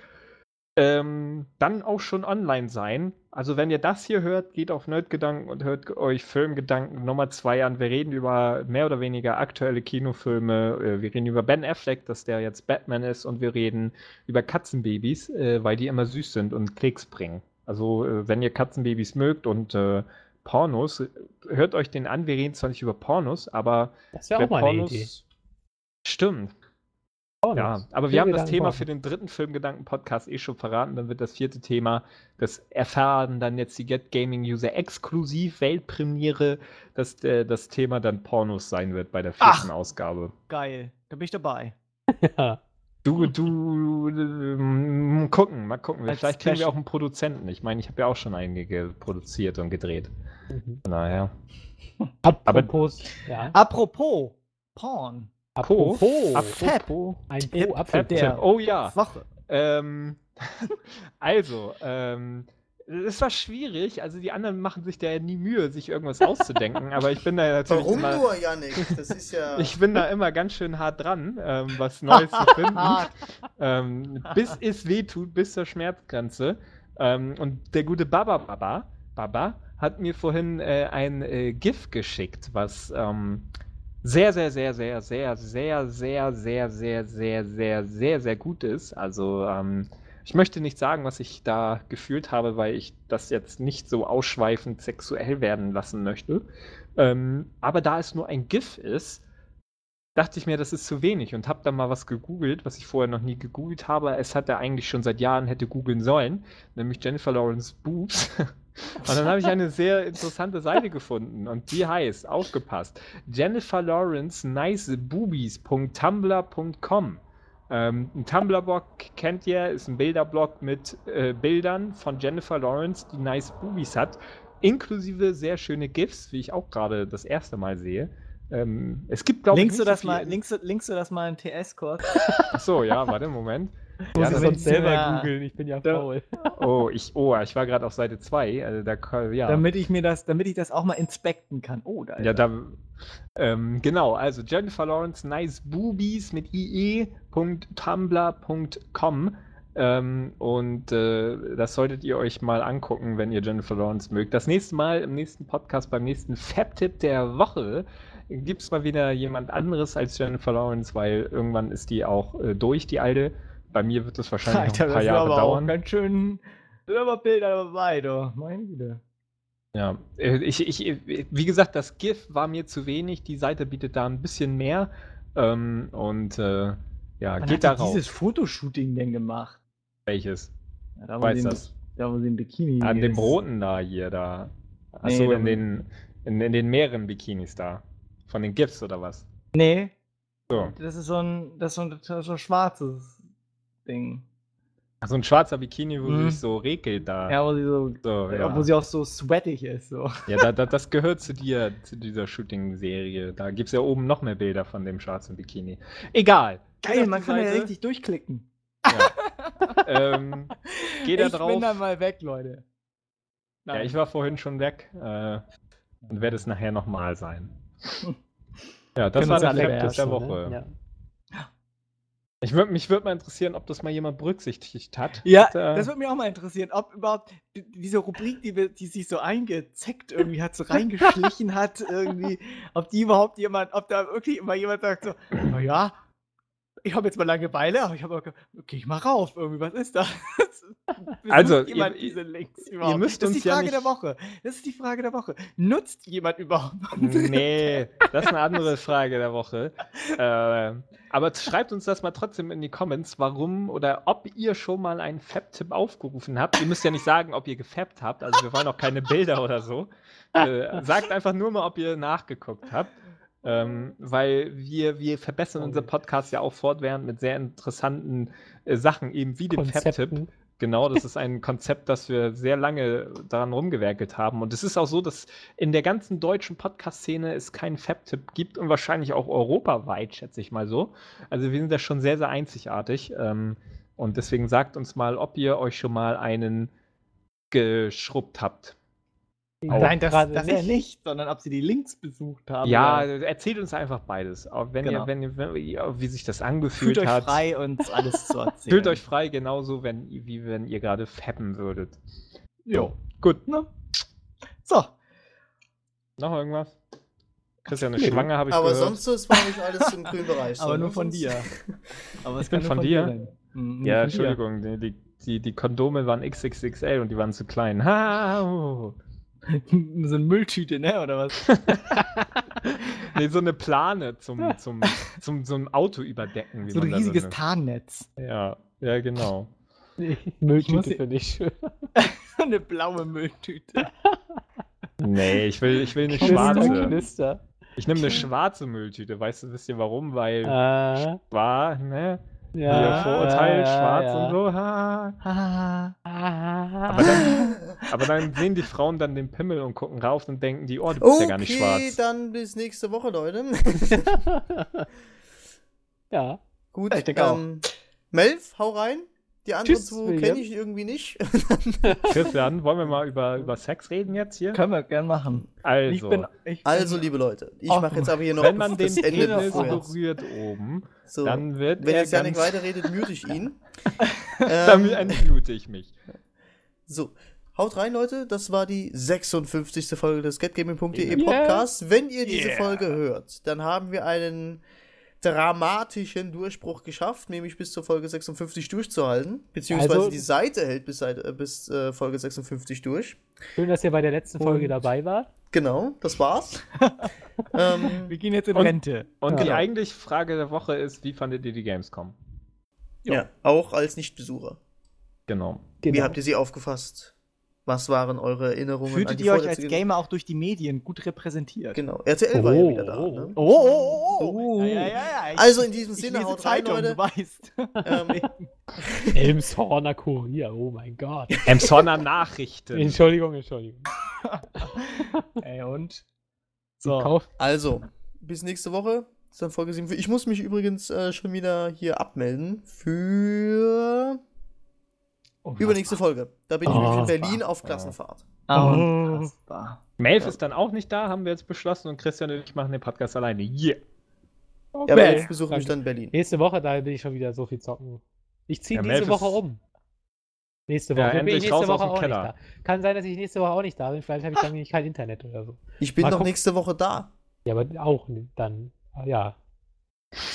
ähm, dann auch schon online sein. Also wenn ihr das hier hört, geht auf Nerdgedanken und hört euch Filmgedanken Nummer 2 an. Wir reden über mehr oder weniger aktuelle Kinofilme. Äh, wir reden über Ben Affleck, dass der jetzt Batman ist und wir reden über Katzenbabys, äh, weil die immer süß sind und Klicks bringen. Also äh, wenn ihr Katzenbabys mögt und äh, Pornos, hört euch den an. Wir reden zwar nicht über Pornos, aber Das wäre auch mal eine Pornos... Idee. Stimmt, Pornos. ja, aber wir haben das Thema Pornos. für den dritten Filmgedanken-Podcast eh schon verraten. Dann wird das vierte Thema, das erfahren dann jetzt die Get Gaming User exklusiv Weltpremiere, dass äh, das Thema dann Pornos sein wird bei der vierten Ausgabe. Geil. Da bin ich dabei. Ja. Du, du, ähm, gucken, mal gucken. Als Vielleicht kriegen wir auch einen Produzenten. Ich meine, ich habe ja auch schon einige produziert und gedreht. Mhm. Von daher. Apropos, ja. Apropos Porn. Apropos, Apropos. ein Tipp Po. Fab-Tipp. der Oh ja. Woche. Ähm, also, ähm, es war schwierig. Also die anderen machen sich da ja nie Mühe, sich irgendwas auszudenken. aber ich bin da natürlich Warum immer, nur, Yannick? Das ist ja. ich bin da immer ganz schön hart dran, ähm, was Neues zu finden. ähm, bis es weh tut, bis zur Schmerzgrenze. Ähm, und der gute Baba Baba, Baba hat mir vorhin äh, ein äh, GIF geschickt, was ähm, sehr, sehr, sehr, sehr, sehr, sehr, sehr, sehr, sehr, sehr, sehr, sehr, sehr gut ist. Also ähm, ich möchte nicht sagen, was ich da gefühlt habe, weil ich das jetzt nicht so ausschweifend sexuell werden lassen möchte. Ähm, aber da es nur ein GIF ist, dachte ich mir, das ist zu wenig und habe dann mal was gegoogelt, was ich vorher noch nie gegoogelt habe. Es hat er eigentlich schon seit Jahren hätte googeln sollen, nämlich Jennifer Lawrence Boobs. Und dann habe ich eine sehr interessante Seite gefunden und die heißt, aufgepasst, Jennifer Lawrence niceboobies.tumblr.com. Ähm, ein Tumblr-Blog kennt ihr, ist ein Bilderblog mit äh, Bildern von Jennifer Lawrence, die nice Boobies hat, inklusive sehr schöne GIFs, wie ich auch gerade das erste Mal sehe. Ähm, es gibt, glaube ich, Linkst du, nicht so das mal, linkst, du, linkst du das mal in TS-Kurz? Achso, ja, warte, Moment. Ich muss das sonst selber ja. googeln, ich bin ja faul. Oh, ich, oh, ich war gerade auf Seite 2. Also da, ja. Damit ich mir das, damit ich das auch mal inspekten kann. Oh, da Ja, da. Ähm, genau, also Jennifer Lawrence Nice Boobies mit ie.tumblr.com. Ähm, und äh, das solltet ihr euch mal angucken, wenn ihr Jennifer Lawrence mögt. Das nächste Mal im nächsten Podcast, beim nächsten Fab-Tipp der Woche, gibt es mal wieder jemand anderes als Jennifer Lawrence, weil irgendwann ist die auch äh, durch, die alte. Bei mir wird das wahrscheinlich noch Alter, ein das paar ist Jahre aber dauern. auch ganz schön. Bilder dabei, du. Meine Güte. Ja, äh, ich, ich, äh, wie gesagt, das GIF war mir zu wenig. Die Seite bietet da ein bisschen mehr. Ähm, und äh, ja, Wann geht die darauf. dieses Fotoshooting denn gemacht? Welches? Ja, da, wo Weiß im- das. Da, wo sie im Bikini An dem ist. roten da hier, da. Nee, Achso, da- in den, in, in den mehreren Bikinis da. Von den GIFs oder was? Nee, So. das ist so ein, das ist so ein, das ist so ein schwarzes Ding. So ein schwarzer Bikini, wo Mhm. sie sich so regelt da. Ja, wo sie so, So, ja. wo sie auch so sweatig ist. So. ja da, da, das gehört zu dir, zu dieser Shooting-Serie. Da gibt es ja oben noch mehr Bilder von dem schwarzen Bikini. Egal. Geil, man kann ja Seite. richtig durchklicken. Ja. ähm, geh da ich drauf. bin dann mal weg, Leute. Ja, ich war vorhin schon weg äh, und werde es nachher nochmal sein. Ja, das Können war der Fakt der beherrschen, Woche. ne? Ich würd, mich würde mal interessieren, ob das mal jemand berücksichtigt hat. Ja, Hat, äh, das würde mich auch mal interessieren, ob überhaupt die- diese Rubrik, die, wir, die sich so eingezeckt irgendwie hat, so reingeschlichen hat, irgendwie, ob die überhaupt jemand, ob da wirklich immer jemand sagt so, na ja, ich habe jetzt mal Langeweile, aber ich habe okay, ich mal rauf, irgendwie, was ist das? Also, jemand ihr- diese Links überhaupt? müsst das ist uns die ja Frage der nicht- Woche. Das ist die Frage der Woche. Nutzt jemand überhaupt? Nee, das ist eine andere Frage der Woche. Äh, aber schreibt uns das mal trotzdem in die Comments, warum oder ob ihr schon mal einen Fab-Tipp aufgerufen habt. Ihr müsst ja nicht sagen, ob ihr gefabbt habt. Also wir wollen auch keine Bilder oder so. Äh, sagt einfach nur mal, ob ihr nachgeguckt habt. Ähm, weil wir, wir verbessern Oh. unseren Podcast ja auch fortwährend mit sehr interessanten äh, Sachen, eben wie dem Fab-Tipp. Genau, das ist ein Konzept, das wir sehr lange daran rumgewerkelt haben. Und es ist auch so, dass in der ganzen deutschen Podcast-Szene es keinen Fab-Tipp gibt und wahrscheinlich auch europaweit, schätze ich mal so. Also wir sind da schon sehr, sehr einzigartig. Ähm, und deswegen sagt uns mal, ob ihr euch schon mal einen geschrubbt habt. Nein, das, das ja nicht, sondern ob sie die Links besucht haben. Ja, oder- erzählt uns einfach beides. Auch wenn Genau. ihr, wenn ihr, wenn ihr, wie sich das fühlt angefühlt euch hat. frei, uns alles zu erzählen. Fühlt euch frei, genauso, wenn, wie wenn ihr gerade fappen würdet. Jo. Gut. Ne? So, Noch irgendwas? Christian ist Nee. schwanger, habe ich Aber gehört. sonst so, es war nicht alles im grünen Bereich. aber ne? nur von dir. Aber es Ich bin kann nur von dir? sein. Mhm, ja, von dir. Entschuldigung, die, die, die, die Kondome waren XXXL und die waren zu klein. Ha, oh. so eine Mülltüte, ne? Oder was? nee, so eine Plane zum, zum, zum, zum Auto überdecken. Wie so ein riesiges nennt. Tarnnetz. Ja, ja, genau. Nee, Mülltüte finde ich schön. eine blaue Mülltüte. Nee, ich will, ich will eine schwarze. Knister. Ich nehme eine schwarze Mülltüte. Weißt du, wisst ihr warum? Weil Äh, war, ne? Ja, Hier Vorurteil, ja, schwarz ja. und so. Ha. Aber dann, aber dann sehen die Frauen dann den Pimmel und gucken rauf und denken die, oh, du bist ja gar nicht Okay, schwarz. dann bis nächste Woche, Leute. ja. Gut, Ich denke auch. ähm, Melf, hau rein. Die anderen Tschüss, zwei kenne ich irgendwie nicht. Christian, wollen wir mal über, über Sex reden jetzt hier? Können wir gern machen. Also, Ich bin, ich bin Also, liebe Leute, ich mache jetzt aber hier noch wenn man den das Ende Penis berührt oben, So, dann wird wenn er jetzt Janik ganz, weiterredet, mute ich ihn. dann ähm, entmute ich mich. so, haut rein, Leute. Das war die 56. Folge des getgaming.de Yeah. Podcast. Wenn ihr diese Yeah. Folge hört, dann haben wir einen dramatischen Durchbruch geschafft, nämlich bis zur Folge 56 durchzuhalten. Beziehungsweise Also- die Seite hält bis, Seite, äh, bis äh, Folge 56 durch. Schön, dass ihr bei der letzten Folge Und- dabei wart. Genau, das war's. ähm, Wir gehen jetzt in Und- Rente. Und Ja. die eigentliche Frage der Woche ist, wie fandet ihr die Gamescom? ja, auch als Nichtbesucher. Genau. Wie habt ihr sie aufgefasst? Was waren eure Erinnerungen an Fühltet die ihr euch als Gamer auch durch die Medien gut repräsentiert? Genau, RTL war ja Oh, wieder da. oh, Ne? Oh, oh, oh, Oh. Ja, ja, ja, ja. Ich, Also in diesem ich Sinne, lese haut rein, Zeitung, Leute. du weißt. Ähm, Elmshorner Kurier, oh mein Gott. Emsonner Nachrichten. Entschuldigung, Entschuldigung. Ey, und? So. Also, bis nächste Woche. Ist dann Folge 7. Ich muss mich übrigens äh, schon wieder hier abmelden für übernächste Folge. Da bin ich Oh, nämlich in Berlin auf Klassenfahrt. Ah, Oh. unfassbar. Melf ist dann auch nicht da, haben wir jetzt beschlossen und Christian und ich machen den Podcast alleine. Yeah. Ja, aber Okay. ich besuche mich dann in Berlin. Nächste Woche, da bin ich schon wieder so viel zocken. Ich ziehe Ja, diese Melf Woche ist- um. Nächste Ja, Woche. bin endlich ich raus nächste aus Woche dem auch nicht Keller. da. Kann sein, dass ich nächste Woche auch nicht da bin. Vielleicht habe ich dann nämlich kein Internet oder so. Ich bin Mal doch gucken. nächste Woche da. Ja, aber auch dann. Ja.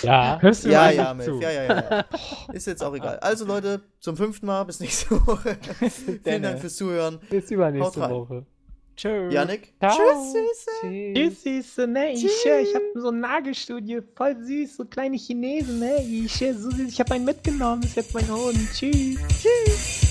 Ja. Hörst du Ja, ja? Melf. Ja, ja, ja, ja. Ist jetzt auch egal. Also, Leute, zum fünften Mal. Bis nächste Woche. Vielen. Dank fürs Zuhören. Bis übernächste. Woche. Tschö. Janik. Ciao. Tschüss, Süße. Tschüss. Tschüss, Süße, ne? Ich, äh, ich habe so ein Nagelstudio, voll süß, so kleine Chinesen, ne? Ich, so süß, ich habe einen mitgenommen, ist jetzt mein Hund. Tschüss. Tschüss.